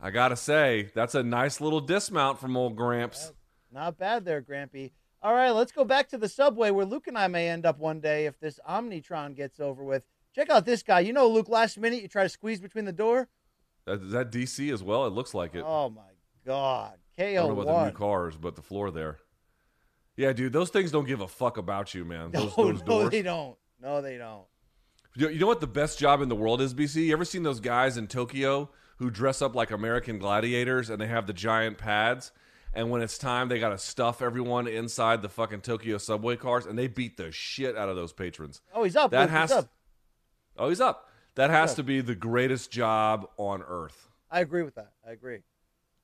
I gotta say, that's a nice little dismount from old Gramps. Not bad there, Grampy. All right, let's go back to the subway where Luke and I may end up one day if this Omicron gets over with. Check out this guy. You know, Luke, last minute you try to squeeze between the door. That- Is that DC as well? It looks like it. Oh, my God. I don't know about the new cars, but the floor there. Yeah, dude, those things don't give a fuck about you, man. Those, No, those no, doors. they don't. No, they don't. You know, what the best job in the world is, BC? You ever seen those guys in Tokyo who dress up like American gladiators and they have the giant pads. And when it's time, they got to stuff everyone inside the fucking Tokyo subway cars, and they beat the shit out of those patrons. Oh, he's up. That Luke, has he's up. Oh, he's up. That has to be the greatest job on earth. I agree with that. I agree.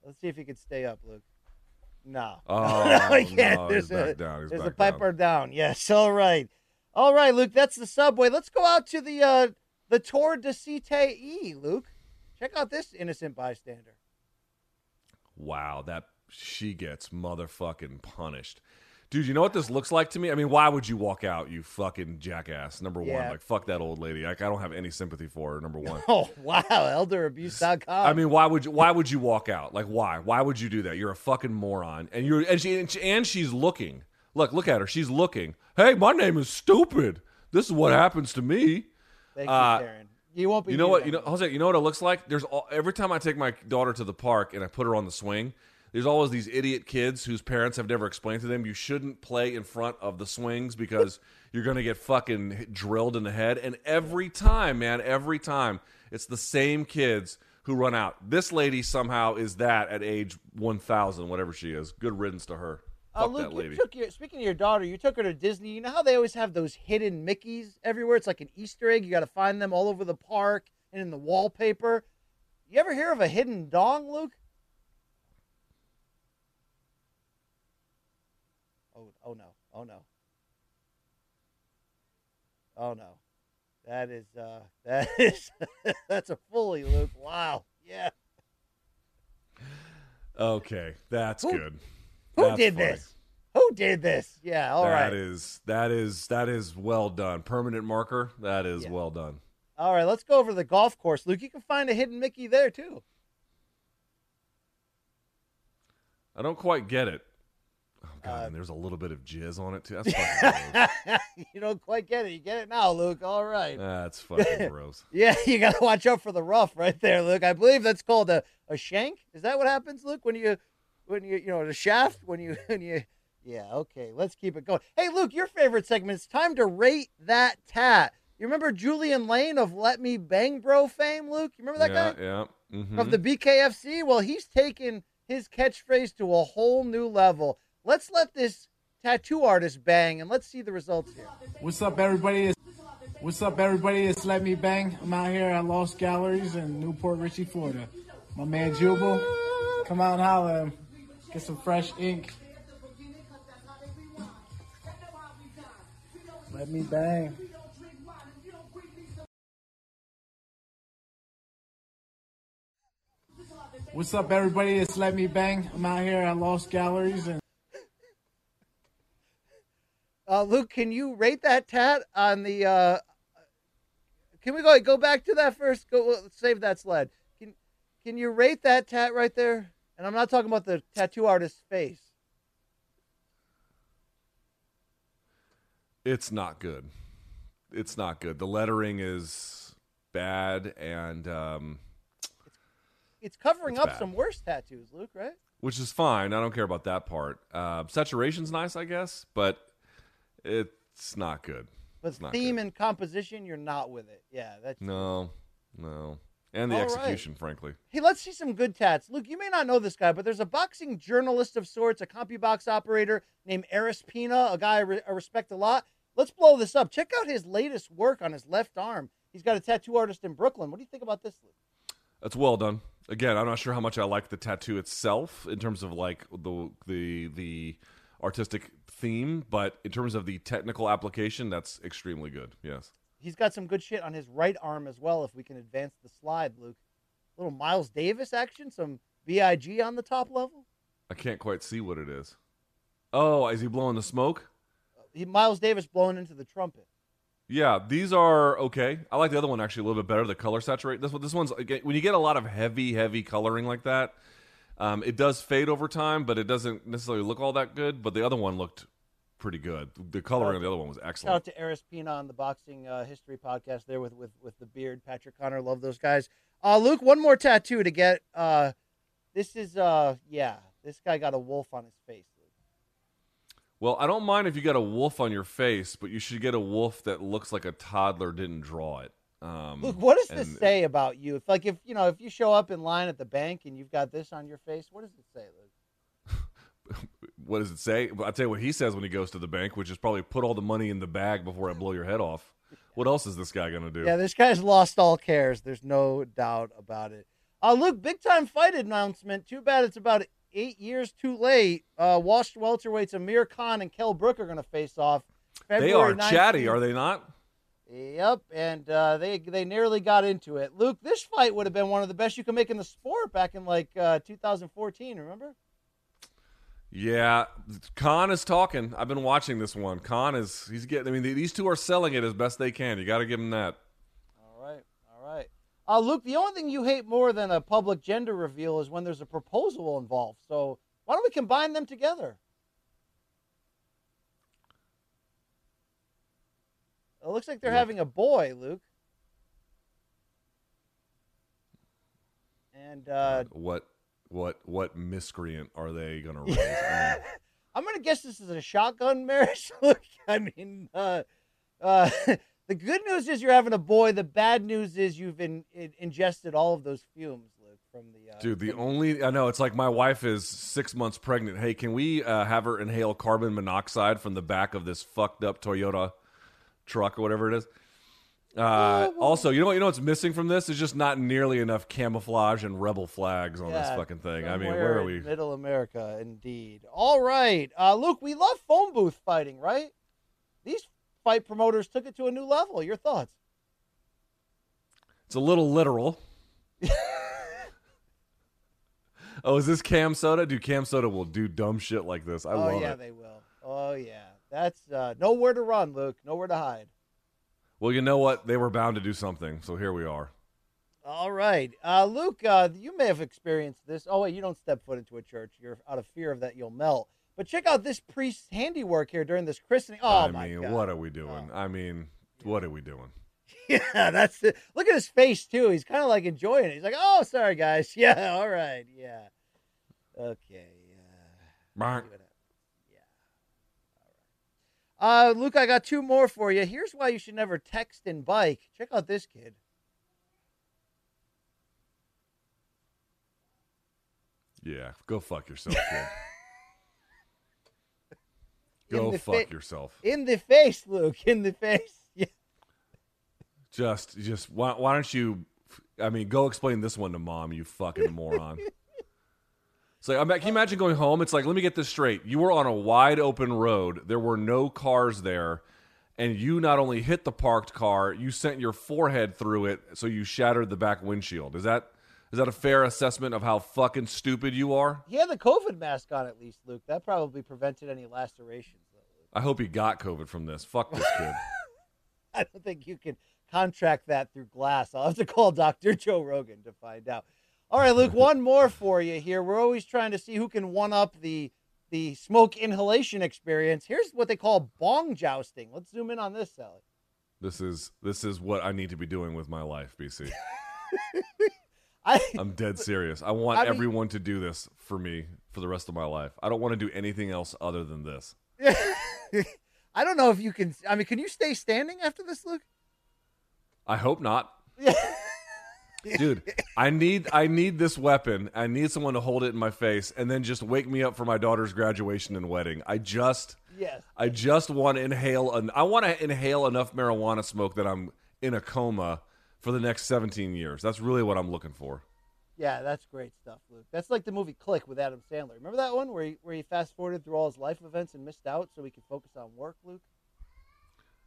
Let's see if he can stay up, Luke. No. Oh, no, he can't. no, there's he's a, back down. There's a piper down. Yes. All right. All right, Luke. That's the subway. Let's go out to the uh, the Tour de Cite, Luke. Check out this innocent bystander. Wow, that she gets motherfucking punished. Dude, you know what this looks like to me? I mean, why would you walk out, you fucking jackass? Number one, Yeah. like fuck that old lady. Like I don't have any sympathy for her. Number one. Oh wow, elderabuse.com. I mean, why would you? Why would you walk out? Like, why? Why would you do that? You're a fucking moron, and you're and she and, she, and she's looking. Look, look at her. She's looking. Hey, my name is stupid. This is what happens to me. Thank you, Uh, Karen. You won't be. You know what? You know, Jose. You know what it looks like? There's all, every time I take my daughter to the park and I put her on the swing. There's always these idiot kids whose parents have never explained to them you shouldn't play in front of the swings because you're gonna get fucking drilled in the head. And every time, man, every time, it's the same kids who run out. This lady somehow is that at age 1,000, whatever she is. Good riddance to her. Uh, Luke, that lady. you took your speaking of your daughter, you took her to Disney. You know how they always have those hidden Mickeys everywhere? It's like an Easter egg. You got to find them all over the park and in the wallpaper. You ever hear of a hidden dong, Luke? Oh, oh no, oh no, oh no. That is uh, that is that's a fully, Luke. Wow, yeah. Okay, that's Who- good. Who That's did funny. this? Who did this? Yeah, all right. That is that is that is well done. Permanent marker. That is Yeah. well done. All right, let's go over to the golf course, Luke. You can find a hidden Mickey there too. I don't quite get it. Oh Uh, and there's a little bit of jizz on it too. That's fucking gross. you don't quite get it. You get it now, Luke. All right. That's fucking gross. Yeah, you got to watch out for the rough right there, Luke. I believe that's called a, a shank. Is that what happens, Luke? When you when you you know the shaft when you when you yeah okay. Let's keep it going. Hey, Luke, your favorite segment. It's time to rate that tat. You remember Julian Lane of Let Me Bang Bro fame, Luke? You remember that yeah, guy? yeah. mhm. of the BKFC. Well, he's taken his catchphrase to a whole new level. Let's let this tattoo artist bang and let's see the results here. What's up, everybody? It's, what's up, everybody? It's Let Me Bang. I'm out here at Lost Galleries in New Port Richey, Florida. My man Jubal, come out and holler. Get some fresh ink. Let me bang. What's up, everybody? It's Let Me Bang. I'm out here at Lost Galleries and Uh, Luke, can you rate that tat on the? Uh, can we go go back to that first? Go save that sled. Can Can you rate that tat right there? And I'm not talking about the tattoo artist's face. It's not good. It's not good. The lettering is bad and um It's covering It's up bad. some worse tattoos, Luke. Right? which is fine. I don't care about that part. Uh, saturation's nice, I guess, but it's not good. But It's not theme and composition, you're not with it. Yeah, that's No, no. And the All right. execution, frankly. Hey, let's see some good tats. Luke, you may not know this guy, but there's a boxing journalist of sorts, a CompuBox operator named Eris Pina, a guy I, re- I respect a lot. Let's blow this up. Check out his latest work on his left arm. He's got a tattoo artist in Brooklyn. What do you think about this, Luke? That's well done. Again, I'm not sure how much I like the tattoo itself in terms of like the the the artistic theme, but in terms of the technical application, that's extremely good. Yes. He's got some good shit on his right arm as well, if we can advance the slide, Luke. little Miles Davis action, some BIG on the top level. I can't quite see what it is. Oh, is he blowing the smoke? He, Miles Davis blowing into the trumpet. Yeah, these are okay. I like the other one actually a little bit better. The color saturate. This one, this one's again, when you get a lot of heavy, heavy coloring like that, um, it does fade over time, but it doesn't necessarily look all that good. But the other one looked pretty good. The coloring of the other one was Shout excellent. out to Eris Pina on the boxing uh, history podcast there with, with with the beard. Patrick Connor, love those guys. Uh, Luke, one more tattoo to get. Uh, this is uh, yeah, this guy got a wolf on his face. Well, I don't mind if you got a wolf on your face, but you should get a wolf that looks like a toddler didn't draw it. Um, Luke, what does this say about you? If like if you know if you show up in line at the bank and you've got this on your face, what does it say, Luke? What does it say? I'll tell you what he says when he goes to the bank, which is probably put all the money in the bag before I blow your head off. What else is this guy gonna do? Yeah, this guy's lost all cares. There's no doubt about it. Uh, Luke, big time fight announcement. Too bad it's about eight years too late. Uh, washed welterweights Amir Khan and Kell Brook are going to face off. they February are chatty, are they not? Yep, and uh, they they nearly got into it. Luke, this fight would have been one of the best you could make in the sport back in like uh, 2014. Remember? Yeah, Khan is talking. I've been watching this one. Khan is he's getting. I mean, these two are selling it as best they can. You got to give them that. All right, all right. Uh, Luke, the only thing you hate more than a public gender reveal is when there's a proposal involved. So why don't we combine them together? It looks like they're having a boy, Luke. And uh, What what what miscreant are they gonna raise? I mean, I'm gonna guess this is a shotgun marriage. Luke, I mean, uh, uh, the good news is you're having a boy. The bad news is you've in, in, ingested all of those fumes, Luke, from the. Uh, Dude, the only I know it's like my wife is six months pregnant. Hey, can we uh, have her inhale carbon monoxide from the back of this fucked up Toyota truck or whatever it is? Uh, also, you know what? You know what's missing from this is just not nearly enough camouflage and rebel flags on this Yeah, fucking thing. I mean, somewhere where are in we? Middle America, indeed. All right, uh, Luke. We love phone booth fighting, right? These fight promoters took it to a new level. Your thoughts? It's a little literal. oh, is this CamSoda? Dude, CamSoda will do dumb shit like this. I love it. oh love yeah, it. they will. Oh yeah, that's uh, nowhere to run, Luke. Nowhere to hide. Well, you know what? They were bound to do something, so here we are. All right, uh, Luke. Uh, you may have experienced this. Oh wait, you don't step foot into a church. You're out of fear of that you'll melt. But check out this priest's handiwork here during this christening. Oh I my mean, god! what are we doing? I mean, what are we doing? Yeah, that's it. Look at his face too. He's kind of like enjoying it. He's like, "Oh, sorry guys. Yeah, all right. Yeah, okay." Mark. Uh, Luke, I got two more for you. Here's why you should never text and bike. Check out this kid. Yeah, go fuck yourself, kid. Go fuck fa- yourself. In the face, Luke. In the face. Yeah. Just, just why, why don't you? I mean, go explain this one to mom, you fucking moron. It's like, I'm- can you imagine going home? It's like, let me get this straight. You were on a wide open road. There were no cars there, and you not only hit the parked car, you sent your forehead through it, so you shattered the back windshield. Is that is that a fair assessment of how fucking stupid you are? He had the COVID mask on at least, Luke. That probably prevented any lacerations. I hope he got COVID from this. Fuck this kid. I don't think you can contract that through glass. I'll have to call Dr. Joe Rogan to find out. All right, Luke, one more for you here. We're always trying to see who can one up the the smoke inhalation experience. Here's what they call bong jousting. Let's zoom in on this, Sally. This is this is what I need to be doing with my life, BC. I, I'm dead serious. I want I mean- everyone to do this for me for the rest of my life. I don't want to do anything else other than this. I don't know if you can. I mean, can you stay standing after this, Luke? I hope not. Dude, I need I need this weapon. I need someone to hold it in my face and then just wake me up for my daughter's graduation and wedding. I just Yes. I just want to inhale an I want to inhale enough marijuana smoke that I'm in a coma for the next 17 years. That's really what I'm looking for. Yeah, that's great stuff, Luke. That's like the movie Click with Adam Sandler. Remember that one where he where he fast forwarded through all his life events and missed out so he could focus on work, Luke?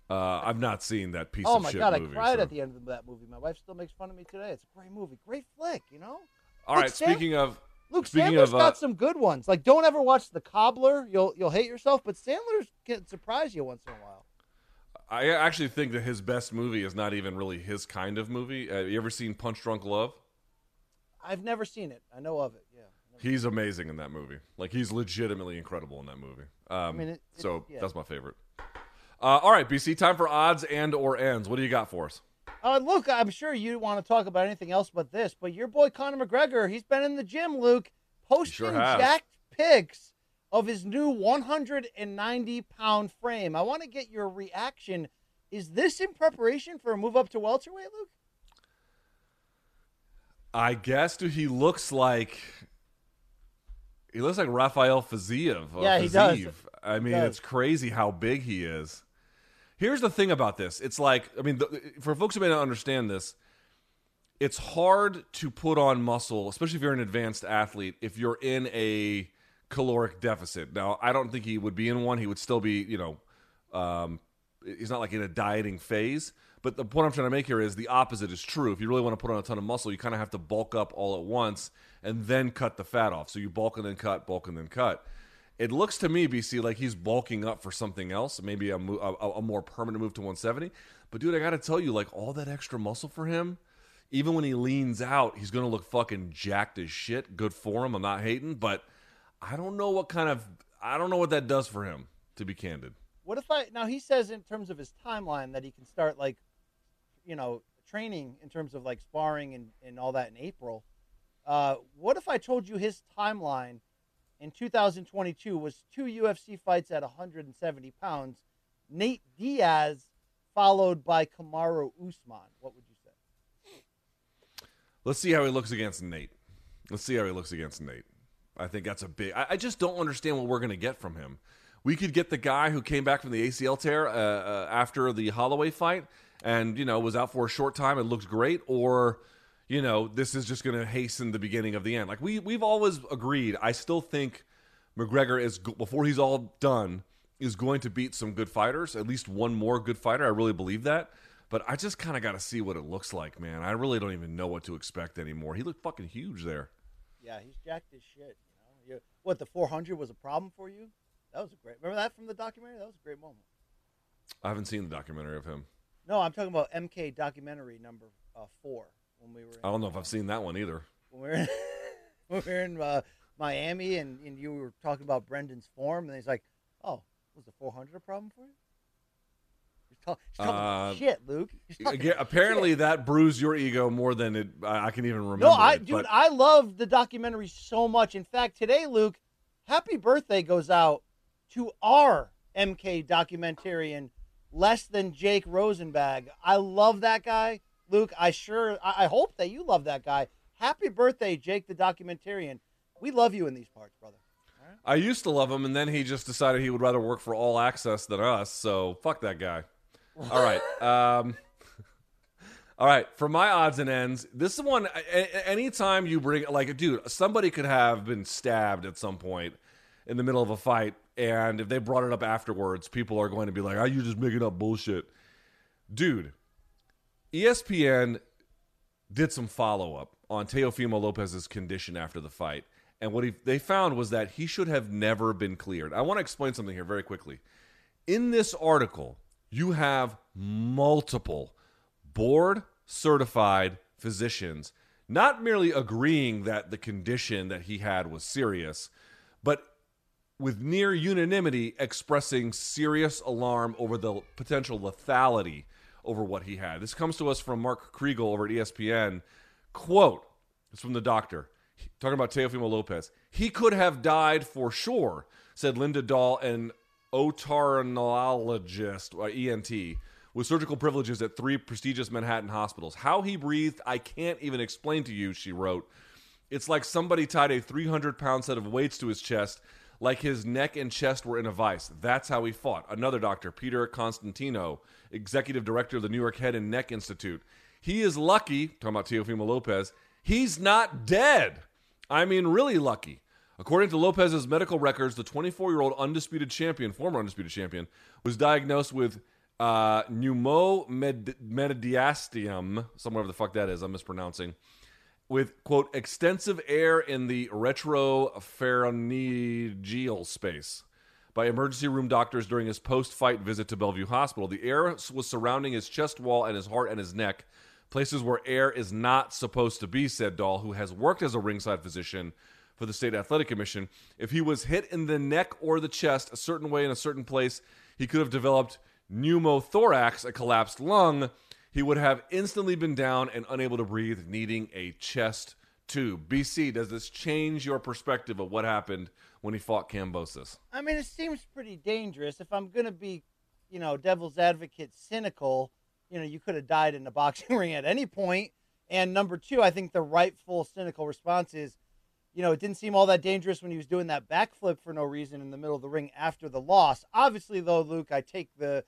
Uh, I've not seen that piece oh of shit. Oh my god, movie. I cried so- at the end of that movie. My wife still makes fun of me today. It's a great movie, great flick, you know. All Luke, right, Sam- speaking of Luke speaking Sandler's of uh, got some good ones. Like, don't ever watch The Cobbler. You'll you'll hate yourself. But Sandler's can surprise you once in a while. I actually think that his best movie is not even really his kind of movie. Uh, you ever seen Punch Drunk Love? I've never seen it. I know of it. Yeah. He's amazing in that movie. Like he's legitimately incredible in that movie. Um, mean, it- it- so yeah. that's my favorite. Uh, all right, BC, time for odds and or ends. What do you got for us? Uh, Luke, I'm sure you want to talk about anything else but this, but your boy Conor McGregor, he's been in the gym, Luke, posting sure jacked pics of his new 190 pound frame. I want to get your reaction Is this in preparation for a move up to welterweight, Luke? I guess, dude, he looks like he looks like Rafael Fiziev. uh, Yeah, he does. I mean, does. it's crazy how big he is. Here's the thing about this. It's like, I mean, the, for folks who may not understand this, it's hard to put on muscle, especially if you're an advanced athlete, if you're in a caloric deficit. Now, I don't think he would be in one. He would still be, you know, um, he's not like in a dieting phase. But the point I'm trying to make here is the opposite is true. If you really want to put on a ton of muscle, you kind of have to bulk up all at once and then cut the fat off. So you bulk and then cut, bulk and then cut. It looks to me, BC, like he's bulking up for something else, maybe a, mo- a, a more permanent move to 170. But dude, I got to tell you, like all that extra muscle for him, even when he leans out, he's to look fucking jacked as shit. Good for him. I'm not hating, but I don't know what kind of I don't know what that does for him. To be candid, What if I now he says in terms of his timeline that he can start like, you know, training in terms of like sparring and, and all that in April. Uh, what if I told you his timeline in 2022 was two UFC fights at 170 pounds, Nate Diaz followed by Kamaru Usman? What would you say? let's see how he looks against Nate. Let's see how he looks against Nate. I think that's a big. I, I just don't understand what we're going to get from him. We could get the guy who came back from the ACL tear uh, uh, after the Holloway fight, and you know was out for a short time and looked great, or you know this is just going to hasten the beginning of the end. Like we we've always agreed. I still think McGregor is before he's all done is going to beat some good fighters, at least one more good fighter. I really believe that. But I just kind of got to see what it looks like, man. I really don't even know what to expect anymore. He looked fucking huge there. Yeah, he's jacked as shit. You know, you, what the 400 was a problem for you? That was a great. Remember that from the documentary? That was a great moment. I haven't seen the documentary of him. No, I'm talking about MK documentary number uh, four when we were. I don't know if I've seen that one either. when we were in, when we were in uh, Miami and, and you were talking about Brendan's form, and he's like, "Oh, was the 400 a problem for you?" He's, talk, he's talking Uh, shit, Luke. Again, apparently, that bruised your ego more than it. I, I can even remember. No, I, it, dude, but- I love the documentary so much. In fact, today, Luke, happy birthday goes out to our MK documentarian, less than Jake Rosenbag. I love that guy, Luke. I sure, I, I hope that you love that guy. Happy birthday, Jake the documentarian. We love you in these parts, brother. I used to love him, and then he just decided he would rather work for All Access than us. So fuck that guy. All right. Um, all right. For my odds and ends, this is one. a- Anytime you bring like, dude, somebody could have been stabbed at some point in the middle of a fight, and if they brought it up afterwards, people are going to be like, "Are you just making up bullshit?" Dude, ESPN did some follow up on Teofimo Lopez's condition after the fight. And what he, they found was that he should have never been cleared. I want to explain something here very quickly. In this article, you have multiple board certified physicians not merely agreeing that the condition that he had was serious, but with near unanimity expressing serious alarm over the potential lethality over what he had. This comes to us from Mark Kriegel over at ESPN. Quote, it's from the doctor, talking about Teofimo Lopez. He could have died for sure, said Linda Dahl, an otorhinologist, or uh, ENT, with surgical privileges at three prestigious Manhattan hospitals. How he breathed, I can't even explain to you, she wrote. It's like somebody tied a 300 pound set of weights to his chest, like his neck and chest were in a vice. That's how he fought. Another doctor, Peter Constantino, executive director of the New York Head and Neck Institute. He is lucky, talking about Teofimo Lopez, he's not dead. I mean, really lucky. According to Lopez's medical records, the 24 year old undisputed champion, former undisputed champion, was diagnosed with uh, pneumomediastium, somewhere the fuck that is, I'm mispronouncing, with, quote, extensive air in the retropharyngeal space by emergency room doctors during his post fight visit to Bellevue Hospital. The air was surrounding his chest wall and his heart and his neck, places where air is not supposed to be, said Dahl, who has worked as a ringside physician for the State Athletic Commission. If he was hit in the neck or the chest a certain way in a certain place, he could have developed pneumothorax, a collapsed lung. He would have instantly been down and unable to breathe, needing a chest tube. BC, does this change your perspective of what happened when he fought Kambosos? I mean, it seems pretty dangerous. If I'm going to be you know, devil's advocate cynical, you know, you could have died in the boxing ring at any point. And number two, I think the rightful cynical response is, you know, it didn't seem all that dangerous when he was doing that backflip for no reason in the middle of the ring after the loss. Obviously, though, Luke, I take the,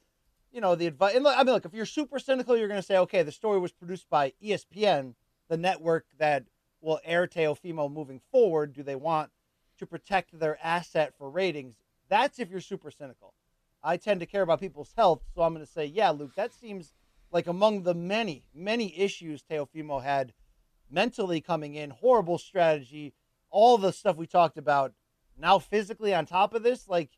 you know, the advice. And look, I mean, look, if you're super cynical, you're going to say, okay, the story was produced by ESPN, the network that will air Teofimo moving forward. Do they want to protect their asset for ratings? That's if you're super cynical. I tend to care about people's health, so I'm going to say, yeah, Luke, that seems like among the many, many issues Teofimo had mentally coming in, horrible strategy, all the stuff we talked about. Now, physically, on top of this, like,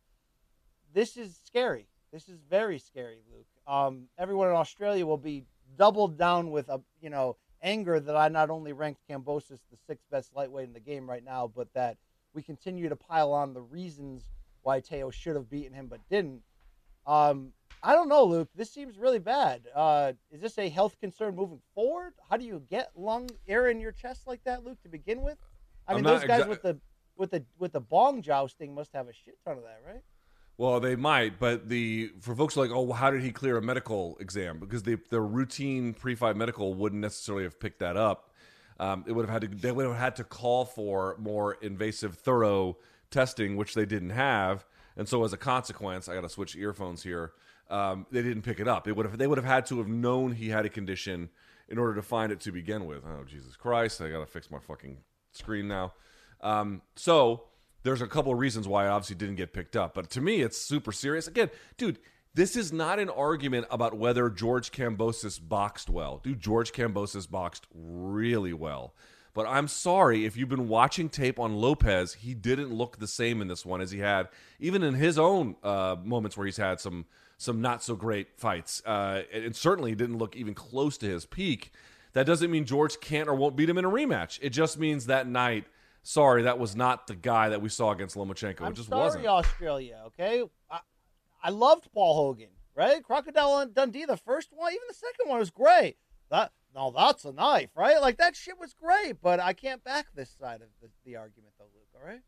this is scary. This is very scary, Luke. Um, everyone in Australia will be doubled down with a, you know, anger that I not only ranked Kambosos the sixth best lightweight in the game right now, but that we continue to pile on the reasons why Teo should have beaten him but didn't. Um, I don't know, Luke. This seems really bad. Uh, is this a health concern moving forward? How do you get lung air in your chest like that, Luke, to begin with? I mean, those guys exa- with the with the with the bong jousting must have a shit ton of that, right? Well, they might, but the for folks like, oh, well, how did he clear a medical exam? Because the the routine pre-fight medical wouldn't necessarily have picked that up. Um, it would have had to they would have had to call for more invasive, thorough testing, which they didn't have, and so as a consequence, I got to switch earphones here. Um, they didn't pick it up. It would have they would have had to have known he had a condition in order to find it to begin with. Oh Jesus Christ! I got to fix my fucking screen now. Um, so there's a couple of reasons why it obviously didn't get picked up. But to me, it's super serious. Again, dude, this is not an argument about whether George Kambosos boxed well. Dude, George Kambosos boxed really well. But I'm sorry if you've been watching tape on Lopez, he didn't look the same in this one as he had even in his own uh, moments where he's had some some not so great fights. Uh, and certainly didn't look even close to his peak. That doesn't mean George can't or won't beat him in a rematch. It just means that night sorry, that was not the guy that we saw against Lomachenko. I'm it just sorry, wasn't. Australia. Okay, I, I loved Paul Hogan. Right, Crocodile Dundee. The first one, even the second one was great. That no, that's a knife, right? Like that shit was great, but I can't back this side of the, the argument, though, Luke. All right.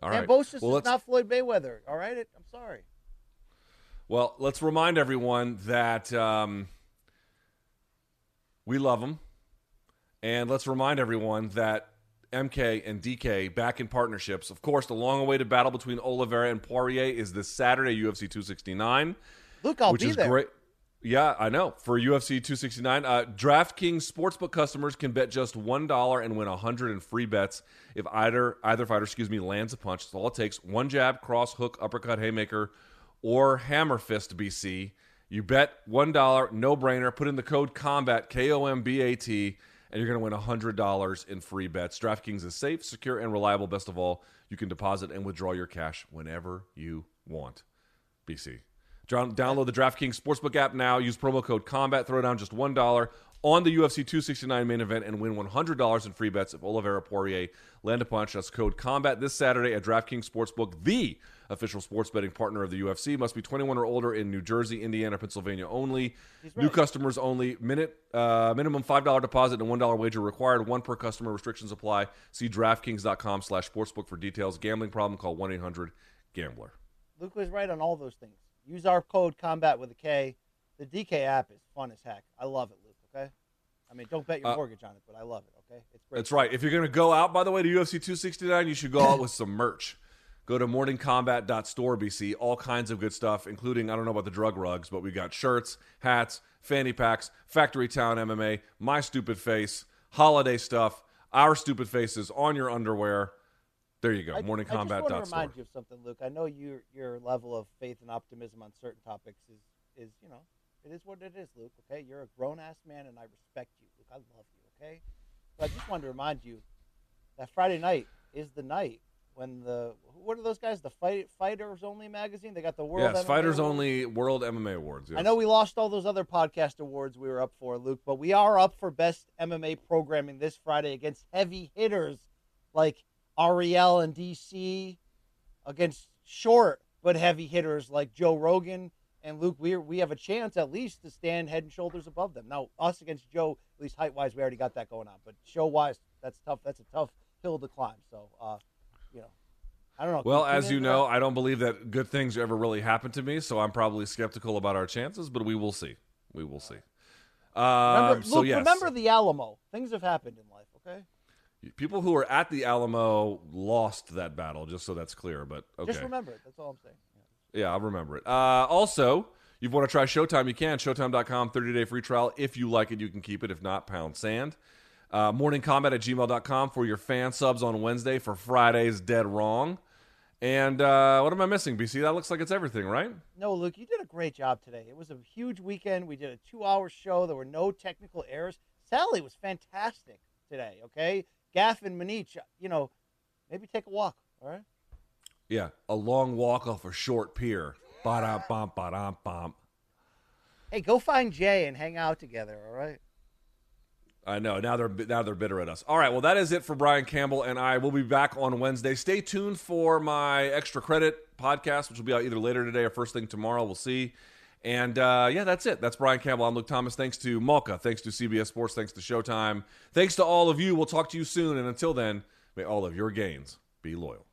All right. Kambosos Well, is not Floyd Mayweather. All right. It, I'm sorry. Well, let's remind everyone that um, we love them. And let's remind everyone that MK and DK back in partnerships. Of course, the long awaited battle between Oliveira and Poirier is this Saturday, UFC 269. Luke, I'll which be is there. great. Yeah, I know. For UFC 269, uh, DraftKings Sportsbook customers can bet just $1 and win 100 in free bets if either either fighter, excuse me, lands a punch. That's all it takes. One jab, cross, hook, uppercut, haymaker, or hammer fist BC. You bet $1, no brainer. Put in the code COMBAT, K O M B A T, and you're going to win $100 in free bets. DraftKings is safe, secure, and reliable. Best of all, you can deposit and withdraw your cash whenever you want. BC. Down- Download the DraftKings Sportsbook app now. Use promo code COMBAT. Throw down just $1 on the UFC 269 main event and win $100 in free bets if Oliveira Poirier land a punch. Code COMBAT this Saturday at DraftKings Sportsbook, the official sports betting partner of the UFC. Must be 21 or older in New Jersey, Indiana, Pennsylvania only. New customers only. Minute uh, minimum $5 deposit and $1 wager required. One per customer. Restrictions apply. See DraftKings.com slash sportsbook for details. Gambling problem? Call 1-800-GAMBLER. Luke was right on all those things. Use our code COMBAT with a K. The DK app is fun as heck. I love it, Luke. Okay. I mean, don't bet your Uh, mortgage on it, but I love it. Okay. It's great. That's right. If you're going to go out, by the way, to UFC 269, you should go out with some merch. Go to morningcombat.storebc. All kinds of good stuff, including, I don't know about the drug rugs, but we've got shirts, hats, fanny packs, Factory Town MMA, My Stupid Face, holiday stuff, our stupid faces on your underwear. There you go. I, I just morningcombat.store. want to remind you of something, Luke. I know your your level of faith and optimism on certain topics is is you know it is what it is, Luke. Okay, you're a grown ass man, and I respect you, Luke. I love you. Okay, but I just wanted to remind you that Friday night is the night when the what are those guys? The fight fighters only magazine. They got the world. Yes, MMA Fighters Awards. Only World MMA Awards. Yes. I know we lost all those other podcast awards we were up for, Luke, but we are up for best MMA programming this Friday against heavy hitters like Ariel and DC, against short but heavy hitters like Joe Rogan and Luke. We we have a chance at least to stand head and shoulders above them. Now us against Joe, at least height wise, we already got that going on. But show wise, that's tough. That's a tough hill to climb. So, uh, I don't know. Well, as you know? I don't believe that good things ever really happen to me, so I'm probably skeptical about our chances, but we will see. We will see. remember, Um, so Luke, yes, remember the Alamo. Things have happened in life. Okay. people who were at the Alamo lost that battle, just so that's clear. But okay, Just remember it. That's all I'm saying. Yeah, I'll remember it. Uh, also, you want to try Showtime, you can. Showtime.com, 30 day free trial. If you like it, you can keep it. If not, pound sand. Uh, morningcombat at gmail.com for your fan subs on Wednesday for Friday's Dead Wrong. And uh, what am I missing, BC? That looks like it's everything, right? No, Luke, you did a great job today. It was a huge weekend. We did a two-hour show. There were no technical errors. Sally was fantastic today. Okay, Gaff and Manich, you know, maybe take a walk. All right. Yeah, a long walk off a short pier. Ba-dum, bum, ba-dum, bum. Hey, go find Jay and hang out together. All right. I know now they're now they're bitter at us. All right, well that is it for Brian Campbell and I. We'll be back on Wednesday. Stay tuned for my extra credit podcast, which will be out either later today or first thing tomorrow. We'll see. And uh, yeah, that's it. That's Brian Campbell. I'm Luke Thomas. Thanks to Malka. Thanks to CBS Sports. Thanks to Showtime. Thanks to all of you. We'll talk to you soon. And until then, may all of your gains be loyal.